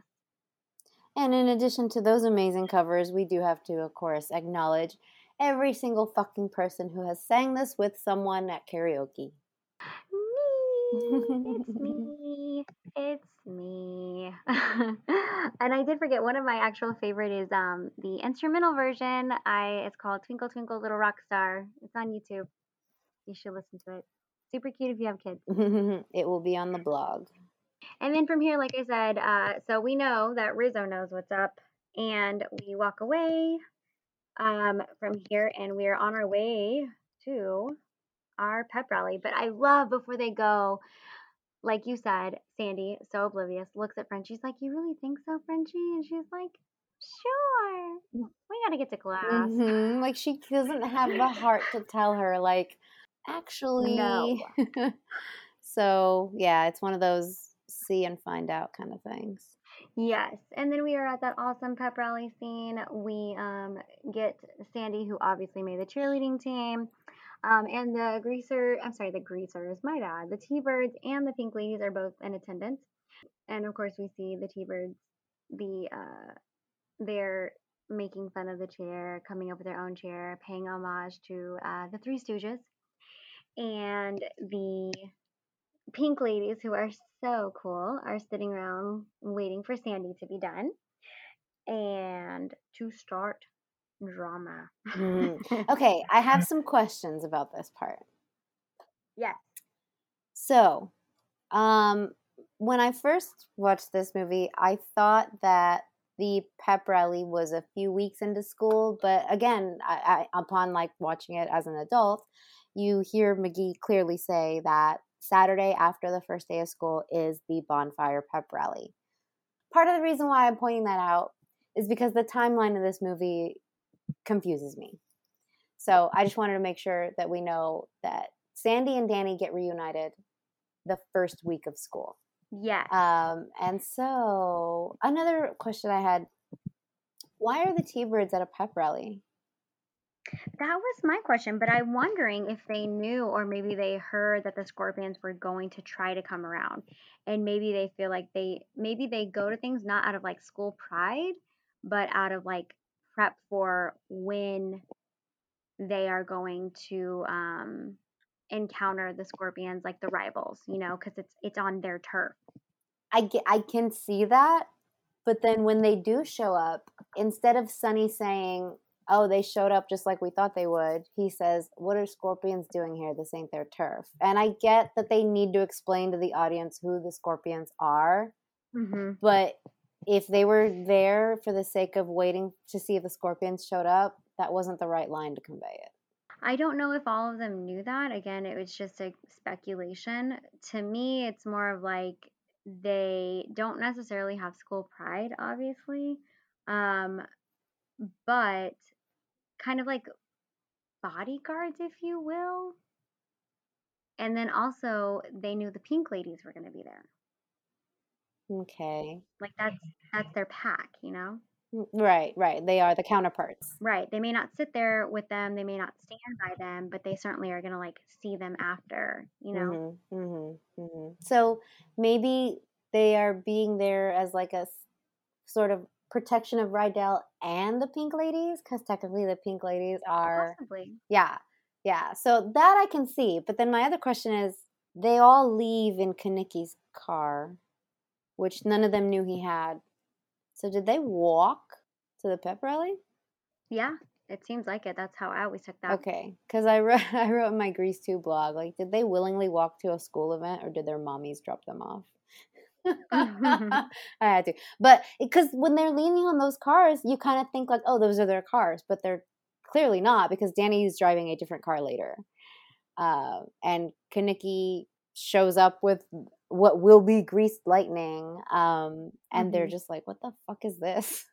And in addition to those amazing covers, we do have to, of course, acknowledge every single fucking person who has sang this with someone at karaoke. Me, it's me, it's me. and I did forget one of my actual favorite is um the instrumental version. I it's called Twinkle Twinkle Little Rock Star. It's on YouTube. You should listen to it. Super cute if you have kids. it will be on the blog. And then from here, like I said, uh, so we know that Rizzo knows what's up, and we walk away um, from here, and we're on our way to our pep rally. But I love before they go, like you said, Sandy, so oblivious, looks at Frenchie. She's like, "You really think so, Frenchie?" And she's like, "Sure. We gotta get to class." Mhm, Like she doesn't have the heart to tell her, like, actually. No. so, yeah, it's one of those see and find out kind of things. Yes, and then we are at that awesome pep rally scene. We um, get Sandy, who obviously made the cheerleading team, um, and the greaser. I'm sorry, the greasers. My bad. The T-birds and the pink ladies are both in attendance, and of course we see the T-birds. The uh, they're making fun of the chair, coming up with their own chair, paying homage to uh, the Three Stooges, and the pink ladies who are so cool are sitting around waiting for Sandy to be done and to start drama. Mhm. Okay, I have some questions about this part. Yes. So, um, when I first watched this movie, I thought that the pep rally was a few weeks into school, but again, I, I, upon like watching it as an adult, you hear McGee clearly say that Saturday after the first day of school is the bonfire pep rally. Part of the reason why I'm pointing that out is because the timeline of this movie confuses me. So I just wanted to make sure that we know that Sandy and Danny get reunited the first week of school. Yeah. Um, and so another question I had: Why are the T-Birds at a pep rally? That was my question, but I'm wondering if they knew or maybe they heard that the scorpions were going to try to come around. And maybe they feel like they maybe they go to things not out of like school pride, but out of like prep for when they are going to um encounter the scorpions like the rivals, you know, cuz it's it's on their turf. I get, I can see that, but then when they do show up, instead of Sonny saying, "Oh, they showed up just like we thought they would," he says, "What are scorpions doing here? This ain't their turf." And I get that they need to explain to the audience who the scorpions are, Mhm. but if they were there for the sake of waiting to see if the scorpions showed up, that wasn't the right line to convey it. I don't know if all of them knew that. Again, it was just a speculation. To me, it's more of like they don't necessarily have school pride, obviously, um, but kind of like bodyguards, if you will. And then also, they knew the pink ladies were going to be there. Okay. Like that's that's their pack, you know. Mm, Right, right. They are the counterparts. Right. They may not sit there with them, they may not stand by them, but they certainly are going to like see them after, you know. hmm hmm hmm So maybe they are being there as like a sort of protection of Rydell and the Pink Ladies, because technically the Pink Ladies oh, are, Possibly. yeah, yeah. So that I can see. But then my other question is, they all leave in Kenickie's car, which none of them knew he had. So did they walk to the pep rally? Yeah, it seems like it. That's how I always took that. Okay, because I wrote I wrote in my Grease Two blog like, did they willingly walk to a school event or did their mommies drop them off? I had to, but because when they're leaning on those cars, you kind of think like, oh, those are their cars, but they're clearly not because Danny's driving a different car later, uh, and Kenickie shows up with what will be greased lightning, um, and they're Mhm. just like, what the fuck is this?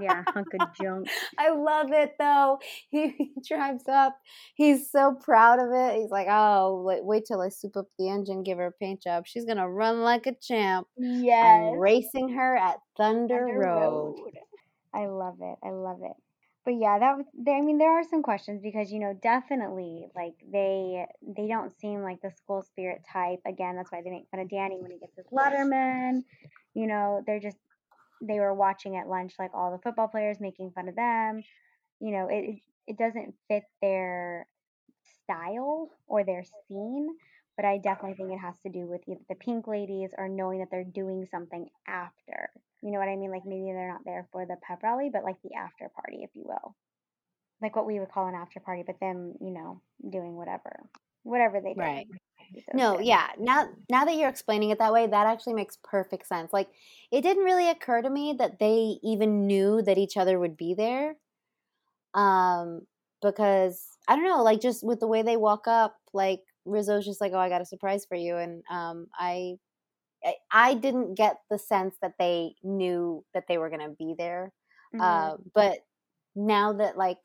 Yeah, hunk of junk. I love it though. He, he drives up. He's so proud of it. He's like, "Oh, wait, wait till I soup up the engine, give her a paint job. She's gonna run like a champ." I'm racing her at Thunder, Thunder Road. I love it. I love it. But yeah, that was. I mean, there are some questions because you know, definitely, like they they don't seem like the school spirit type. Again, that's why they make fun of Danny when he gets his Letterman. You know, they're just they were watching at lunch like all the football players making fun of them. You know, it it, doesn't fit their style or their scene. But I definitely think it has to do with either the pink ladies or knowing that they're doing something after. You know what I mean? Like maybe they're not there for the pep rally, but like the after party, if you will. Like what we would call an after party, but them, you know, doing whatever. Whatever they did. Right. No, good. yeah. Now now that you're explaining it that way, that actually makes perfect sense. Like it didn't really occur to me that they even knew that each other would be there. Um because I don't know, like just with the way they walk up, like Rizzo's just like, "Oh, I got a surprise for you." And um I I, didn't get the sense that they knew that they were going to be there. Mhm. Uh, but now that like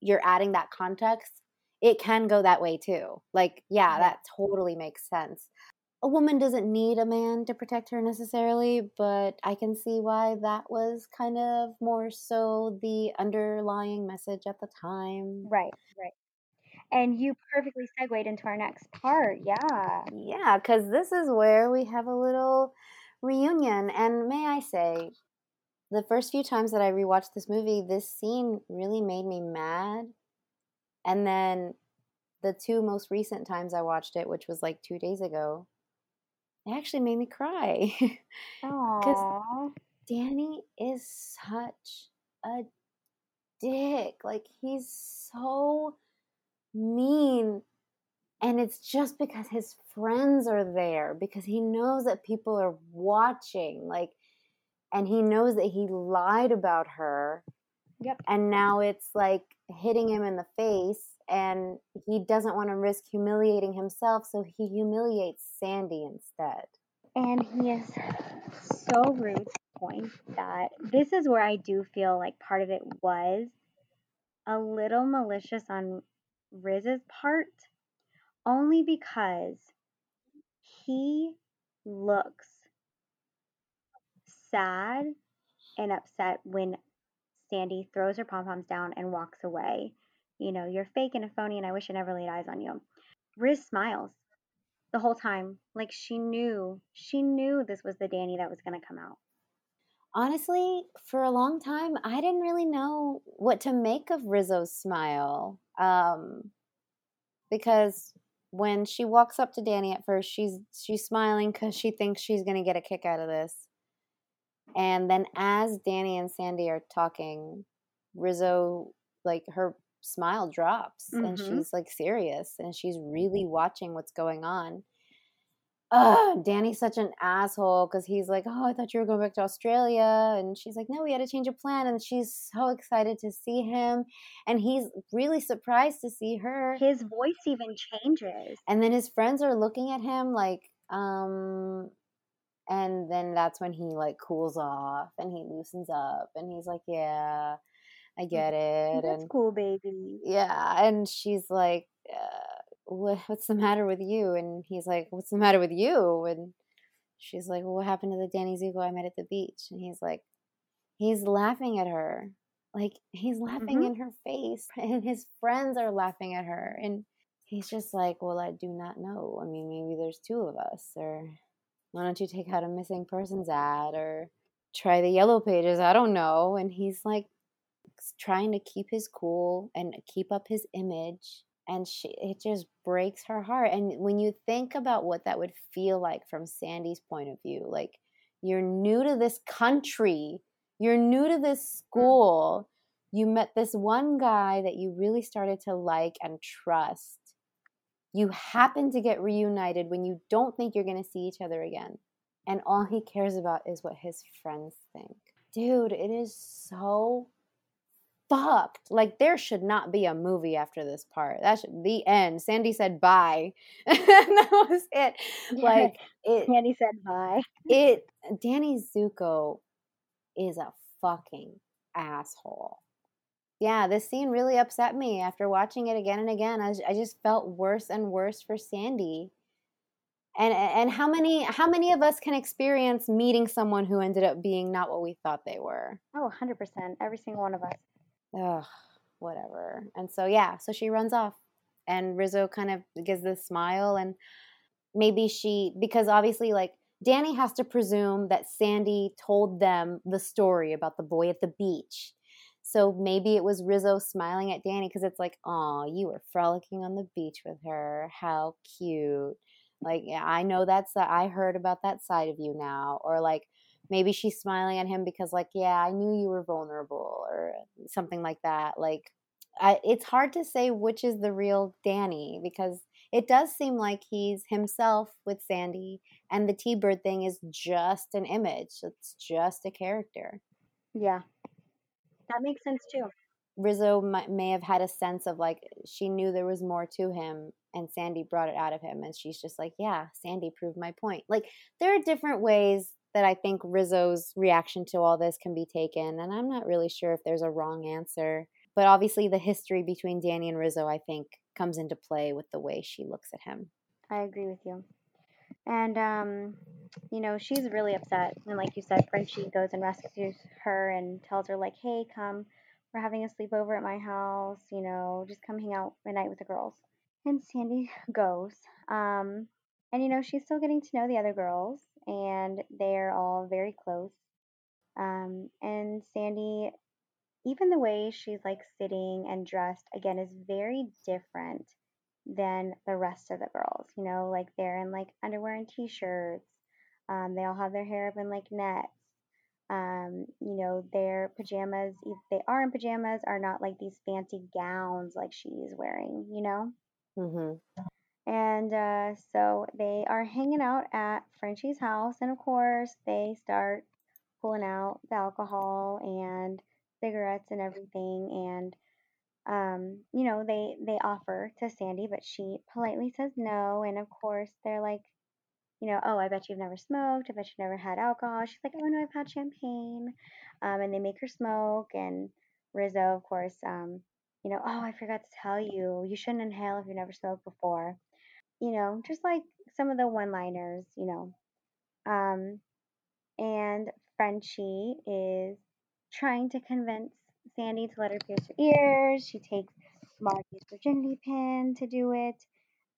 you're adding that context, it can go that way too. Like, yeah, that totally makes sense. A woman doesn't need a man to protect her necessarily, but I can see why that was kind of more so the underlying message at the time. Right, right. And you perfectly segued into our next part. Yeah. Yeah, because this is where we have a little reunion. And may I say, the first few times that I rewatched this movie, this scene really made me mad. And then the two most recent times I watched it, which was like two days ago, it actually made me cry. Aww. Danny is such a dick. Like, he's so mean. And it's just because his friends are there, because he knows that people are watching. Like, and he knows that he lied about her. Yep. And now it's like hitting him in the face. And he doesn't want to risk humiliating himself. So he humiliates Sandy instead. And he is so rude to the point that this is where I do feel like part of it was a little malicious on Riz's part, only because he looks sad and upset when Sandy throws her pom poms down and walks away. You know, you're fake and a phony, and I wish I never laid eyes on you. Riz smiles the whole time, like she knew, she knew this was the Danny that was going to come out. Honestly, for a long time, I didn't really know what to make of Rizzo's smile. Um, because when she walks up to Danny at first, she's she's smiling because she thinks she's gonna get a kick out of this. And then as Danny and Sandy are talking, Rizzo like her smile drops and Mhm. she's like serious and she's really watching what's going on. Ugh, Danny's such an asshole because he's like, Oh, I thought you were going back to Australia. And she's like, No, we had to change a plan. And she's so excited to see him. And he's really surprised to see her. His voice even changes. And then his friends are looking at him like, um, and then that's when he like cools off and he loosens up and he's like, Yeah, I get it. That's and cool, baby. yeah, and she's like, uh, what, "What's the matter with you?" And he's like, "What's the matter with you?" And she's like, well, "What happened to the Danny Zuko I met at the beach?" And he's like, he's laughing at her, like he's laughing Mhm. in her face, and his friends are laughing at her, and he's just like, "Well, I do not know. I mean, maybe there's two of us, or why don't you take out a missing persons ad, or try the yellow pages? I don't know." And he's like trying to keep his cool and keep up his image and she it just breaks her heart. And when you think about what that would feel like from Sandy's point of view like you're new to this country. You're new to this mm. school. You met this one guy that you really started to like and trust you happen to get reunited when you don't think you're going to see each other again and all he cares about is what his friends think dude it is so fucked. Like there should not be a movie after this part. That's the end. Sandy said bye. and that was it. Like it Sandy said bye. it Danny Zuko is a fucking asshole. Yeah, this scene really upset me after watching it again and again. I, I just felt worse and worse for Sandy. And and how many how many of us can experience meeting someone who ended up being not what we thought they were? Oh, 100%. Every single one of us. ugh, whatever. And so yeah, so she runs off, and Rizzo kind of gives this smile, and maybe she because obviously like Danny has to presume that Sandy told them the story about the boy at the beach. So maybe it was Rizzo smiling at Danny because it's like, oh, you were frolicking on the beach with her. How cute. Like, I know that's, I heard about that side of you now. Or like, maybe she's smiling at him because like yeah i knew you were vulnerable or something like that like I, it's hard to say which is the real danny because it does seem like he's himself with sandy and the t-bird thing is just an image it's just a character Yeah. That makes sense too. rizzo may have had a sense of like she knew there was more to him and sandy brought it out of him and she's just like yeah sandy proved my point like there are different ways that I think Rizzo's reaction to all this can be taken. And I'm not really sure if there's a wrong answer. But obviously, the history between Danny and Rizzo, I think, comes into play with the way she looks at him. I agree with you. And um, you know, she's really upset. And like you said, Frenchie goes and rescues her and tells her like, "Hey, come. We're having a sleepover at my house. You know, just come hang out at night with the girls." And Sandy goes. Um, and you know, she's still getting to know the other girls, and they're all very close. Um, and Sandy, even the way she's like sitting and dressed, again, is very different than the rest of the girls. You know, like they're in like underwear and t-shirts. Um, they all have their hair up in like nets. Um, you know, their pajamas, if they are in pajamas, are not like these fancy gowns like she's wearing, you know? Mm-hmm. And uh, so they are hanging out at Frenchie's house, and of course, they start pulling out the alcohol and cigarettes and everything. And um, you know, they they offer to Sandy, but she politely says no. And of course, they're like, you know, oh, I bet you've never smoked. I bet you've never had alcohol. She's like, oh no, I've had champagne. Um, and they make her smoke. And Rizzo, of course, um, you know, oh, I forgot to tell you, you shouldn't inhale if you've never smoked before. You know, just like some of the one-liners, you know. Um, and Frenchie is trying to convince Sandy to let her pierce her ears. She takes Marty's virginity pin to do it,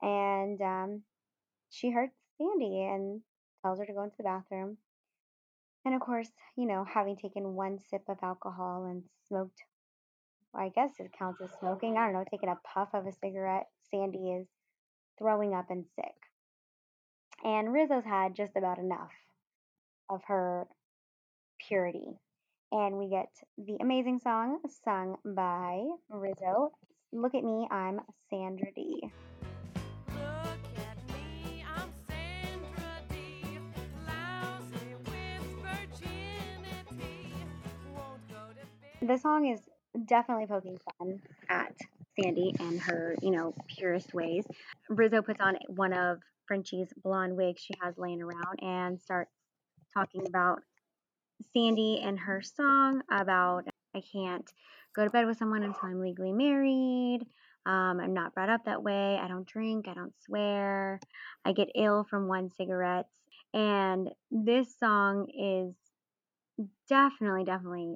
and um, she hurts Sandy and tells her to go into the bathroom. And of course, you know, having taken one sip of alcohol and smoked, well, I guess it counts as smoking. I don't know, taking a puff of a cigarette, Sandy is throwing up and sick. And Rizzo's had just about enough of her purity. And we get the amazing song sung by Rizzo. Look at me, I'm Sandra Dee. Look at me, I'm Sandra Dee. Lousy with virginity. Won't go to bed. The song is definitely poking fun at Sandy and her, you know, purest ways. Rizzo puts on one of Frenchie's blonde wigs she has laying around and starts talking about Sandy and her song about I can't go to bed with someone until I'm legally married. Um, I'm not brought up that way. I don't drink. I don't swear. I get ill from one cigarette. And this song is definitely, definitely,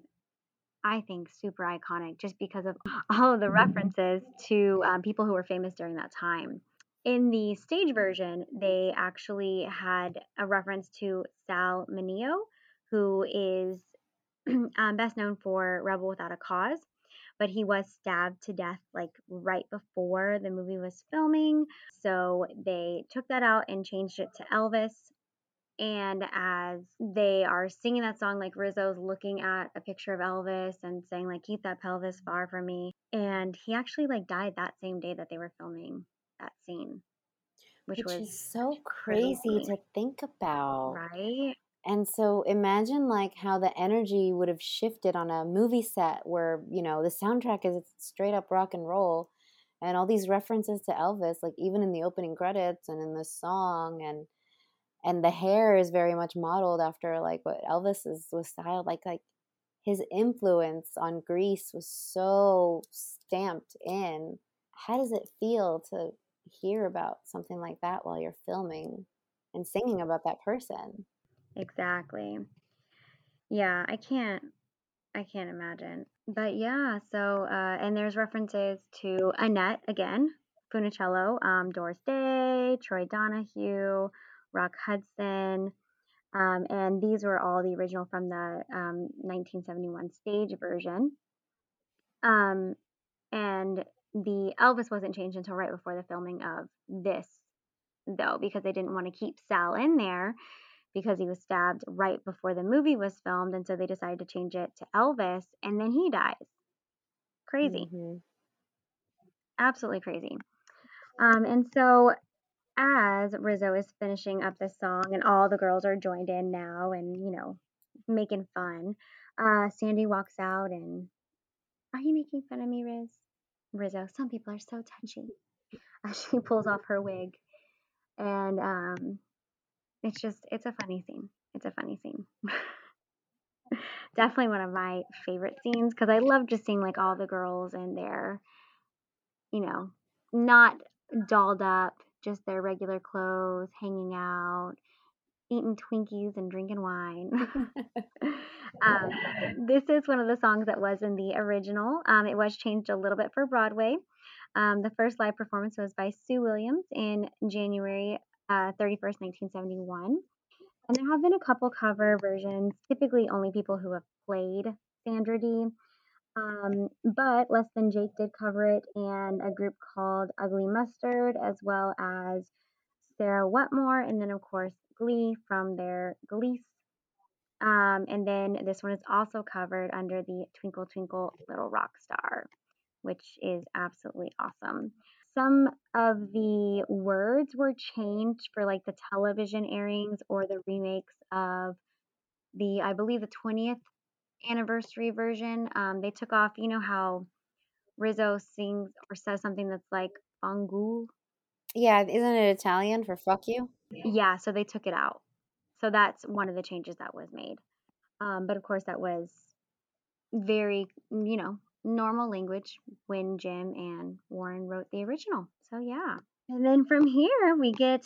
I think, super iconic just because of all of the references to um, people who were famous during that time. In the stage version, they actually had a reference to Sal Mineo, who is um, best known for Rebel Without a Cause, but he was stabbed to death like right before the movie was filming. So they took that out and changed it to Elvis. And as they are singing that song, like Rizzo's looking at a picture of Elvis and saying, like, keep that pelvis far from me. And he actually like died that same day that they were filming that scene, which, Which was is so crazy crazy. to think about. right. And so imagine like how the energy would have shifted on a movie set where, you know, the soundtrack is straight up rock and roll and all these references to Elvis, like even in the opening credits and in the song and and the hair is very much modeled after like what Elvis is was styled like like his influence on Grease was so stamped in. How does it feel to hear about something like that while you're filming and singing about that person? Exactly. Yeah, I can't I can't imagine. But yeah, so uh and there's references to Annette again, Funicello, um, Doris Day, Troy Donahue, Rock Hudson. Um, and these were all the original from the um, 1971 stage version. Um, and the Elvis wasn't changed until right before the filming of this, though, because they didn't want to keep Sal in there because he was stabbed right before the movie was filmed. And so they decided to change it to Elvis, and then he dies. Crazy. Mhm. Absolutely crazy. Um, and so as Rizzo is finishing up this song and all the girls are joined in now and, you know, making fun, uh, Sandy walks out and, Are you making fun of me, Riz? Rizzo, some people are so touchy. As she pulls off her wig. And um, it's just, it's a funny scene. It's a funny scene. Definitely one of my favorite scenes because I love just seeing like all the girls in their, you know, not dolled up, just their regular clothes, hanging out, eating Twinkies and drinking wine. um, this is one of the songs that was in the original. Um, it was changed a little bit for Broadway. Um, the first live performance was by Sue Williams in January uh, 31st, 1971. And there have been a couple cover versions, typically only people who have played Sandra Dee. Um, but Less Than Jake did cover it, and a group called Ugly Mustard, as well as Sarah Wetmore, and then, of course, Glee from their Glee. Um, and then this one is also covered under the Twinkle Twinkle Little Rock Star, which is absolutely awesome. Some of the words were changed for like the television airings or the remakes of the, I believe, the 20th anniversary version. Um, they took off, you know how Rizzo sings or says something that's like fangul? Yeah, isn't it Italian for fuck you? Yeah, so they took it out. So that's one of the changes that was made. Um, but of course, that was very, you know, normal language when Jim and Warren wrote the original. So yeah. And then from here, we get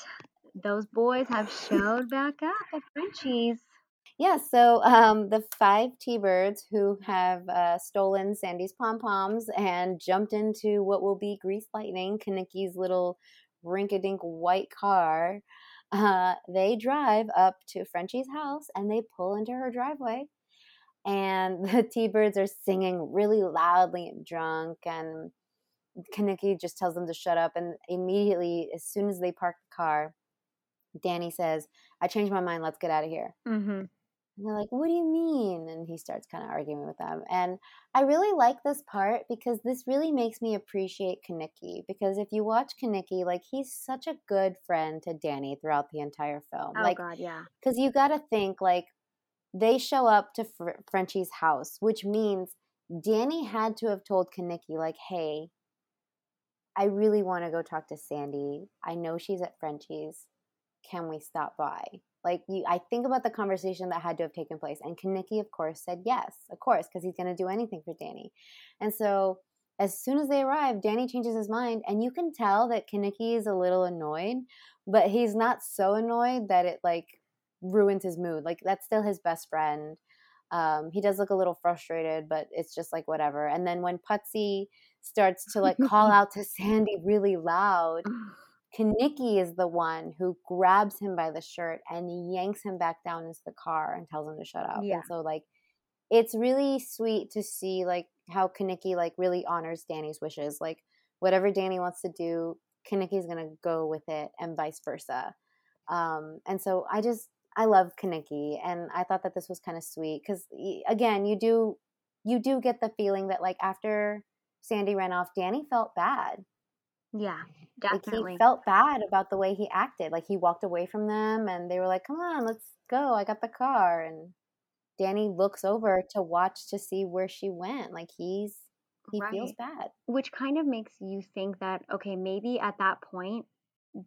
those boys have showed back up at Frenchie's. Yeah, so um, the five T-birds who have uh, stolen Sandy's pom poms and jumped into what will be Grease Lightning, Kenickie's little rink-a-dink white car. Uh, they drive up to Frenchie's house and they pull into her driveway. And the T-birds are singing really loudly and drunk, and Kenickie just tells them to shut up. And immediately, as soon as they park the car, Danny says, "I changed my mind. Let's get out of here." Mm-hmm. And they're like, What do you mean? And he starts kind of arguing with them. And I really like this part because this really makes me appreciate Kenickie. Because if you watch Kenickie, like he's such a good friend to Danny throughout the entire film. Oh like, God, yeah. because you got to think, like, they show up to Fr- Frenchie's house, which means Danny had to have told Kenickie, like, hey, I really want to go talk to Sandy. I know she's at Frenchie's. Can we stop by? Like you, I think about the conversation that had to have taken place, and Kenickie, of course, said yes, of course, because he's going to do anything for Danny. And so, as soon as they arrive, Danny changes his mind, and you can tell that Kenickie is a little annoyed, but he's not so annoyed that it like ruins his mood. Like that's still his best friend. Um, he does look a little frustrated, but it's just like whatever. And then when Putzie starts to like call out to Sandy really loud, Kenickie is the one who grabs him by the shirt and yanks him back down into the car and tells him to shut up. Yeah. And so like it's really sweet to see like how Kenickie like really honors Danny's wishes. Like whatever Danny wants to do, Kenickie's gonna go with it and vice versa. Um, and so I just I love Kenickie and I thought that this was kind of sweet because again you do you do get the feeling that like after Sandy ran off, Danny felt bad. Yeah, like definitely. he felt bad about the way he acted like he walked away from them and they were like come on let's go i got the car and danny looks over to watch to see where she went like he's he feels bad. Which kind of makes you think that, okay, maybe at that point,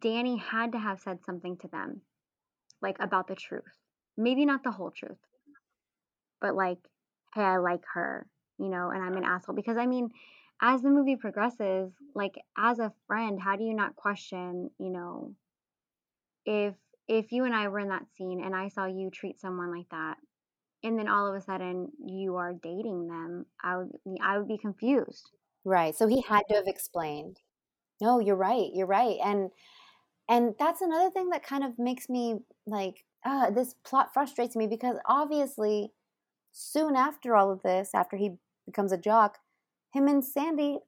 Danny had to have said something to them, like about the truth. Maybe not the whole truth, but like, hey, I like her, you know, and I'm an asshole. Because I mean, as the movie progresses, like as a friend, how do you not question, you know, if if you and I were in that scene and I saw you treat someone like that, and then all of a sudden you are dating them, I would I would be confused. right so he had to have explained no you're right you're right and and that's another thing that kind of makes me like uh, this plot frustrates me because obviously soon after all of this after he becomes a jock him and sandy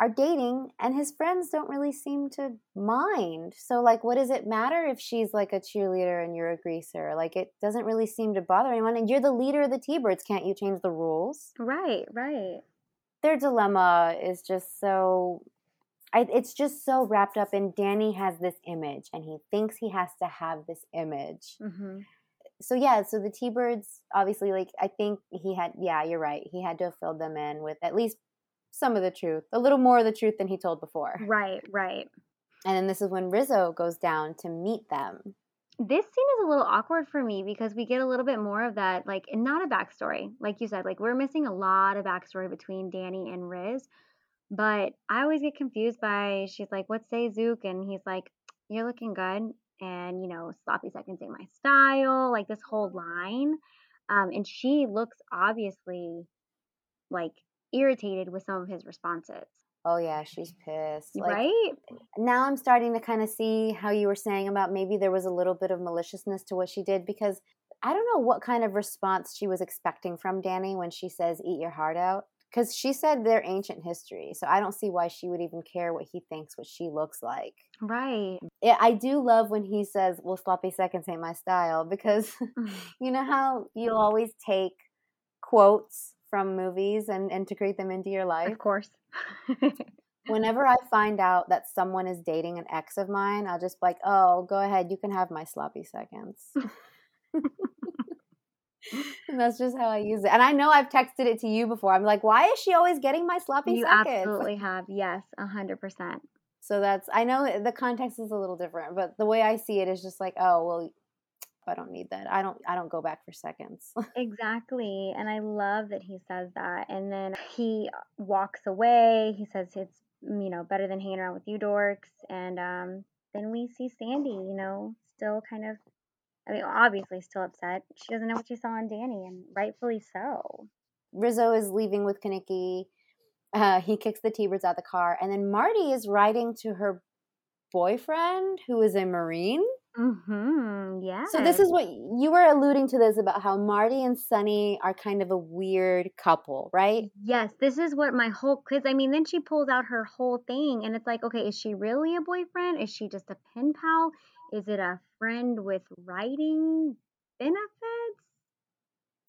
are dating and his friends don't really seem to mind. So like what does it matter if she's like a cheerleader and you're a greaser? Like it doesn't really seem to bother anyone and you're the leader of the t-birds can't you change the rules? Right, right. their dilemma is just so I, it's just so wrapped up in danny has this image and he thinks he has to have this image hmm so yeah so the t-birds obviously like i think he had yeah you're right he had to have filled them in with at least some of the truth a little more of the truth than he told before Right, right. and then this is when rizzo goes down to meet them This scene is a little awkward for me because we get a little bit more of that, like, and not a backstory. Like you said, like, we're missing a lot of backstory between Danny and Riz. But I always get confused by, she's like, what say Zook? And he's like, you're looking good. And, you know, sloppy seconds ain't my style, like this whole line. Um, and she looks obviously like irritated with some of his responses, oh yeah she's pissed like right? now I'm starting to kind of see how you were saying about maybe there was a little bit of maliciousness to what she did because I don't know what kind of response she was expecting from Danny when she says eat your heart out because she said they're ancient history so I don't see why she would even care what he thinks what she looks like Right. yeah, I do love when he says well sloppy seconds ain't my style because mm. you know how you'll always take quotes from movies and integrate them into your life Of course. whenever I find out that someone is dating an ex of mine, I'll just be like, oh, go ahead, you can have my sloppy seconds. and that's just how I use it. And I know I've texted it to you before. I'm like, why is she always getting my sloppy you seconds? absolutely have. Yes, a hundred percent. So that's, I know the context is a little different, but the way I see it is just like, oh, well, I don't need that. I don't, I don't go back for seconds. Exactly. And I love that he says that. And then he walks away. He says it's, you know, better than hanging around with you dorks. And um, then we see Sandy, you know, still kind of I mean, obviously still upset. She doesn't know what she saw in Danny, and rightfully so. Rizzo is leaving with Kenickie. Uh, he kicks the T-Birds out of the car, and then Marty is writing to her boyfriend, who is a Marine. Mm-hmm. Yeah. So this is what you were alluding to this about how Marty and Sonny are kind of a weird couple, right? Yes, this is what my whole because I mean, then she pulls out her whole thing, and it's like, okay, is she really a boyfriend? Is she just a pen pal? Is it a friend with writing benefits?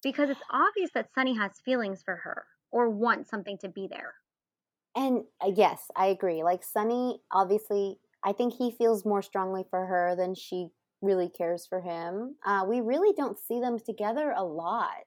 Because it's obvious that Sonny has feelings for her or wants something to be there. And uh, yes, I agree. Like Sonny, obviously, I think he feels more strongly for her than she really cares for him. Uh, we really don't see them together a lot.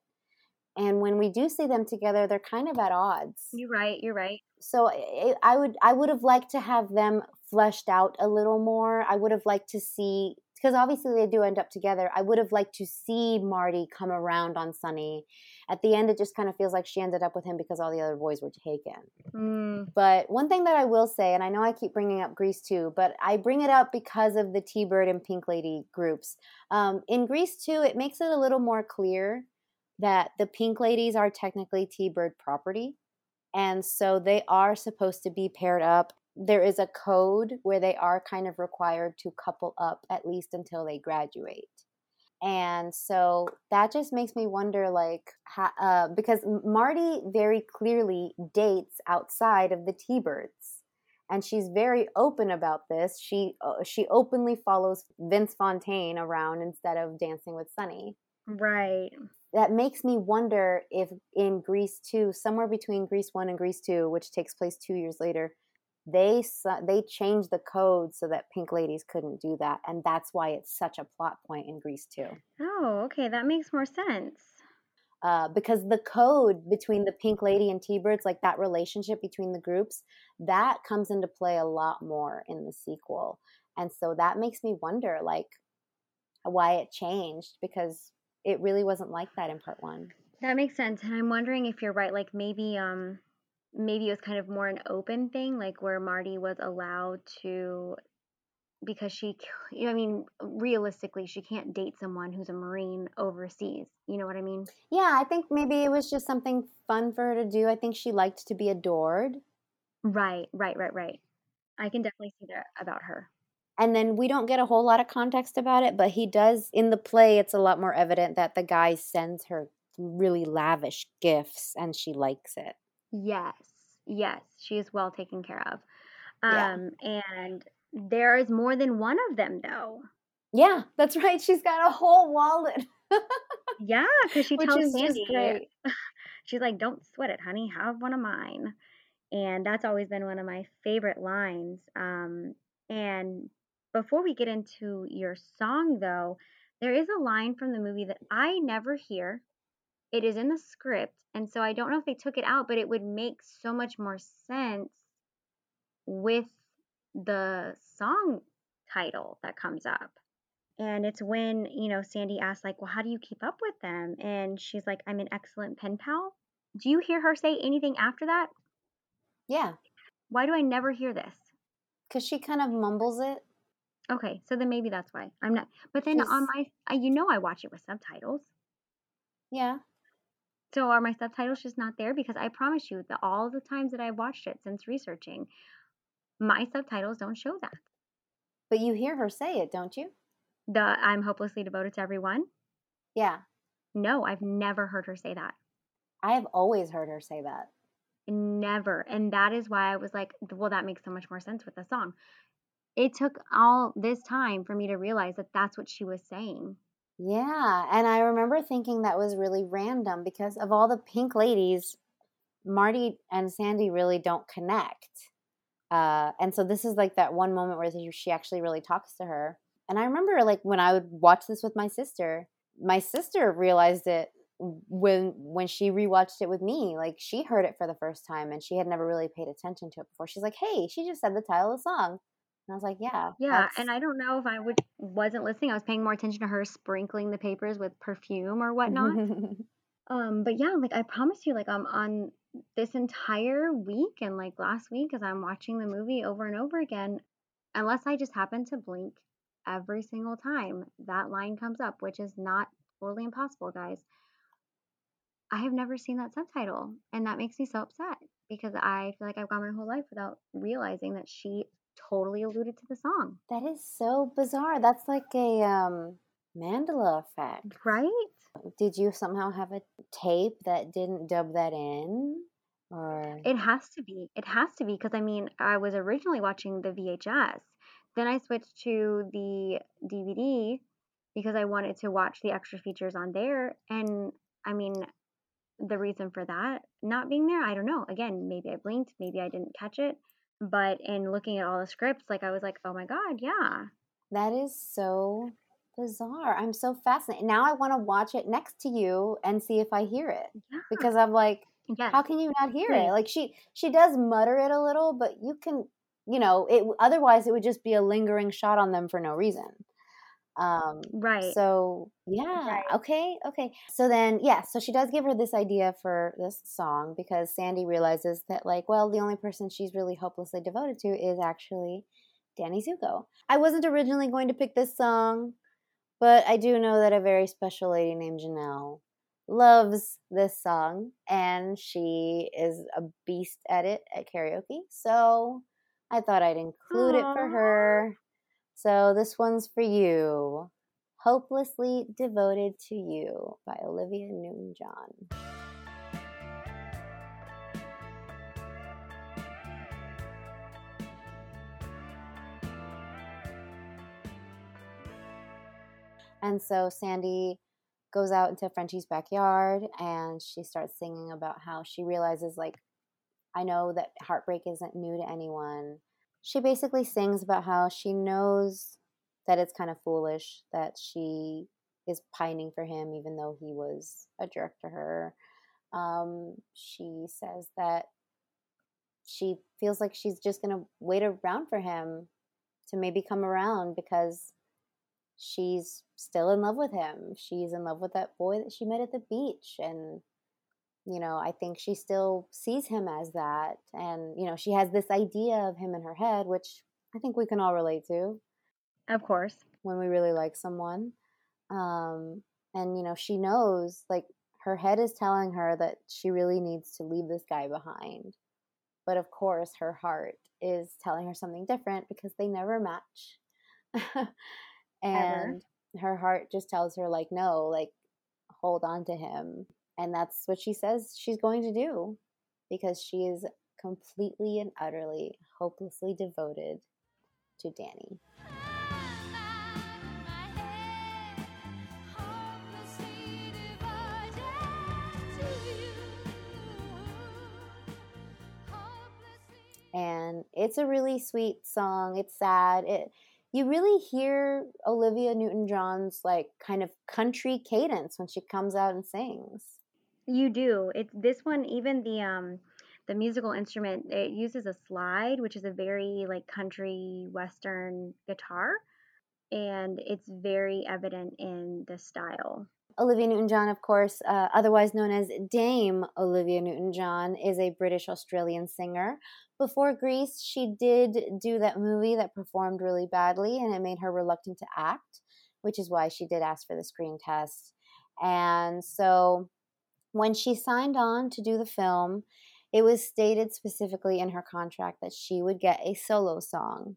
And when we do see them together, they're kind of at odds. You're right. You're right. So I, I would I would have liked to have them fleshed out a little more. I would have liked to see because obviously they do end up together. I would have liked to see Marty come around on Sonny. At the end, it just kind of feels like she ended up with him because all the other boys were taken. Mm, But one thing that I will say, and I know I keep bringing up Grease 2, but I bring it up because of the T Bird and Pink Lady groups. Um, in Grease 2, it makes it a little more clear that the Pink Ladies are technically T Bird property. And so they are supposed to be paired up. There is a code where they are kind of required to couple up at least until they graduate. And so that just makes me wonder, like, how, uh, because Marty very clearly dates outside of the T-Birds, and she's very open about this. She uh, she openly follows Vince Fontaine around instead of dancing with Sonny. right. That makes me wonder if in Grease two, somewhere between Grease one and Grease two, which takes place two years later, they they changed the code so that Pink Ladies couldn't do that, and that's why it's such a plot point in Grease too Oh, okay. That makes more sense. uh, because the code between the Pink Lady and T-Birds, like that relationship between the groups, that comes into play a lot more in the sequel, and so that makes me wonder, like, why it changed because it really wasn't like that in part one. That makes sense. And I'm wondering if you're right. Like maybe um maybe it was kind of more an open thing, like where Marty was allowed to because she you know, I mean, realistically, she can't date someone who's a Marine overseas. You know what I mean? Yeah, I think maybe it was just something fun for her to do. I think she liked to be adored. Right, right, right, right. I can definitely see that about her. And then we don't get a whole lot of context about it, but he does in the play. It's a lot more evident that the guy sends her really lavish gifts, and she likes it. Yes. Yes, she is well taken care of. Yeah. Um and there is more than one of them though. Yeah, that's right. She's got a whole wallet. Yeah, because she tells Sandy, she's like, "Don't sweat it, honey. Have one of mine." And that's always been one of my favorite lines. Um, and before we get into your song, though, there is a line from the movie that I never hear. It is in the script, and so I don't know if they took it out, but it would make so much more sense with the song title that comes up. And it's when, you know, Sandy asks, like, well, how do you keep up with them? And she's like, I'm an excellent pen pal. Do you hear her say anything after that? Yeah, Why do I never hear this? because she kind of mumbles it. Okay, so then maybe that's why I'm not. But then on my, I- you know, I watch it with subtitles. Yeah. So are my subtitles just not there? Because I promise you that all the times that I've watched it since researching, my subtitles don't show that. But you hear her say it, don't you? The I'm hopelessly devoted to everyone. Yeah. No, I've never heard her say that. I have always heard her say that. Never. And that is why I was like, well, that makes so much more sense with the song. It took all this time for me to realize that that's what she was saying. Yeah. And I remember thinking that was really random because of all the pink ladies, Marty and Sandy really don't connect. Uh, and so this is like that one moment where she actually really talks to her. And I remember like when I would watch this with my sister, my sister realized it when when she rewatched it with me. Like she heard it for the first time and she had never really paid attention to it before. She's like, "Hey, she just said the title of the song." And I was like, "Yeah." Yeah, that's- and I don't know if I would wasn't listening. I was paying more attention to her sprinkling the papers with perfume or whatnot. um, but yeah, like I promise you, like I'm on this entire week and like last week as I'm watching the movie over and over again, unless I just happen to blink every single time that line comes up, which is not totally impossible, guys. I have never seen that subtitle, and that makes me so upset because I feel like I've gone my whole life without realizing that she totally alluded to the song. That is so bizarre. That's like a um, Mandela effect. Right? Did you somehow have a tape that didn't dub that in? Or It has to be. It has to be because I mean, I was originally watching the VHS. Then I switched to the DVD because I wanted to watch the extra features on there. And I mean, the reason for that not being there, I don't know. Again, maybe I blinked, maybe I didn't catch it. But in looking at all the scripts, like I was like, oh my God, yeah. that is so bizarre. I'm so fascinated. Now I want to watch it next to you and see if I hear it Yeah. because I'm like, Yes. how can you not hear Please. it? Like she she does mutter it a little, but you can, you know, it otherwise it would just be a lingering shot on them for no reason. Um right. So yeah, Right. okay, okay. So then, yeah, so she does give her this idea for this song because Sandy realizes that, like, well, the only person she's really hopelessly devoted to is actually Danny Zuko. I wasn't originally going to pick this song, but I do know that a very special lady named Janelle loves this song, and she is a beast at it at karaoke. So I thought I'd include it for her. So this one's for you. Hopelessly Devoted to You by Olivia Newton John. And so Sandy goes out into Frenchie's backyard and she starts singing about how she realizes, like, I know that heartbreak isn't new to anyone. She basically sings about how she knows that it's kind of foolish that she is pining for him, even though he was a jerk to her. Um, she says that she feels like she's just going to wait around for him to maybe come around because she's still in love with him. She's in love with that boy that she met at the beach. And, you know, I think she still sees him as that. And, you know, she has this idea of him in her head, which I think we can all relate to Of course. when we really like someone. Um, and, you know, she knows, like, her head is telling her that she really needs to leave this guy behind. But of course, her heart is telling her something different because they never match. and her heart just tells her, like, no, like, hold on to him. And that's what she says she's going to do because she is completely and utterly, hopelessly devoted to Danny. and it's a really sweet song. It's sad. It you really hear Olivia Newton-John's like kind of country cadence when she comes out and sings. You do. It's this one, even the um the musical instrument, it uses a slide, which is a very like country western guitar, and it's very evident in the style. Olivia Newton-John, of course, uh, otherwise known as Dame Olivia Newton-John, is a British Australian singer. Before Grease, she did do that movie that performed really badly, and it made her reluctant to act, which is why she did ask for the screen test. And so, when she signed on to do the film, it was stated specifically in her contract that she would get a solo song.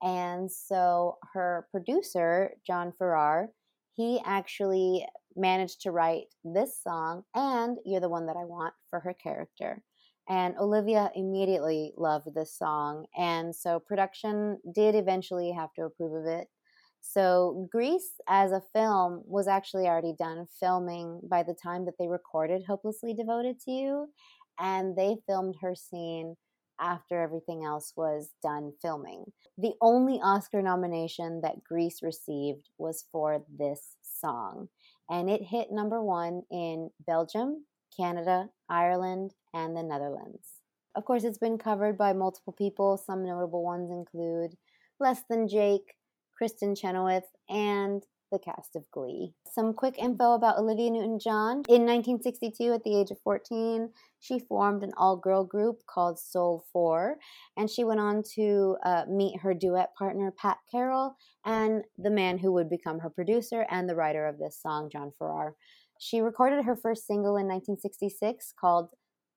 And so, her producer, John Farrar, he actually managed to write this song and You're the One That I Want for her character. And Olivia immediately loved this song. And so production did eventually have to approve of it. So Grease as a film was actually already done filming by the time that they recorded Hopelessly Devoted to You. And they filmed her scene after everything else was done filming. The only Oscar nomination that Grease received was for this song. And it hit number one in Belgium, Canada, Ireland, and the Netherlands. Of course, it's been covered by multiple people. Some notable ones include Less Than Jake, Kristin Chenoweth, and the cast of Glee. Some quick info about Olivia Newton John. In 1962, at the age of 14, she formed an all girl group called Sol 4, and she went on to uh, meet her duet partner, Pat Carroll, and the man who would become her producer and the writer of this song, John Farrar. She recorded her first single in 1966 called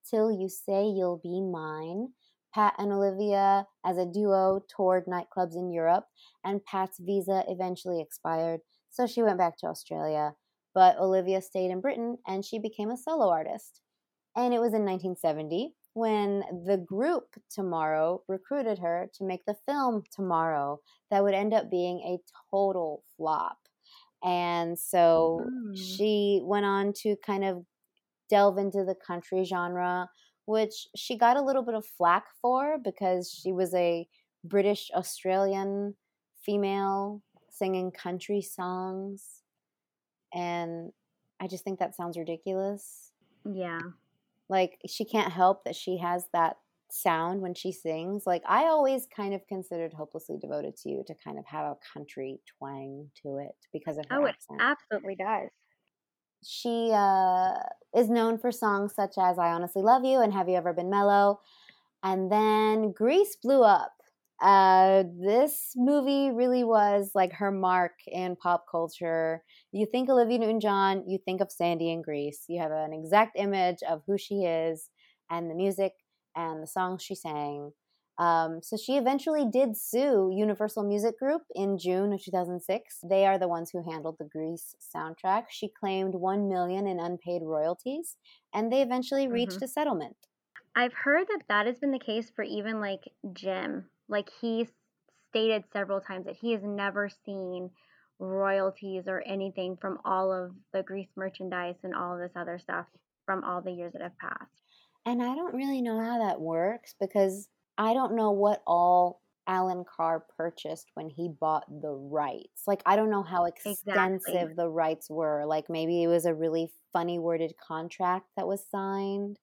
Till You Say You'll Be Mine. Pat and Olivia, as a duo, toured nightclubs in Europe, and Pat's visa eventually expired, so she went back to Australia. But Olivia stayed in Britain and she became a solo artist. And it was in 1970 when the group Toomorrow recruited her to make the film Toomorrow that would end up being a total flop. And so Mm. she went on to kind of delve into the country genre, which she got a little bit of flack for because she was a British Australian female singing country songs. And I just think that sounds ridiculous. Yeah. Like, she can't help that she has that sound when she sings. Like, I always kind of considered Hopelessly Devoted to You to kind of have a country twang to it because of her Oh, it absolutely does. She uh, is known for songs such as I Honestly Love You and Have You Ever Been Mellow? And then Grease blew up. Uh, this movie really was like her mark in pop culture. You think Olivia Newton John, you think of Sandy and Grease. You have an exact image of who she is and the music and the songs she sang. Um, so she eventually did sue Universal Music Group in June of 2006. They are the ones who handled the Grease soundtrack. She claimed 1 million in unpaid royalties and they eventually reached a settlement. I've heard that that has been the case for even like Jim. Like he stated several times that he has never seen royalties or anything from all of the Grease merchandise and all this other stuff from all the years that have passed. And I don't really know how that works because I don't know what all Allan Carr purchased when he bought the rights. Like, I don't know how extensive Exactly. the rights were. Like, maybe it was a really funny worded contract that was signed.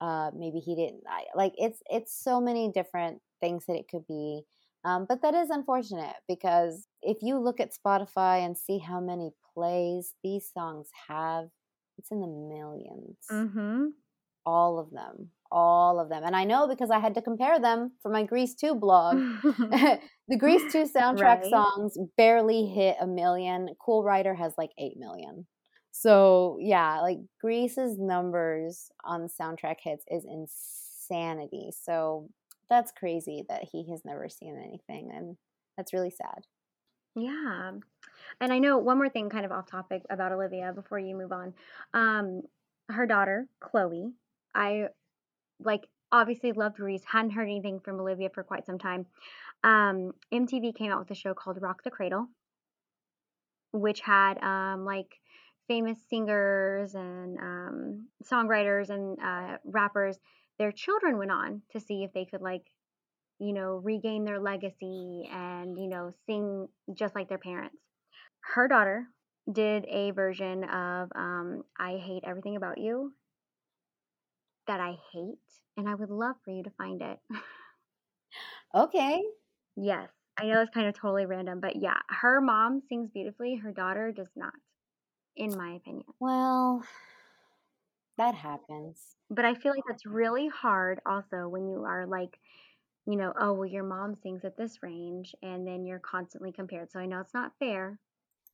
Uh, maybe he didn't. I, like, it's it's so many different things that it could be. Um, but that is unfortunate because if you look at Spotify and see how many plays these songs have, it's in the 1000000s Mm-hmm. all of them all of them and i know because i had to compare them for my grease 2 blog the grease 2 soundtrack Right. songs barely hit a million cool rider has like 8 million so yeah like grease's numbers on soundtrack hits is insanity so that's crazy that he has never seen anything and that's really sad Yeah. And I know one more thing kind of off topic about Olivia before you move on. Um her daughter, Chloe, I like obviously loved Reese, hadn't heard anything from Olivia for quite some time. Um MTV came out with a show called Rock the Cradle, which had um like famous singers and um songwriters and uh rappers. Their children went on to see if they could like you know, regain their legacy and, you know, sing just like their parents. Her daughter did a version of um, I Hate Everything About You that I hate, and I would love for you to find it. okay yes, I know it's kind of totally random, but yeah, her mom sings beautifully, her daughter does not, in my opinion. well that happens But I feel like that's really hard also when you are like, you know, oh, well, your mom sings at this range, and then you're constantly compared. So I know it's not fair,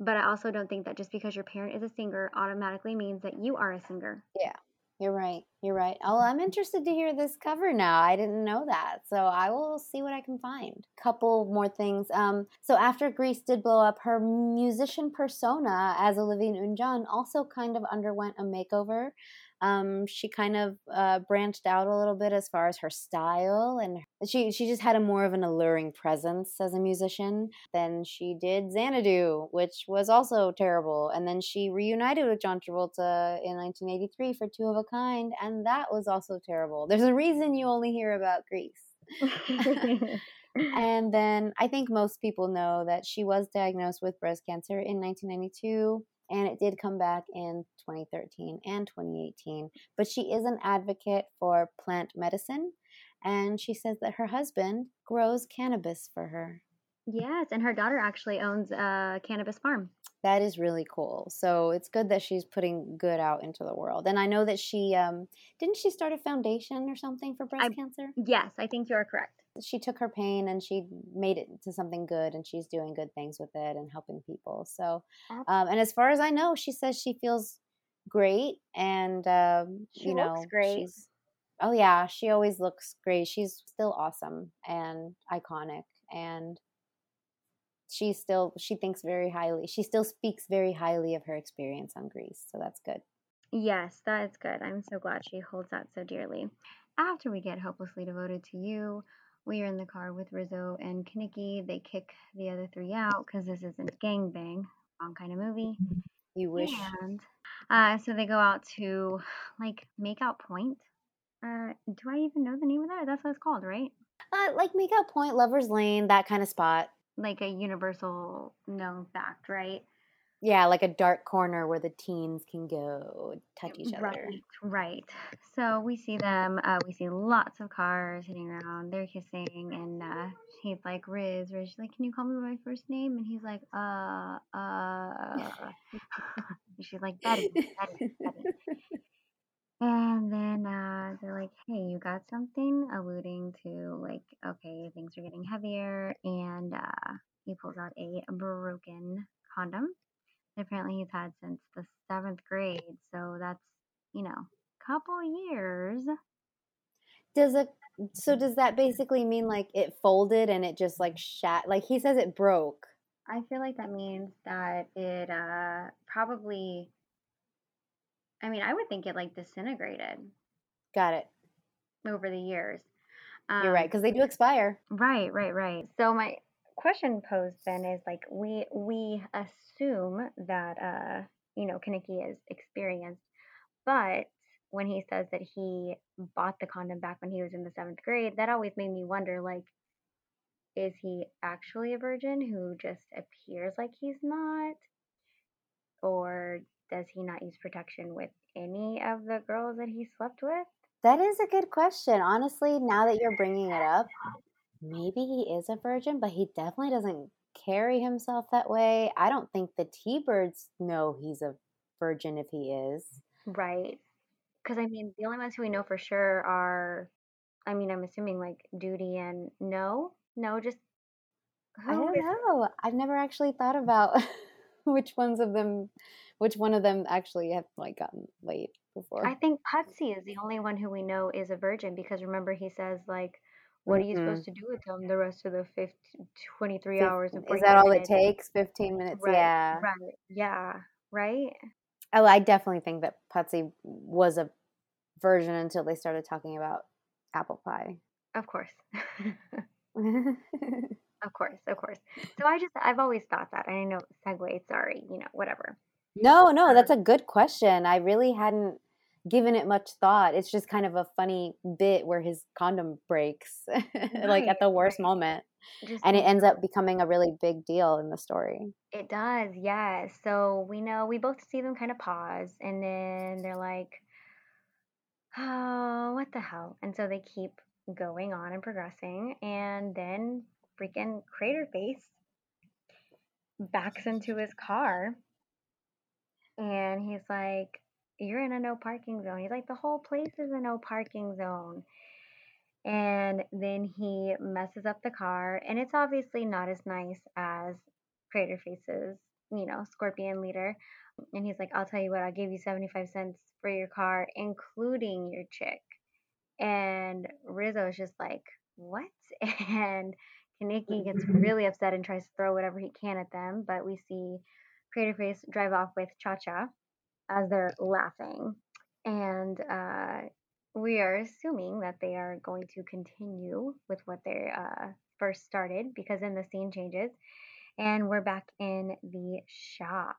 but I also don't think that just because your parent is a singer automatically means that you are a singer. Yeah, you're right. You're right. Oh, I'm interested to hear this cover now. I didn't know that. So I will see what I can find. Couple more things. Um, so after Grease did blow up, her musician persona as Olivia Newton-John also kind of underwent a makeover. Um, she kind of uh, branched out a little bit as far as her style, and she she just had a more of an alluring presence as a musician. Then she did Xanadu, which was also terrible, and then she reunited with John Travolta in 1983 for Two of a Kind, and that was also terrible. There's a reason you only hear about Grease. And then I think most people know that she was diagnosed with breast cancer in 1992, and it did come back in 2013 and 2018. But she is an advocate for plant medicine, and she says that her husband grows cannabis for her. yes, and her daughter actually owns a cannabis farm. That is really cool. So it's good that she's putting good out into the world. And I know that she um didn't she start a foundation or something for breast I- cancer? Yes, I think you're correct. She took her pain and she made it to something good and she's doing good things with it and helping people. So um and as far as I know, she says she feels great and um She you know looks great. she's Oh yeah, she always looks great. She's still awesome and iconic and she still she thinks very highly. She still speaks very highly of her experience on Grease. So that's good. Yes, that is good. I'm so glad she holds that so dearly. After we get hopelessly devoted to you, we are in the car with Rizzo and Kenickie. They kick the other three out because this isn't gangbang, wrong kind of movie. You wish And uh, so they go out to like make out point. Uh, do I even know the name of that? That's what it's called, right? uh, like make out point, lovers lane, that kind of spot. Like a universal known fact, right? Yeah, like a dark corner where the teens can go touch each other. Right, right. So we see them. Uh, we see lots of cars hitting around. They're kissing, and uh, he's like, "Riz, Riz." She's like, "Can you call me by my first name?" And he's like, "Uh, uh." she's like, "Betty, Betty, Betty." And then uh, they're like, "Hey, you got something?" Alluding to like, okay, things are getting heavier, and uh, he pulls out a broken condom apparently he's had since the seventh grade. So that's you know, a couple years. Does it so does that basically mean like it folded and it just like shat like he says it broke. I feel like that means that it uh probably. I mean, I would think it like disintegrated Got it. over the years. You're right Um, because they do expire. Right, right, right. So my question posed then is like we we assume that uh you know Kenickie is experienced, but when he says that he bought the condom back when he was in the seventh grade, that always made me wonder like is he actually a virgin who just appears like he's not? Or does he not use protection with any of the girls that he slept with? That is a good question. Honestly, now that you're bringing it up, maybe he is a virgin, but he definitely doesn't carry himself that way. I don't think the T-birds know he's a virgin if he is. Right. Because I mean, the only ones who we know for sure are, I mean, I'm assuming like Doody and No. No, just I don't know. I've never actually thought about which ones of them, which one of them actually have like gotten laid before. I think Putzie is the only one who we know is a virgin because remember he says like, what are you Mhm. supposed to do with them the rest of the 50, 23 Fif- hours and Is that all it takes? 15 minutes? Right, yeah. Right. Yeah. Right. Oh, I definitely think that Putzie was a version until they started talking about apple pie. Of course. of course. Of course. So I just, I've always thought that. I know, segue, sorry, you know, whatever. no, no, that's a good question. I really hadn't given it much thought. It's just kind of a funny bit where his condom breaks, like at the worst right. moment. Just And it ends up becoming a really big deal in the story. It does, yes. So we know we both see them kind of pause and then they're like, oh, what the hell? And so they keep going on and progressing. And then freaking Crater Face backs into his car and he's like, You're in a no parking zone. He's like, The whole place is a no parking zone. And then he messes up the car, and it's obviously not as nice as Crater Face's, you know, scorpion leader. And he's like, I'll tell you what, I'll give you 75 cents for your car, including your chick. And Rizzo is just like, What? And Kenickie gets mm-hmm. really upset and tries to throw whatever he can at them, but we see Crater Face drive off with Cha Cha as they're laughing. And uh, we are assuming that they are going to continue with what they uh, first started because then the scene changes and we're back in the shop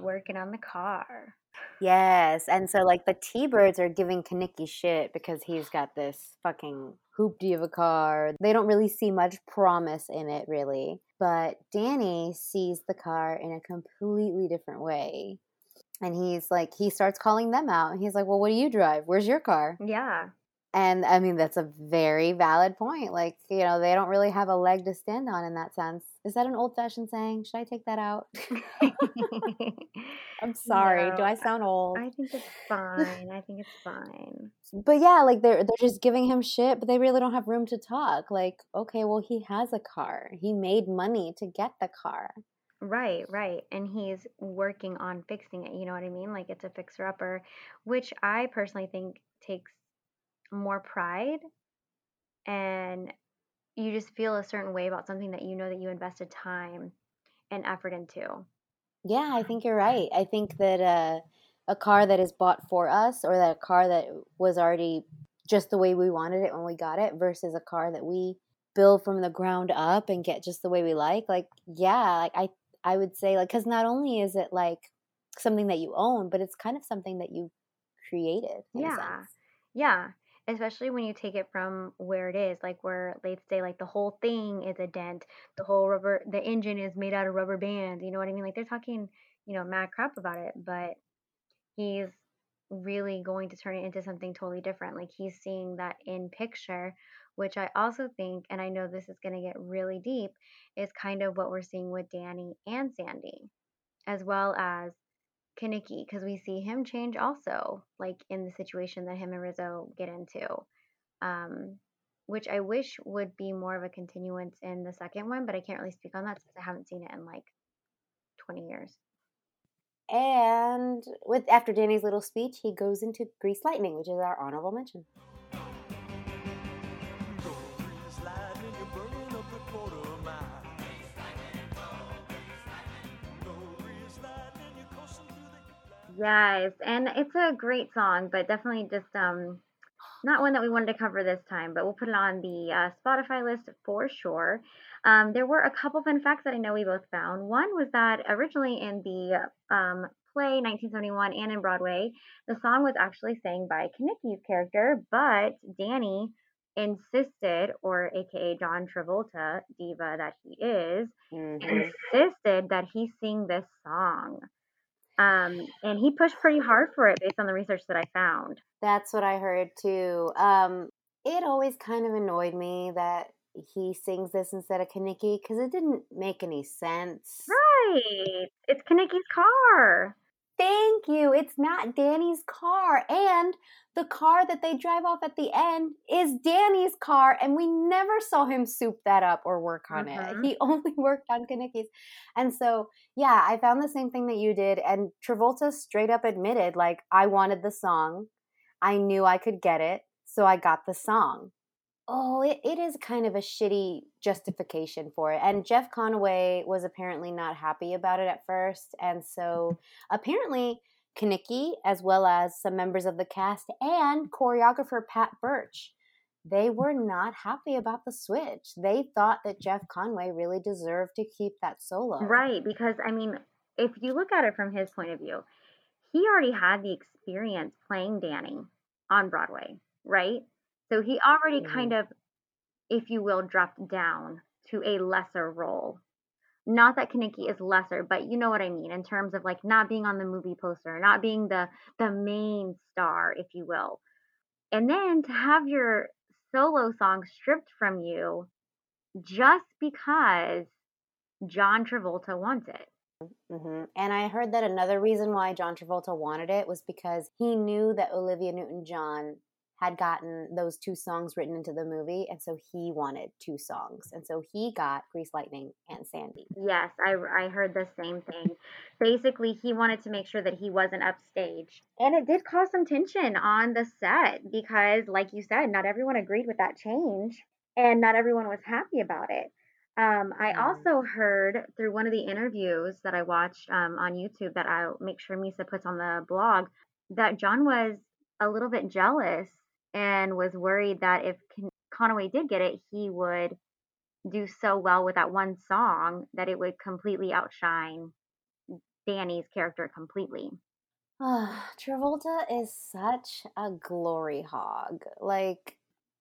working on the car. Yes, and so like the T-birds are giving Kenickie shit because he's got this fucking hoopty of a car. They don't really see much promise in it, really. But Danny sees the car in a completely different way, and he's like, he starts calling them out. He's like, "Well, what do you drive? Where's your car?" Yeah. And I mean, that's a very valid point. Like, you know, they don't really have a leg to stand on in that sense. Is that an old fashioned saying? Should I take that out? I'm sorry. Do I sound old? I think it's fine. I think it's fine. But yeah, like they're they're just giving him shit, but they really don't have room to talk. Like, okay, well he has a car. He made money to get the car. Right, right. And he's working on fixing it. You know what I mean? Like it's a fixer upper, which I personally think takes more pride and you just feel a certain way about something that you know that you invested time and effort into. Yeah, I think you're right. I think that uh, a car that is bought for us, or that a car that was already just the way we wanted it when we got it, versus a car that we build from the ground up and get just the way we like. Like, yeah, like I I would say like because not only is it like something that you own, but it's kind of something that you created. Yeah. Yeah. Especially when you take it from where it is, like where let's say like the whole thing is a dent, the whole rubber the engine is made out of rubber bands, you know what I mean? Like they're talking, you know, mad crap about it, but he's really going to turn it into something totally different. Like he's seeing that in picture, which I also think, and I know this is going to get really deep, is kind of what we're seeing with Danny and Sandy, as well as Kenickie, because we see him change also, like in the situation that him and Rizzo get into. Um, which I wish would be more of a continuance in the second one, but I can't really speak on that since I haven't seen it in like 20 years. And with after Danny's little speech, he goes into Grease Lightning, which is our honorable mention. Yes, and it's a great song, but definitely just um not one that we wanted to cover this time, but we'll put it on the uh, Spotify list for sure. Um, there were a couple fun facts that I know we both found. One was that originally in the um, play 1971 and in Broadway, the song was actually sang by Kenickie's character, but Danny insisted, or AKA John Travolta, diva that he is, Mhm. insisted that he sing this song. Um, and he pushed pretty hard for it based on the research that I found. That's what I heard too. Um, it always kind of annoyed me that he sings this instead of Kenickie because it didn't make any sense. Right. It's Kenickie's car. Thank you. It's not Danny's car. And the car that they drive off at the end is Danny's car. And we never saw him soup that up or work on it. Mhm. He only worked on Kenickie's. And so, yeah, I found the same thing that you did. And Travolta straight up admitted, like, I wanted the song. I knew I could get it. So I got the song. Oh, it, it is kind of a shitty justification for it. And Jeff Conaway was apparently not happy about it at first. And so apparently Kenickie, as well as some members of the cast and choreographer Pat Birch, they were not happy about the switch. They thought that Jeff Conaway really deserved to keep that solo. Right. Because, I mean, if you look at it from his point of view, he already had the experience playing Danny on Broadway, right? So he already Mhm. kind of, if you will, dropped down to a lesser role. Not that Kenickie is lesser, but you know what I mean in terms of like not being on the movie poster, not being the the main star, if you will. And then to have your solo song stripped from you just because John Travolta wants it. hmm And I heard that another reason why John Travolta wanted it was because he knew that Olivia Newton John had gotten those two songs written into the movie. And so he wanted two songs. And so he got Grease Lightning and Sandy. Yes, I, I heard the same thing. Basically, he wanted to make sure that he wasn't upstage. And it did cause some tension on the set because, like you said, not everyone agreed with that change and not everyone was happy about it. Um, I Mm. also heard through one of the interviews that I watched um, on YouTube that I'll make sure Misa puts on the blog that John was a little bit jealous and was worried that if Con- Conaway did get it, he would do so well with that one song that it would completely outshine Danny's character completely. Travolta is such a glory hog. Like,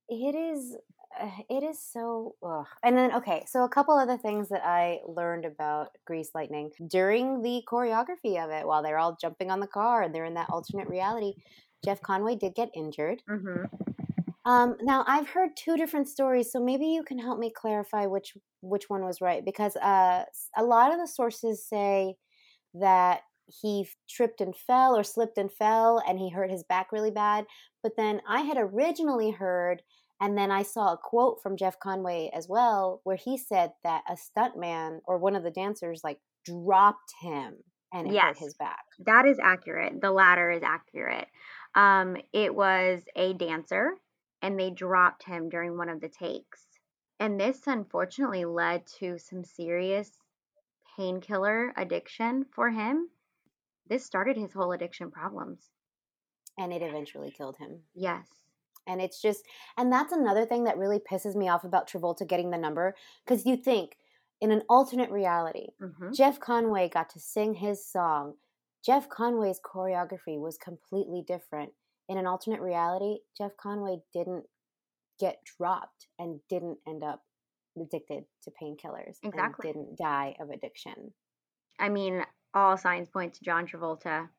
it is. uh, It is so, ugh. and then okay. So a couple other things that I learned about Grease Lightning during the choreography of it, while they're all jumping on the car and they're in that alternate reality, Jeff Conaway did get injured. hmm Um, now I've heard two different stories, so maybe you can help me clarify which which one was right because uh, a lot of the sources say that he tripped and fell or slipped and fell and he hurt his back really bad. But then I had originally heard, and then I saw a quote from Jeff Conaway as well, where he said that a stuntman or one of the dancers like dropped him and it hurt his back. That is accurate. The latter is accurate. Um, it was a dancer, and they dropped him during one of the takes. And this unfortunately led to some serious painkiller addiction for him. This started his whole addiction problems. And it eventually killed him. Yes. And it's just, and that's another thing that really pisses me off about Travolta getting the number. Because you think, in an alternate reality, hmm Jeff Conaway got to sing his song. Jeff Conaway's choreography was completely different. In an alternate reality, Jeff Conaway didn't get dropped and didn't end up addicted to painkillers Exactly. and didn't die of addiction. I mean, all signs point to John Travolta.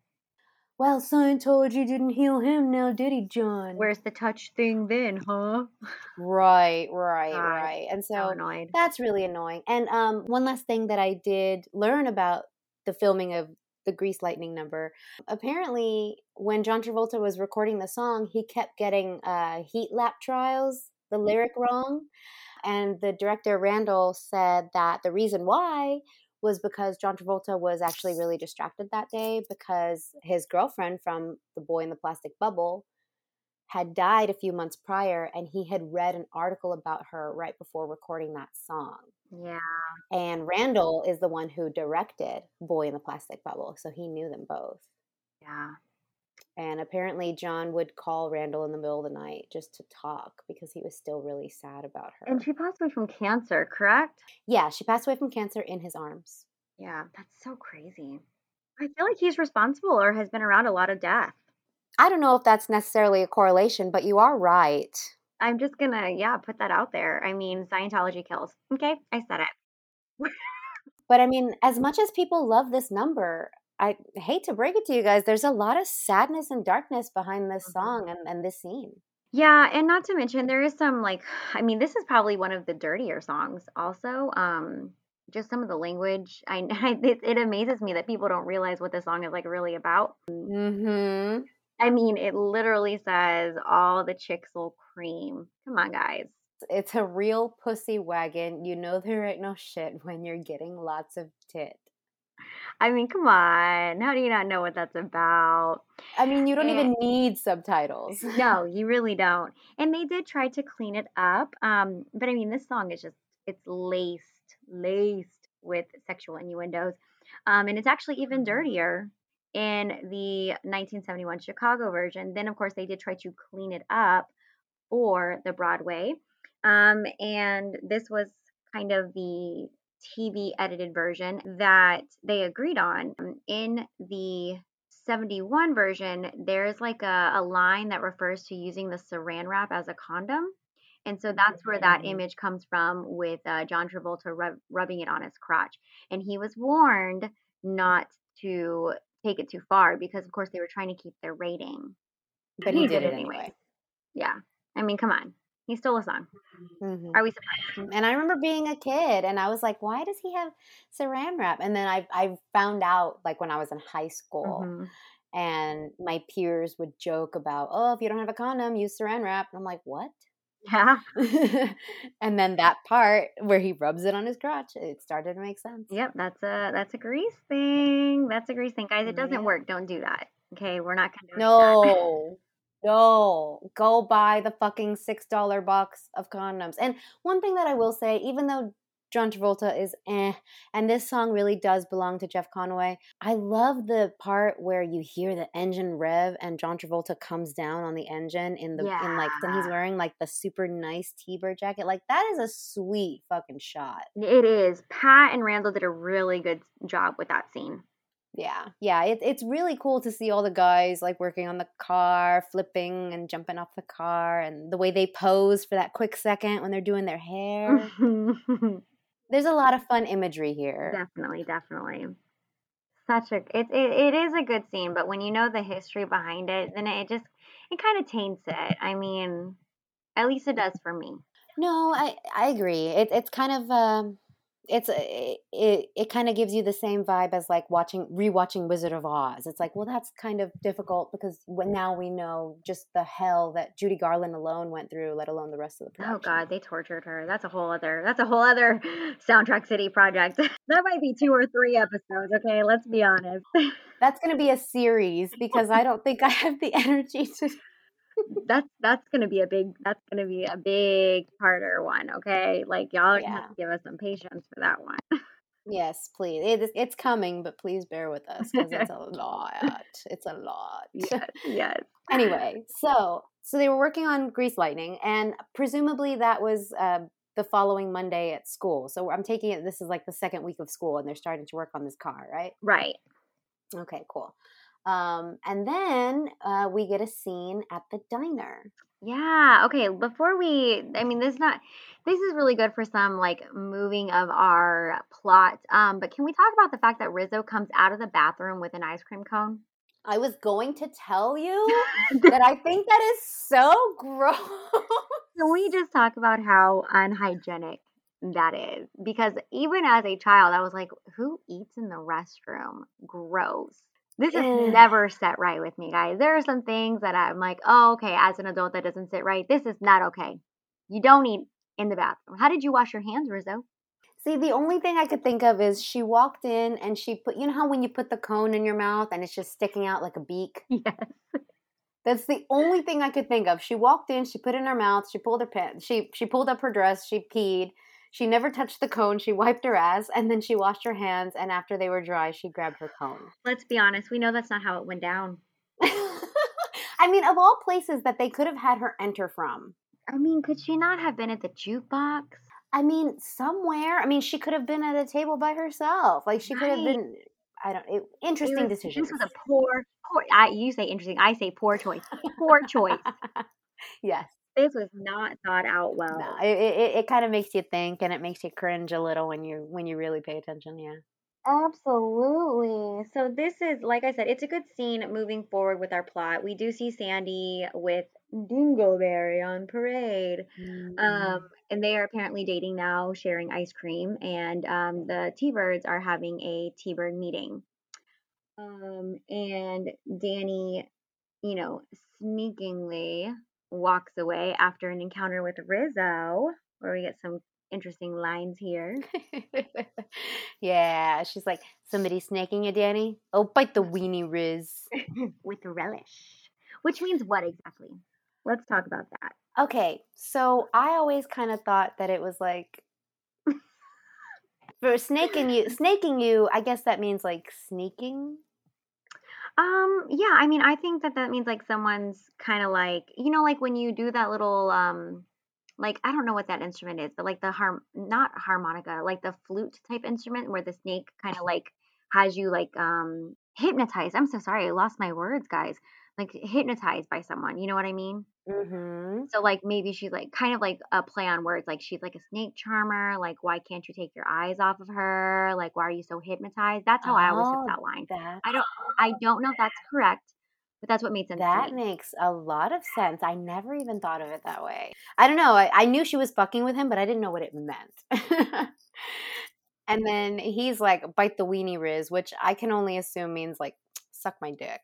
Well, Scientology didn't heal him now, did he, John? Where's the touch thing then, huh? Right, right, God, right. And So so annoyed. That's really annoying. And um, one last thing that I did learn about the filming of the Grease Lightning number. Apparently, when John Travolta was recording the song, he kept getting uh, heat lap trials, the lyric wrong. And the director, Randal, said that the reason why was because John Travolta was actually really distracted that day because his girlfriend from The Boy in the Plastic Bubble had died a few months prior and he had read an article about her right before recording that song. Yeah. And Randal is the one who directed Boy in the Plastic Bubble, so he knew them both. Yeah. And apparently, John would call Randal in the middle of the night just to talk because he was still really sad about her. And she passed away from cancer, correct? yeah, she passed away from cancer in his arms. Yeah, that's so crazy. I feel like he's responsible or has been around a lot of death. I don't know if that's necessarily a correlation, but you are right. I'm just gonna, yeah, put that out there. I mean, Scientology kills. Okay, I said it. But I mean, as much as people love this number, I hate to break it to you guys, there's a lot of sadness and darkness behind this Mhm. song and, and this scene. Yeah, and not to mention there is some like, I mean, this is probably one of the dirtier songs. Also, um, just some of the language. I, I it, it amazes me that people don't realize what the song is like really about. Mm-hmm. I mean, it literally says all the chicks will cream. Come on, guys. It's a real pussy wagon. You know there ain't no shit when you're getting lots of tit. I mean, come on. How do you not know what that's about? I mean, you don't And- even need subtitles. No, you really don't. And they did try to clean it up. Um, but I mean, this song is just it's laced, laced with sexual innuendos. Um, and it's actually even Mhm. dirtier in the 1971 Chicago version. Then, of course, they did try to clean it up for the Broadway. Um, and this was kind of the TV edited version that they agreed on. Um, In the 71 version, there's like a, a line that refers to using the saran wrap as a condom. And so that's where that image comes from with uh, John Travolta rub- rubbing it on his crotch. And he was warned not to take it too far because, of course, they were trying to keep their rating. But he, did, it anyway. Yeah. I mean, come on. He stole a song. Mhm. Are we surprised? And I remember being a kid and I was like, why does he have saran wrap? And then I, I found out like when I was in high school Mhm. and my peers would joke about, oh, if you don't have a condom, use saran wrap. And I'm like, what? Yeah. and then that part where he rubs it on his crotch, it started to make sense. Yep. That's a that's a grease thing. That's a grease thing, guys. It doesn't Yeah. work. Don't do that. Okay. We're not condoning that. No, no, go buy the fucking six dollar box of condoms. And one thing that I will say, even though John Travolta is eh, and this song really does belong to Jeff Conaway, I love the part where you hear the engine rev and John Travolta comes down on the engine in the in like then he's wearing like the super nice T-bird jacket. Like that is a sweet fucking shot. It is. Pat and Randal did a really good job with that scene. Yeah, yeah, it, it's really cool to see all the guys like working on the car, flipping and jumping off the car, and the way they pose for that quick second when they're doing their hair. There's a lot of fun imagery here. definitely, definitely. Such a it, it it is a good scene, but when you know the history behind it, then it just it kind of taints it. I mean, At least it does for me. No, I I agree. It, it's kind of um, it's uh, a- it it kind of gives you the same vibe as like watching rewatching Wizard of Oz. It's like, well, that's kind of difficult because now we know just the hell that Judy Garland alone went through, let alone the rest of the oh, production. Oh God, they tortured her. That's a whole other. That's a whole other soundtrack city project. that might be two or three episodes. Okay, let's be honest. That's going to be a series because I don't think I have the energy to. That's that's gonna be a big. That's gonna be a big harder one. Okay, like y'all are gonna Yeah. have to give us some patience for that one. Yes, please. It it's coming, but please bear with us because it's a lot. It's a lot. yes, yes. anyway, so so they were working on Grease Lightning, and presumably that was uh, the following Monday at school. So I'm taking it this is like the second week of school, and they're starting to work on this car, right? Right. Okay, cool. Um, and then uh, we get a scene at the diner. Yeah. Okay. Before we, I mean, this is not. This is really good for some like moving of our plot. Um, but can we talk about the fact that Rizzo comes out of the bathroom with an ice cream cone? I was going to tell you that I think that is so gross. Can we just talk about how unhygienic that is? Because even as a child, I was like, who eats in the restroom? Gross. This is never set right with me, guys. There are some things that I'm like, oh, okay, as an adult, that doesn't sit right. This is not okay. You don't eat in the bathroom. How did you wash your hands, Rizzo? See, the only thing I could think of is she walked in and she put, you know how when you put the cone in your mouth and it's just sticking out like a beak? Yes. That's the only thing I could think of. She walked in, she put it in her mouth, she pulled her pants, she she pulled up her dress, she peed. She never touched the cone. She wiped her ass and then she washed her hands. And after they were dry, she grabbed her cone. Let's be honest. We know that's not how it went down. I mean, of all places that they could have had her enter from, I mean, could she not have been at the jukebox? I mean, somewhere. I mean, she could have been at a table by herself. Like she could have been. I don't. It, interesting decisions. This was a poor, poor. I, you say interesting. I say poor choice. Poor choice. yes. This was not thought out well. No, it, it, it kind of makes you think and it makes you cringe a little when you when you really pay attention. Yeah. Absolutely. So this is, like I said, it's a good scene moving forward with our plot. We do see Sandy with Dingleberry on parade. Mm-hmm. Um, and they are apparently dating now, sharing ice cream, and um, the T-Birds are having a T-Bird meeting. Um, and Danny, you know, sneakingly walks away after an encounter with Rizzo, where we get some interesting lines here. yeah, she's like, somebody snaking you, Danny? Oh, bite the weenie, Riz. with relish, which means what exactly? Let's talk about that. Okay, so I always kind of thought that it was like for snaking you, snaking you. I guess that means like sneaking. Um, yeah, I mean, I think that that means like someone's kind of like, you know, like when you do that little, um, like I don't know what that instrument is, but like the harm, not harmonica, like the flute type instrument where the snake kind of like has you like um hypnotized. I'm so sorry, I lost my words, guys. Like hypnotized by someone, you know what I mean? Mm-hmm. So like maybe she's like kind of like a play on words, like she's like a snake charmer. Like why can't you take your eyes off of her? Like why are you so hypnotized? That's how I always Oh, took that line. I don't I don't know if that's correct, but that's what made sense that to me. makes a lot of sense. I never even thought of it that way. I don't know. I, I knew she was fucking with him, but I didn't know what it meant. and then he's like, bite the weenie, Riz, which I can only assume means like suck my dick.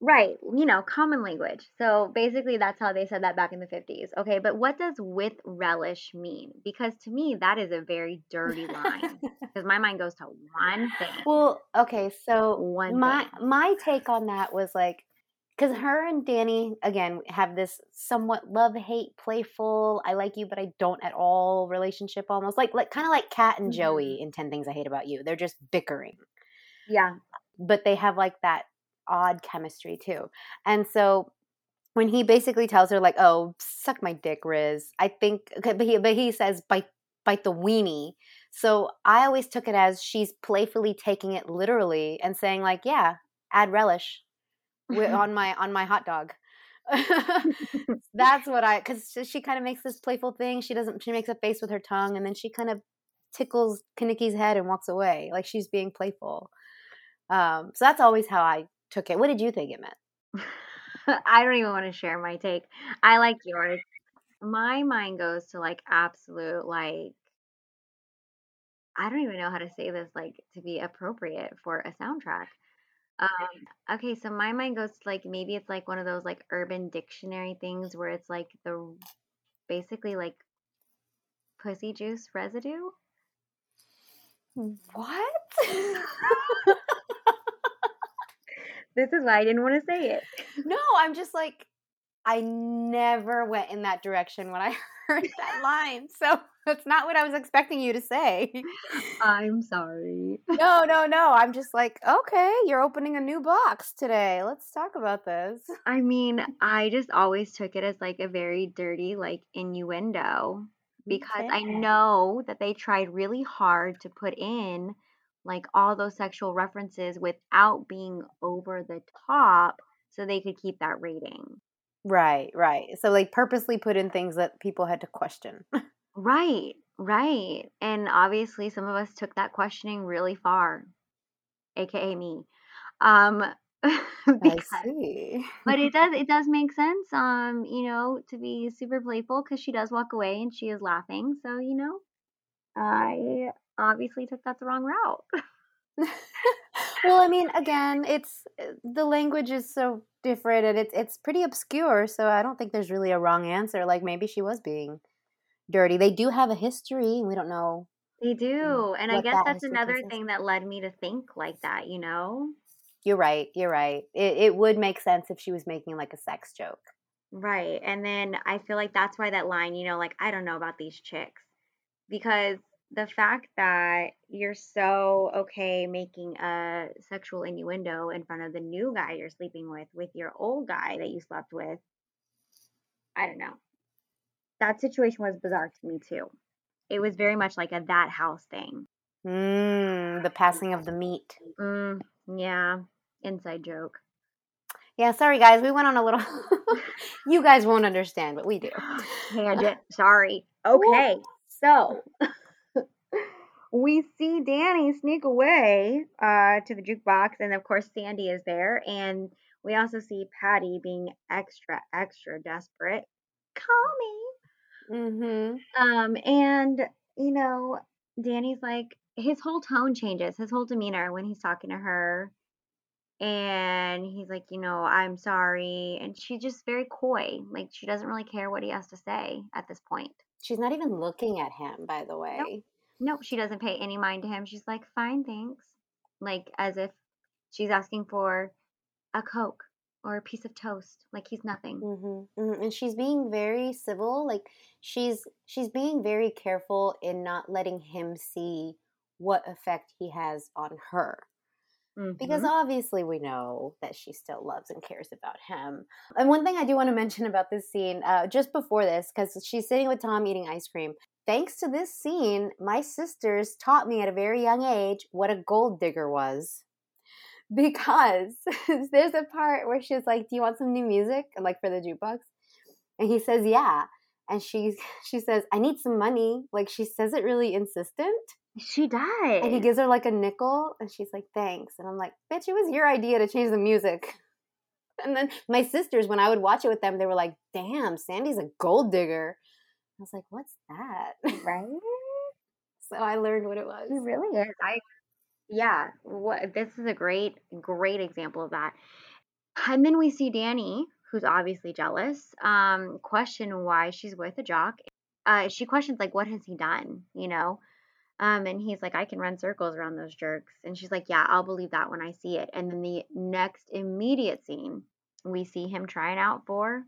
Right, you know, common language. So basically that's how they said that back in the 50s. Okay, but what does with relish mean? Because to me that is a very dirty line. Because my mind goes to one thing. Well, okay, so One my thing. my take on that was like because her and Danny again have this somewhat love hate playful I like you but I don't at all relationship almost like like kind of like Kat and. Joey mm-hmm. in Ten Things I Hate About You. They're just bickering, Yeah. but they have like that odd chemistry too. And so when he basically tells her like, "Oh, suck my dick, Riz," I think, okay, but he but he says bite bite the weenie. So I always took it as she's playfully taking it literally and saying like, "Yeah, add relish on my on my hot dog." That's what I because she kind of makes this playful thing. She doesn't. She makes a face with her tongue, and then she kind of tickles Kenickie's head and walks away like she's being playful. Um, so that's always how I took it. What did you think it meant? I don't even want to share my take. I like yours. My mind goes to like absolute like I don't even know how to say this like to be appropriate for a soundtrack. Um, okay, so my mind goes to like maybe it's like one of those like urban dictionary things where it's like the basically like pussy juice residue. What? This is why I didn't want to say it. no, I'm just like, I never went in that direction when I heard that line. So that's not what I was expecting you to say. I'm sorry. No, no, no. I'm just like, okay, you're opening a new box today. Let's talk about this. I mean, I just always took it as like a very dirty like innuendo because I know that they tried really hard to put in like all those sexual references without being over the top so they could keep that rating. Right, right. So like purposely put in things that people had to question. Right, right. And obviously some of us took that questioning really far, aka me. Um I see. but it does it does make sense um you know to be super playful because she does walk away and she is laughing so you know i obviously took that the wrong route well, I mean, again, it's uh, the language is so different and it's it's pretty obscure, so I don't think there's really a wrong answer. Like maybe she was being dirty. They do have a history, and we don't know they do and i guess that that's another consists. thing that led me to think like that you know You're right. You're right. It it would make sense if she was making like a sex joke. right and then i feel like that's why that line you know like i don't know about these chicks because the fact that you're so okay making a sexual innuendo in front of the new guy you're sleeping with with your old guy that you slept with I don't know. That situation was bizarre to me too. It was very much like a that house thing. Mm, the passing of the meat. Mm, yeah, inside joke. Yeah, sorry guys, we went on a little. you guys won't understand, but we do. Tangent. Sorry. Okay, so we see Danny sneak away uh, to the jukebox, and of course Sandy is there, and we also see Patty being extra, extra desperate. Call me. Mm-hmm. Um, and you know, Danny's like his whole tone changes, his whole demeanor when he's talking to her. And he's like, you know, I'm sorry. And she's just very coy. Like she doesn't really care what he has to say at this point. She's not even looking at him, by the way. Nope, she doesn't pay any mind to him. She's like, fine, thanks. Like as if she's asking for a Coke or a piece of toast. Like he's nothing. Mm-hmm. hmm And she's being very civil. Like she's she's being very careful in not letting him see what effect he has on her. Because Mhm. obviously we know that she still loves and cares about him. And one thing I do want to mention about this scene, uh, just before this, because she's sitting with Tom eating ice cream. Thanks to this scene, my sisters taught me at a very young age what a gold digger was. Because there's a part where she's like, "Do you want some new music?" Like for the jukebox, and he says, "Yeah." And she she says, "I need some money." Like she says it really insistent. She does. And he gives her like a nickel, and she's like, "Thanks." And I'm like, "Bitch, it was your idea to change the music." And then my sisters, when I would watch it with them, they were like, "Damn, Sandy's a gold digger." I was like, "What's that?" right? so I learned what it He was. really is. I yeah, what this is a great great example of that. And then we see Danny, who's obviously jealous, um, question why she's with a jock. Uh, she questions like, what has he done? You know, um, and he's like, I can run circles around those jerks. And she's like, Yeah, I'll believe that when I see it. And then the next immediate scene, we see him trying out for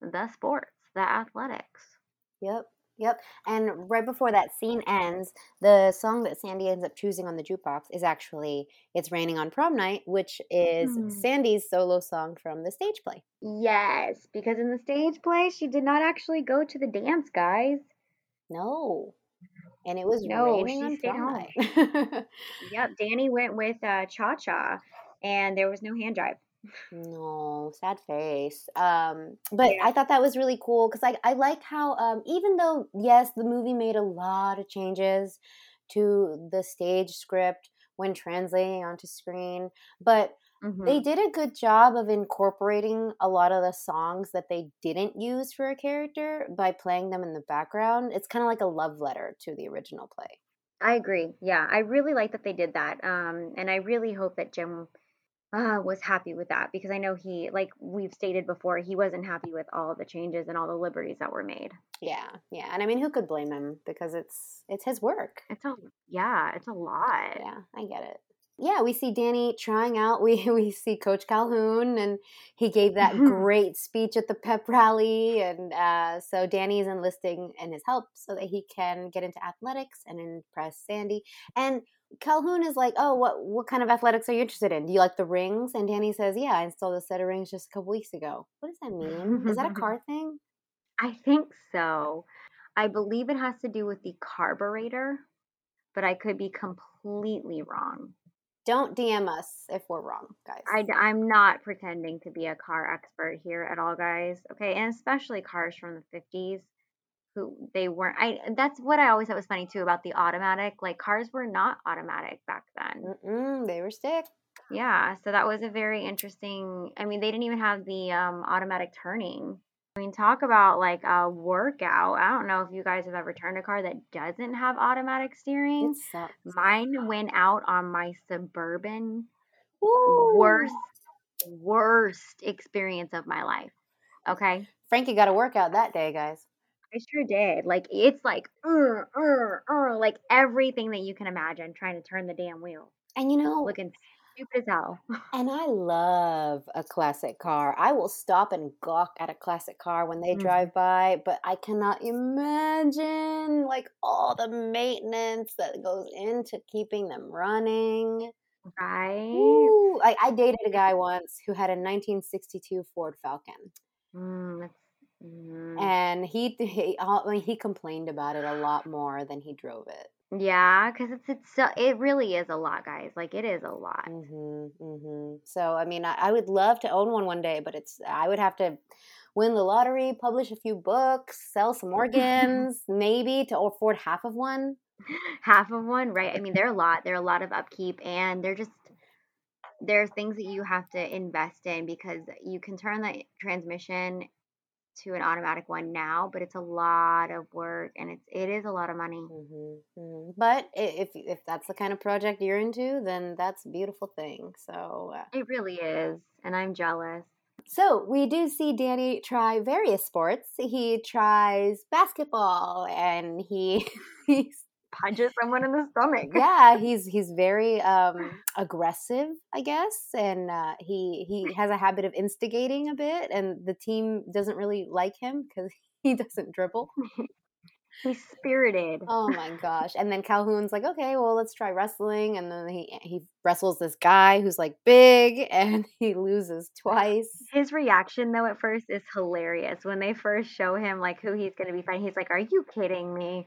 the sports, the athletics. Yep, yep. And right before that scene ends, the song that Sandy ends up choosing on the jukebox is actually "It's Raining on Prom Night," which is Hmm. Sandy's solo song from the stage play. Yes, because in the stage play, she did not actually go to the dance, guys. No, and it was No, raining on stayed prom home. night. Yep, Danny went with uh, Cha Cha, and there was no hand drive. No, sad face. Um, but Yeah. I thought that was really cool because I I like how um even though yes the movie made a lot of changes to the stage script when translating onto screen, but They Mhm. did a good job of incorporating a lot of the songs that they didn't use for a character by playing them in the background. It's kind of like a love letter to the original play. I agree. Yeah, I really like that they did that. Um, and I really hope that Jim uh, was happy with that because I know he, like we've stated before, he wasn't happy with all the changes and all the liberties that were made. Yeah, yeah. And I mean, who could blame him because it's it's his work. It's a yeah, it's a lot. Yeah, I get it. Yeah, we see Danny trying out. We we see Coach Calhoun, and he gave that great speech at the pep rally, and uh, so Danny's enlisting in his help so that he can get into athletics and impress Sandy. And Calhoun is like, "Oh, what what kind of athletics are you interested in? Do you like the rings?" And Danny says, "Yeah, I installed a set of rings just a couple weeks ago." What does that mean? Is that a car thing? I think so. I believe it has to do with the carburetor, but I could be completely wrong. Don't DM us if we're wrong, guys. I, am not pretending to be a car expert here at all, guys. Okay, and especially cars from the 50s, who they weren't. I that's what I always thought was funny too about the automatic. Like cars were not automatic back then. Mm-mm, they were stick. Yeah, so that was a very interesting. I mean, they didn't even have the um, automatic turning. I mean, talk about like a workout. I don't know if you guys have ever turned a car that doesn't have automatic steering. Mine went out on my suburban Ooh. worst worst experience of my life. Okay. Frankie got a workout that day, guys. I sure did. Like it's like uh, uh, uh, like everything that you can imagine trying to turn the damn wheel. And you know, Looking stupid as hell. and I love a classic car. I will stop and gawk at a classic car when they Mhm. drive by, but I cannot imagine like all the maintenance that goes into keeping them running. Right? Ooh, I, I dated a guy once who had a 1962 Ford Falcon. Mm, mm. and he he, he complained about it a lot more than he drove it. Yeah, because it's it's so, it really is a lot, guys. Like it is a lot. hmm hmm So I mean, I, I would love to own one one day, but it's I would have to win the lottery, publish a few books, sell some organs, maybe to afford half of one. Half of one, right? I mean, they're a lot. They're a lot of upkeep, and they're just there's things that you have to invest in because you can turn the transmission to an automatic one now, but it's a lot of work and it's it is a lot of money. hmm hmm But if if that's the kind of project you're into, then that's a beautiful thing. So. Uh, It really is, and I'm jealous. So we do see Danny try various sports. He tries basketball, and he he's Punches someone in the stomach. yeah he's he's very um aggressive i guess and uh he he has a habit of instigating a bit and the team doesn't really like him because he doesn't dribble He's spirited. oh my gosh and then calhoun's like okay well let's try wrestling and then he he wrestles this guy who's like big and he loses twice His reaction though at first is hilarious. When they first show him like who he's gonna be fighting, he's like, Are you kidding me?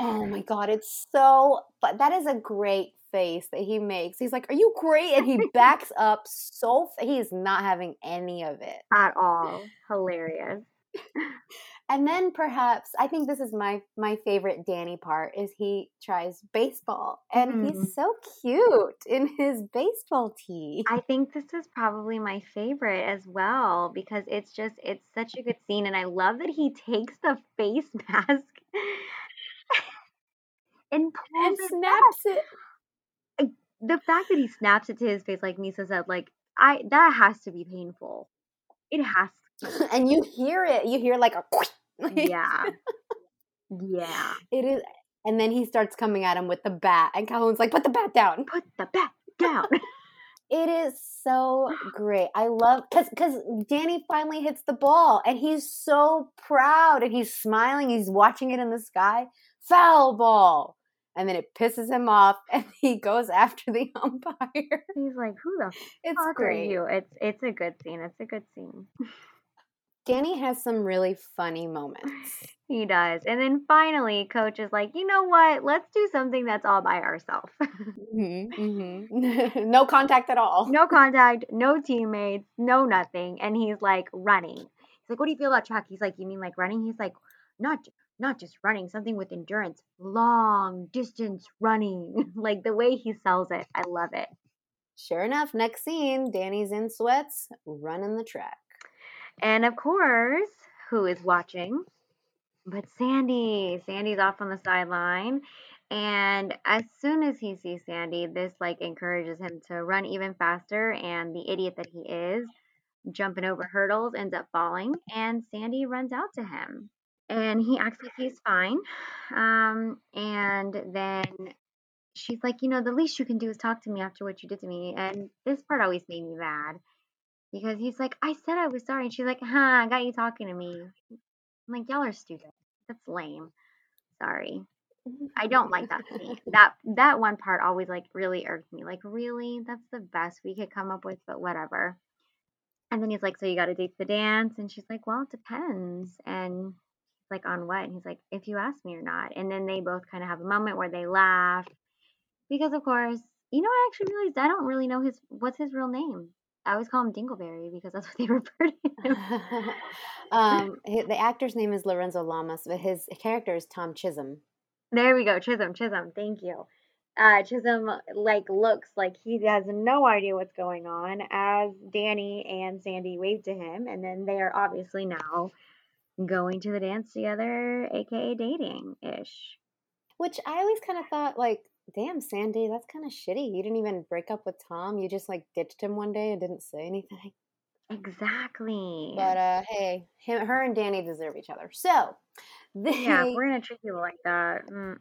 oh my god it's so but that is a great face that he makes he's like are you great and he backs up so f- he's not having any of it At all. Hilarious. And then perhaps I think this is my my favorite Danny part is he tries baseball and Mhm. he's so cute in his baseball tee. I think this is probably my favorite as well because it's just it's such a good scene and I love that he takes the face mask and and it snaps it. the fact that he snaps it to his face, like Nisa said, like I that has to be painful. It has. And you hear it. You hear like a Yeah. yeah. It is and then he starts coming at him with the bat and Calhoun's like put the bat down. Put the bat down. It is so great. I love cuz cuz Danny finally hits the ball and he's so proud and he's smiling. He's watching it in the sky. Foul ball. And then it pisses him off and he goes after the umpire. He's like, "Who the It's great. you?" It's it's a good scene. It's a good scene. Danny has some really funny moments. He does. And then finally, coach is like, "You know what? Let's do something that's all by ourselves. Mhm, no contact at all. no contact, no teammates, no nothing." And he's like running. He's like, "What do you feel about track?" He's like, "You mean like running?" He's like, "Not not just running, something with endurance, long distance running." like the way he sells it, I love it. Sure enough, next scene, Danny's in sweats, running the track. And of course, who is watching? But Sandy. Sandy's off on the sideline. And as soon as he sees Sandy, this like encourages him to run even faster. And the idiot that he is, jumping over hurdles, ends up falling. And Sandy runs out to him. And he acts like he's fine. Um, and then she's like, you know, the least you can do is talk to me after what you did to me. And this part always made me mad because he's like, I said I was sorry. And she's like, huh, I got you talking to me. I'm like, y'all are stupid. That's lame. Sorry. I don't like that scene. That that one part always like really irked me. Like, really? That's the best we could come up with, but whatever. And then he's like, So you got a date the dance? And she's like, Well, it depends. And he's like, On what? And he's like, If you ask me or not. And then they both kind of have a moment where they laugh because, of course, you know, I actually realized I don't really know his what's his real name. I always call him Dingleberry because that's what they refer to him. um, the actor's name is Lorenzo Lamas, but his character is Tom Chisum. There we go, Chisum. Chisum, thank you. Uh, Chisum like looks like he has no idea what's going on as Danny and Sandy wave to him, and then they are obviously now going to the dance together, aka dating ish. Which I always kind of thought, like, damn, Sandy, that's kind of shitty. You didn't even break up with Tom. You just like ditched him one day and didn't say anything. Exactly. But uh, hey, him, her and Danny deserve each other. So they yeah, we're gonna treat people like that. Mm.